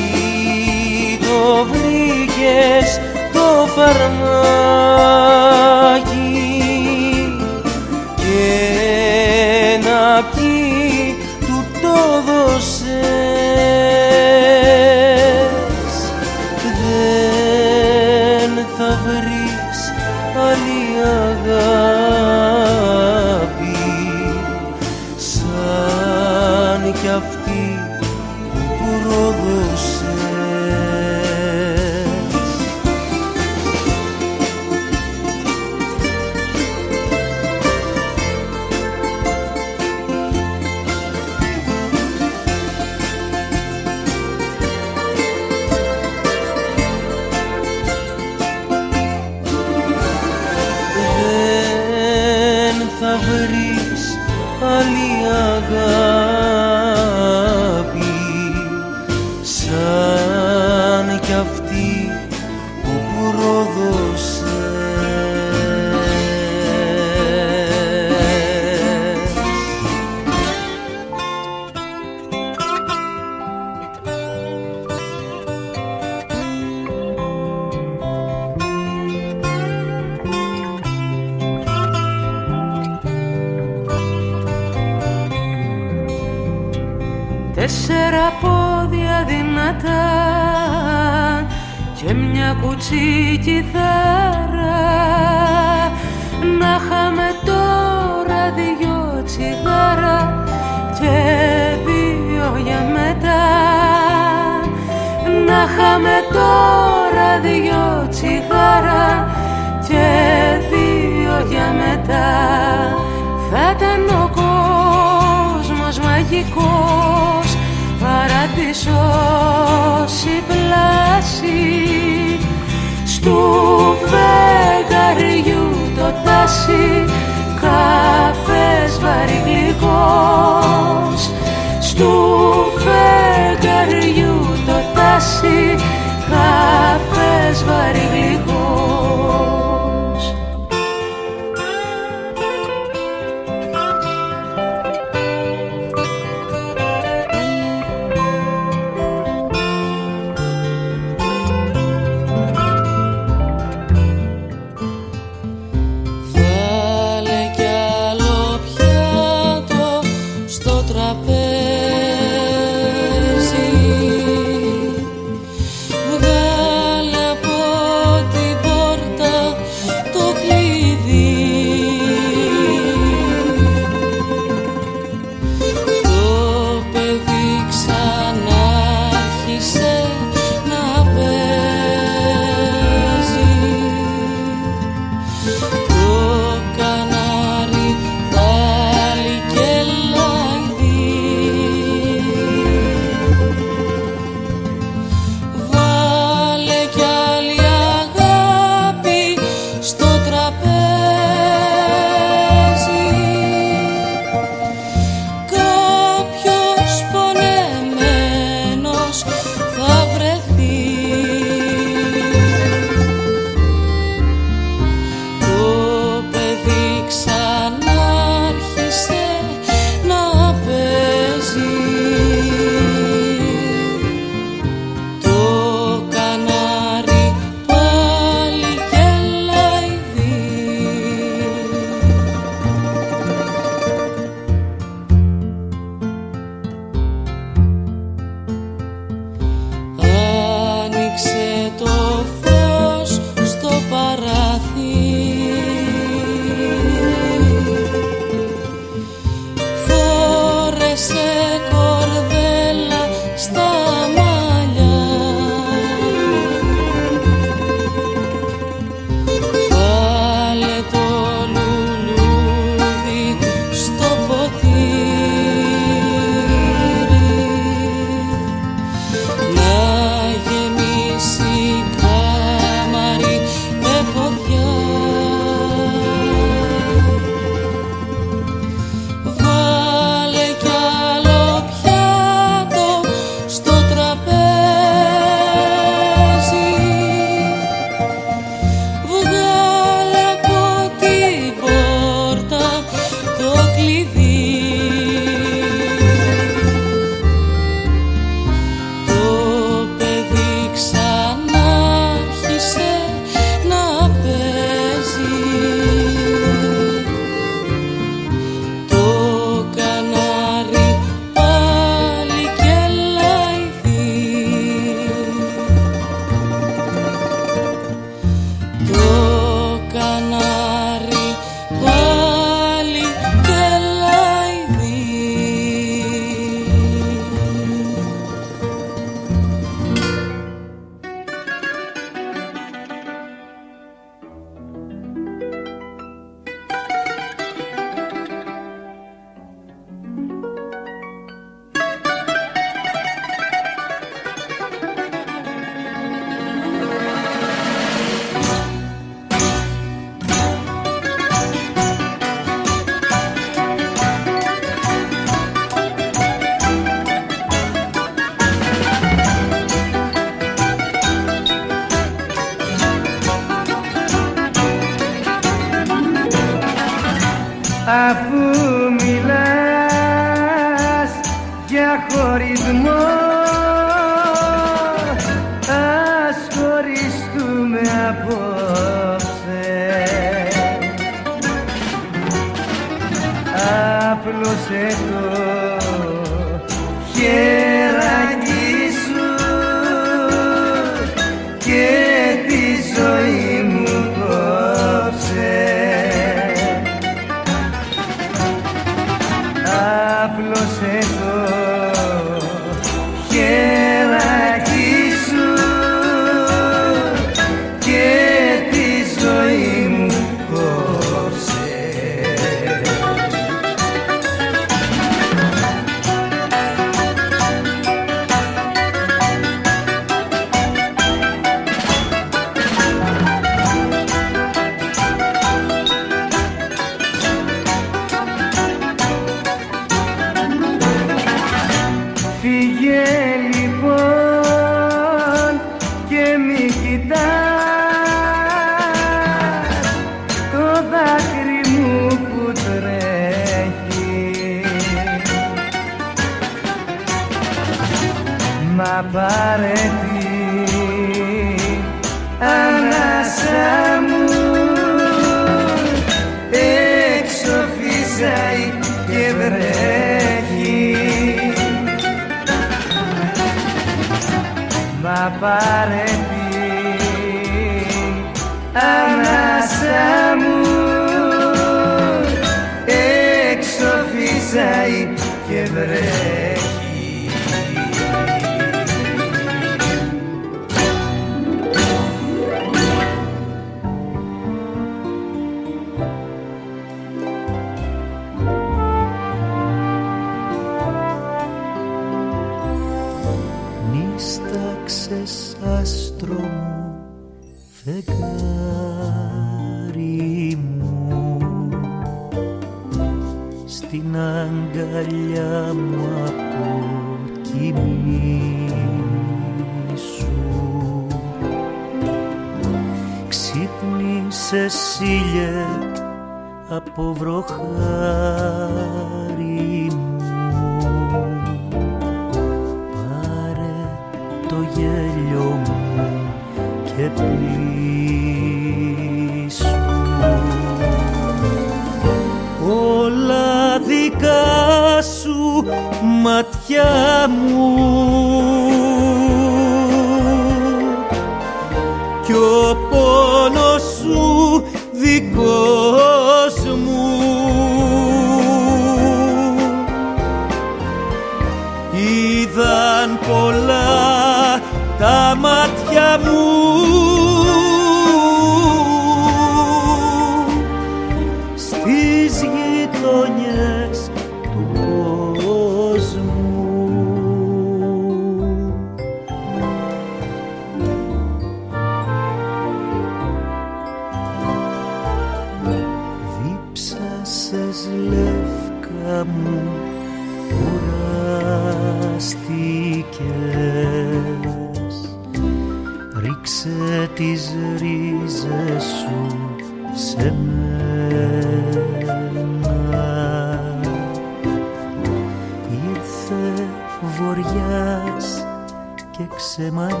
και ξεμαλιάστηκες.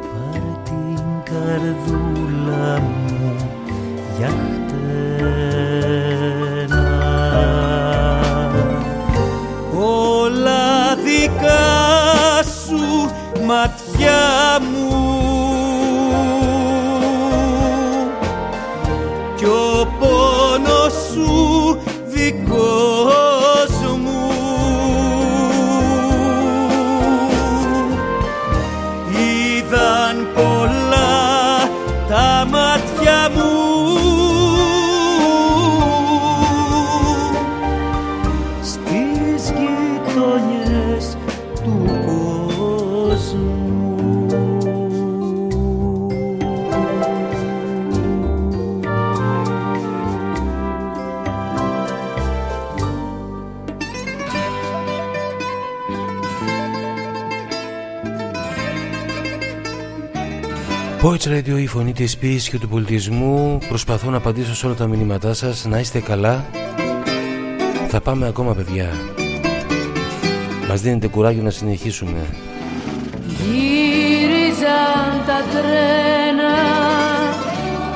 Πάρε την καρδούλα μου για χτένα. Σου ματιά μου Poets Radio, η φωνή της ποιήσης και του πολιτισμού. Προσπαθώ να απαντήσω σε όλα τα μηνύματά σας. Να είστε καλά. Θα πάμε ακόμα παιδιά. Μας δίνετε κουράγιο να συνεχίσουμε. Γύριζαν τα τρένα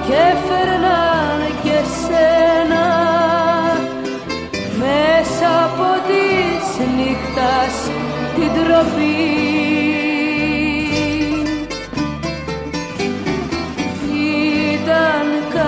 Και φέρναν και σένα. Μέσα από τις νύχτας την τροπή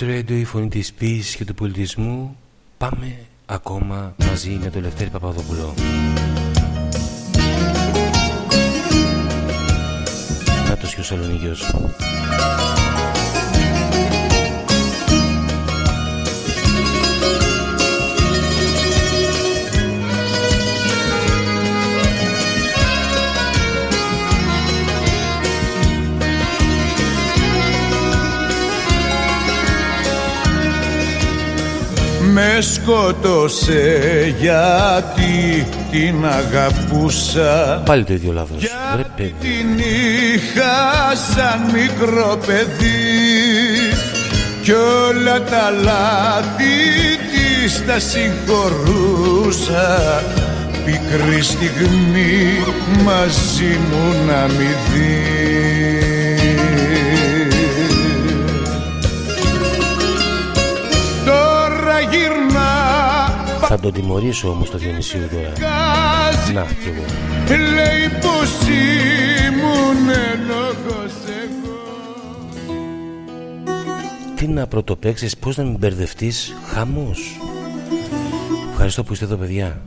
Radio, η φωνή της ποιήσης και του πολιτισμού. Πάμε ακόμα μαζί με τον Λευτέρη Παπαδόπουλο. Νάτος και ο Σαλονίκιος σκότωσε γιατί την αγαπούσα. Πάλι το ίδιο λάθος. Γιατί την είχα σαν μικρό παιδί. Κι όλα τα λάθη της τα συγχωρούσα. Πικρή στιγμή μαζί μου να μη δεις Θα τον τιμωρήσω όμως το Διονυσίου τώρα. Να κι εγώ. Λέει πως ήμουν λόγος εγώ. Τι να πρωτοπαίξεις, πώς να μην μπερδευτείς Χαμός. Ευχαριστώ που είστε εδώ παιδιά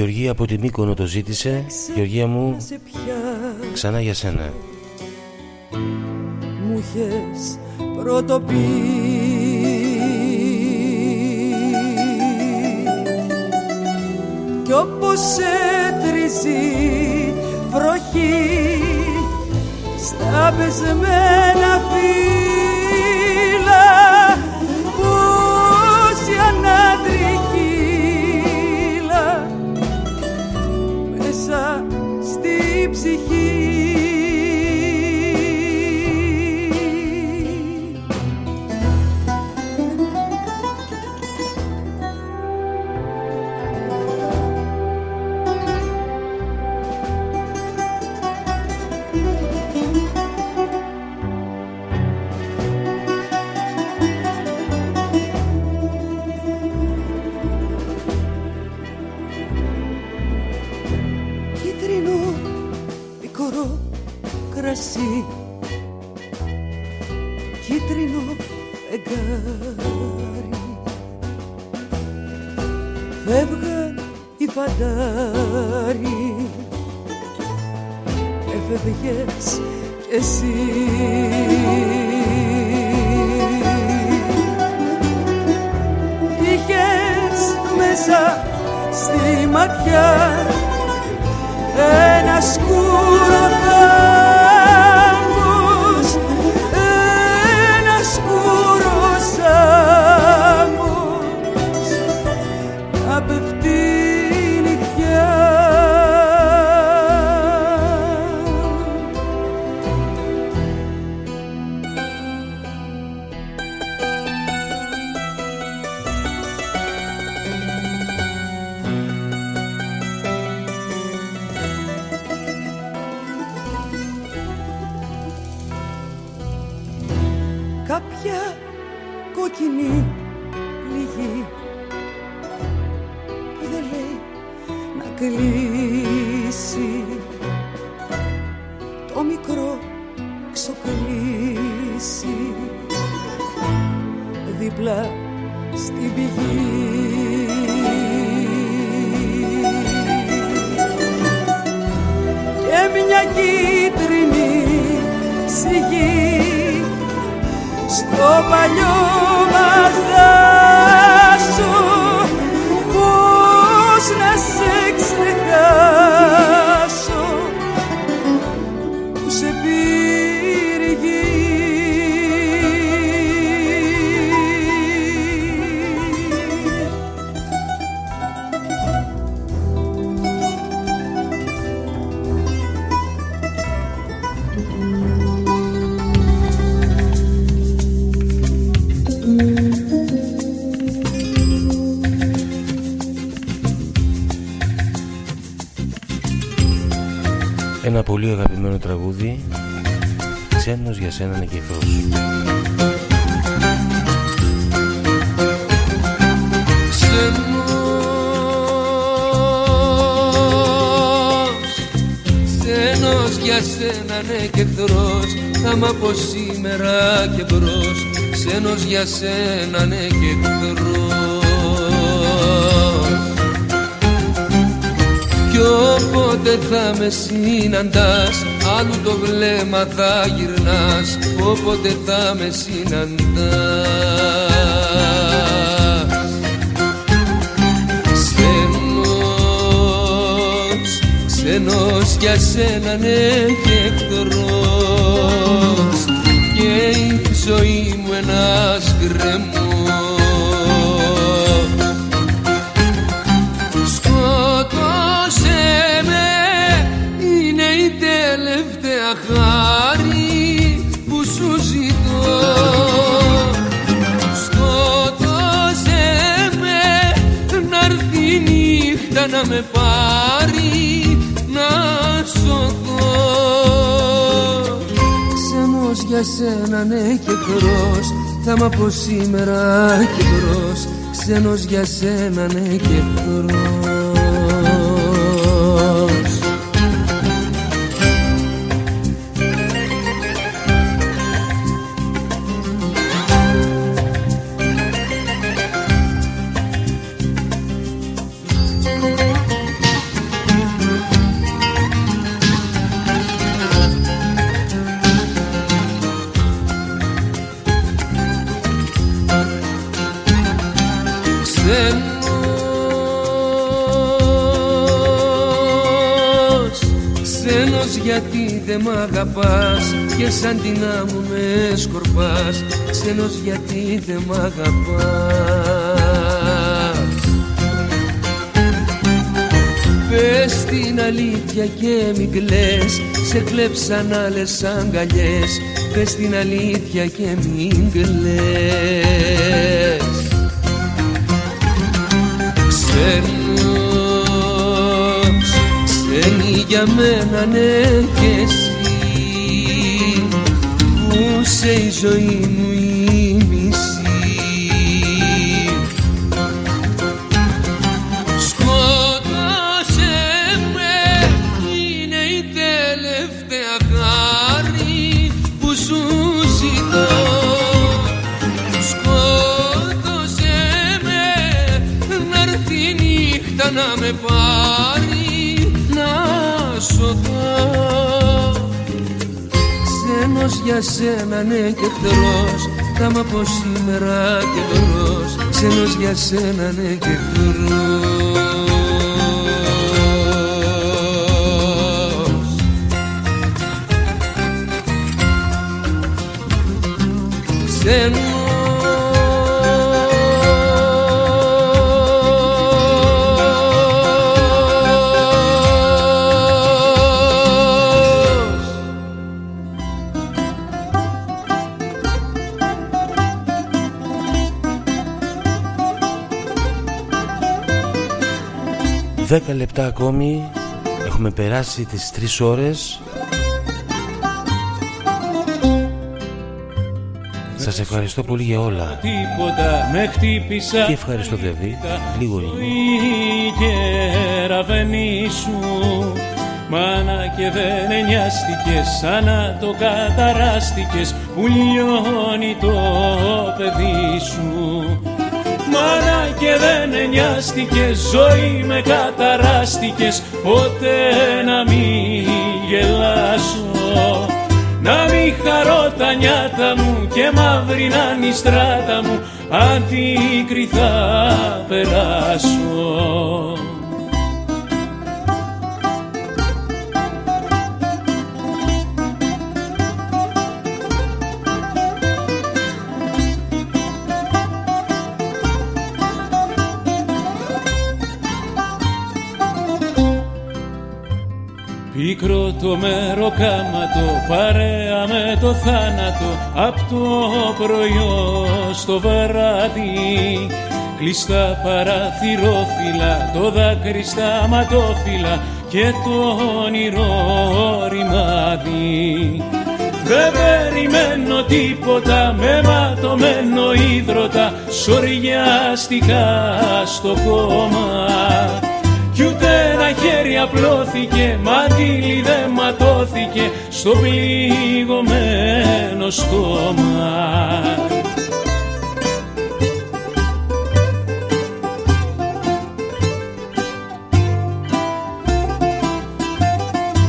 Γεωργία από τη Μύκονο το ζήτησε. Γεωργία μου ξανά για σένα. Μου είχες πρωτοπεί Κι όπως έτριζει βροχή στα πεσμένα φύλλα πόση ανατριχύλα sending the gift όποτε θα με συναντάς σένα ναι και χρός θα μ' από σήμερα και μπρος Ξένος για σένα ναι και χρός σαν την άμμο με σκορπάς Ξένος γιατί δεν μ' αγαπάς. Πες την αλήθεια και μην κλαις Σε κλέψαν άλλες αγκαλιές. Πες την αλήθεια και μην κλαις. Ξένος, ξένη για μένα ναι και εσύ Που σε για σένα ναι και εχθρός θα μ' από σήμερα και δωρός Ξένος για σένα ναι και εχθρός Ξένος Δέκα λεπτά ακόμη. Έχουμε περάσει τις τρεις ώρες. Σας ευχαριστώ πολύ για όλα. Τίποτα με χτύπησα. Και ευχαριστώ Δεβί Λίγο είναι. Η κεραυνή σου. Μάνα και δεν νοιάστηκες σαν να το καταράστηκες που λιώνει το παιδί σου Μάνα και δεν νοιάστηκες ζωή με καταράστηκες ποτέ να μην γελάσω. Να μην χαρώ τα νιάτα μου και μαύρη να είναι η στράτα μου αντίκρι θα περάσω Πίκρο το μεροκάματο παρέα με το θάνατο Απ' το πρωιό στο βράδυ Κλειστά παραθυρόφυλλα, το δάκρυ στα ματόφυλλα Και το όνειρο ρημάδι. Δεν περιμένω τίποτα με ματωμένο ίδρωτα Σοριάστηκα στο κόμμα κι ούτε ένα χέρι απλώθηκε μαντήλι δεν ματώθηκε στο πληγωμένο στόμα.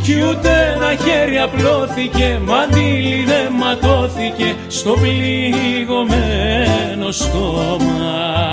Κι ούτε ένα χέρι απλώθηκε μαντήλι δεν ματώθηκε στο πληγωμένο στόμα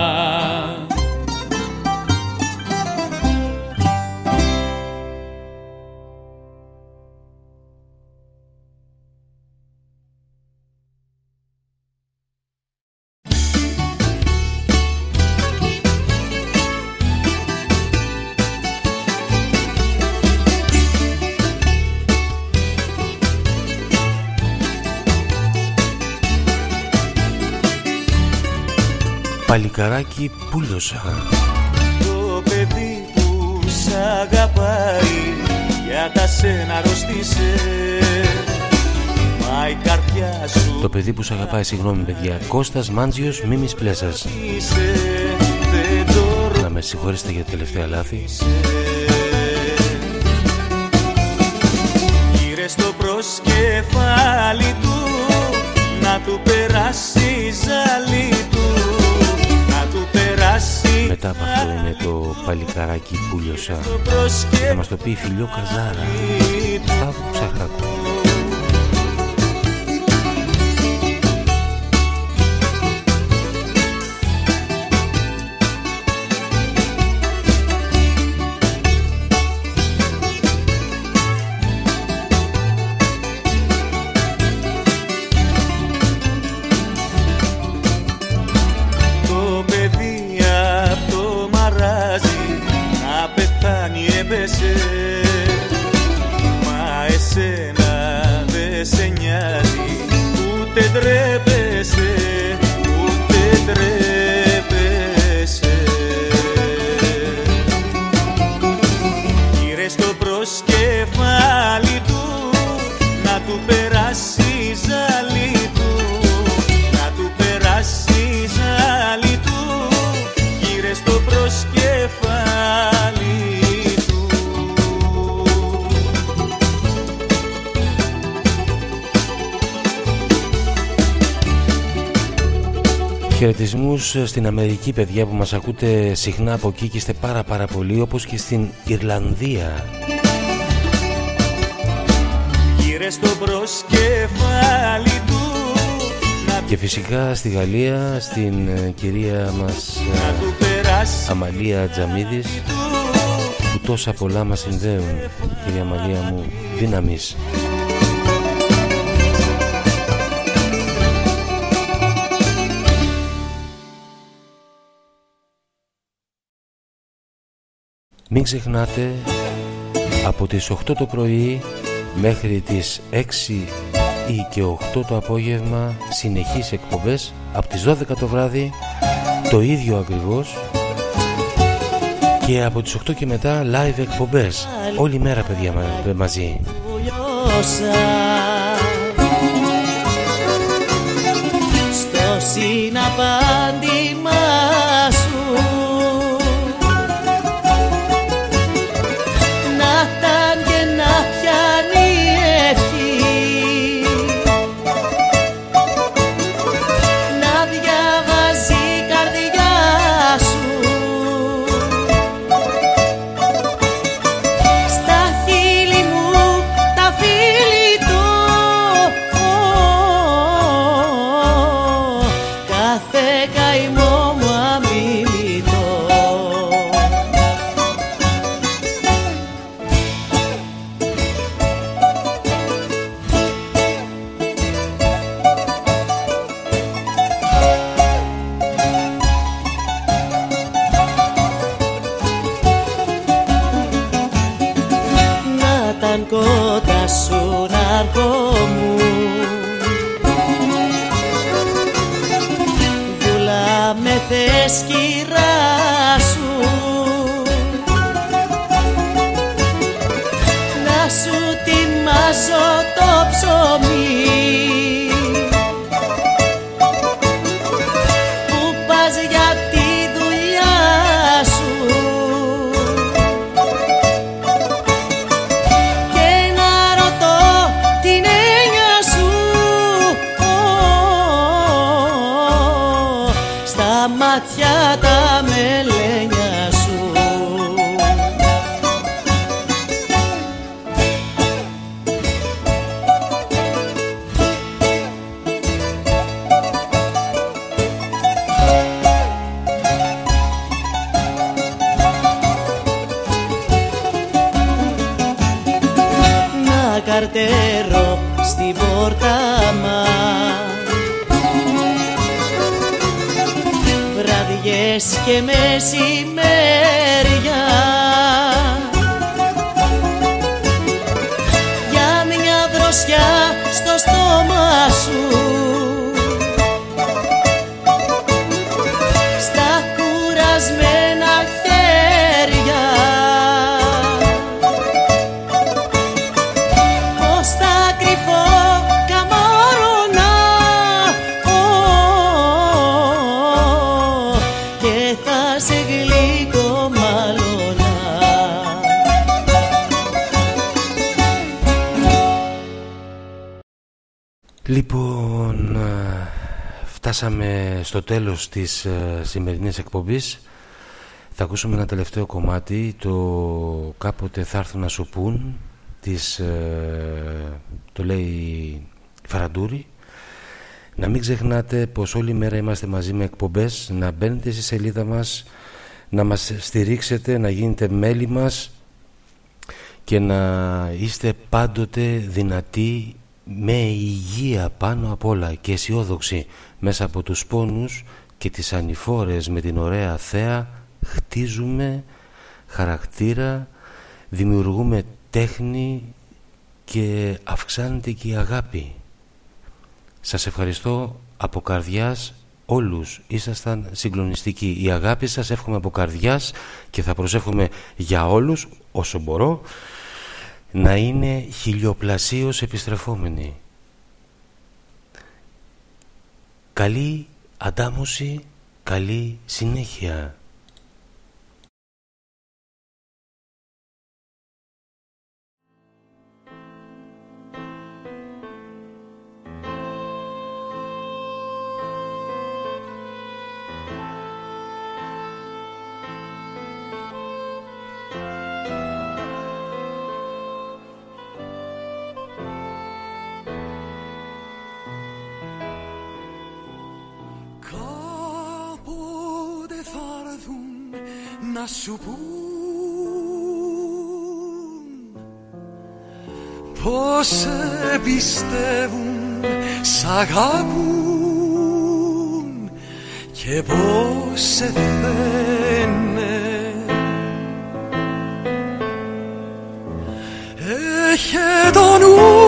Παλικαράκι πουλώσα Το παιδί που σ' αγαπάει για τα σένα αρρωστήσε Μα η καρδιά σου Το παιδί που σ' αγαπάει, συγγνώμη παιδιά. Κώστας Μάντζιος Μίμης Πλέσας. είσαι δεν το Να με συγχωρήσετε για τα τελευταία λάθη. Γύρε στο προσκεφάλι του να του περάσει ζαλί του να του περάσει Μετά από αυτό είναι το παλικαράκι που λιώσα. Θα μας το πει η φιλιό Καζάρα Σταύρου Ψαχάκου τρέπεσαι στην Αμερική παιδιά που μας ακούτε συχνά από εκεί και είστε πάρα πάρα πολύ όπως και στην Ιρλανδία. Γύρε στο προσκεφάλι του Να και φυσικά στη Γαλλία στην ε, κυρία μας ε, του περάσει Αμαλία Τζαμίδης που τόσα πολλά μας συνδέουν κυρία Αμαλία μου δύναμης Μην ξεχνάτε από τις 8 το πρωί μέχρι τις 6 ή και 8 το απόγευμα συνεχείς εκπομπές. Από τις 12 το βράδυ το ίδιο ακριβώς. Και από τις 8 και μετά live εκπομπές. Όλη μέρα παιδιά μα- μαζί. Πουλιώσα στο συναπάντημά φτάσαμε στο τέλος της α, σημερινής εκπομπής. Θα ακούσουμε ένα τελευταίο κομμάτι, το «Κάποτε θα έρθουν να σου πούν», της, ε, το λέει η Φαραντούρη. Να μην ξεχνάτε πως όλη μέρα είμαστε μαζί με εκπομπές, να μπαίνετε στη σελίδα μας, να μας στηρίξετε, να γίνετε μέλη μας και να είστε πάντοτε δυνατοί με υγεία πάνω απ' όλα και αισιόδοξοι μέσα από τους πόνους και τις ανηφόρες με την ωραία θέα χτίζουμε χαρακτήρα δημιουργούμε τέχνη και αυξάνεται και η αγάπη. Σας ευχαριστώ από καρδιάς όλους ήσασταν συγκλονιστικοί. Η αγάπη σας εύχομαι από καρδιάς και θα προσεύχομαι για όλους όσο μπορώ να είναι χιλιοπλασίως επιστρεφόμενοι. Καλή αντάμωση, καλή συνέχεια. Σου πούν πως σε πιστεύουν, σ' αγάπουν και πως σε θένε Έχε το νου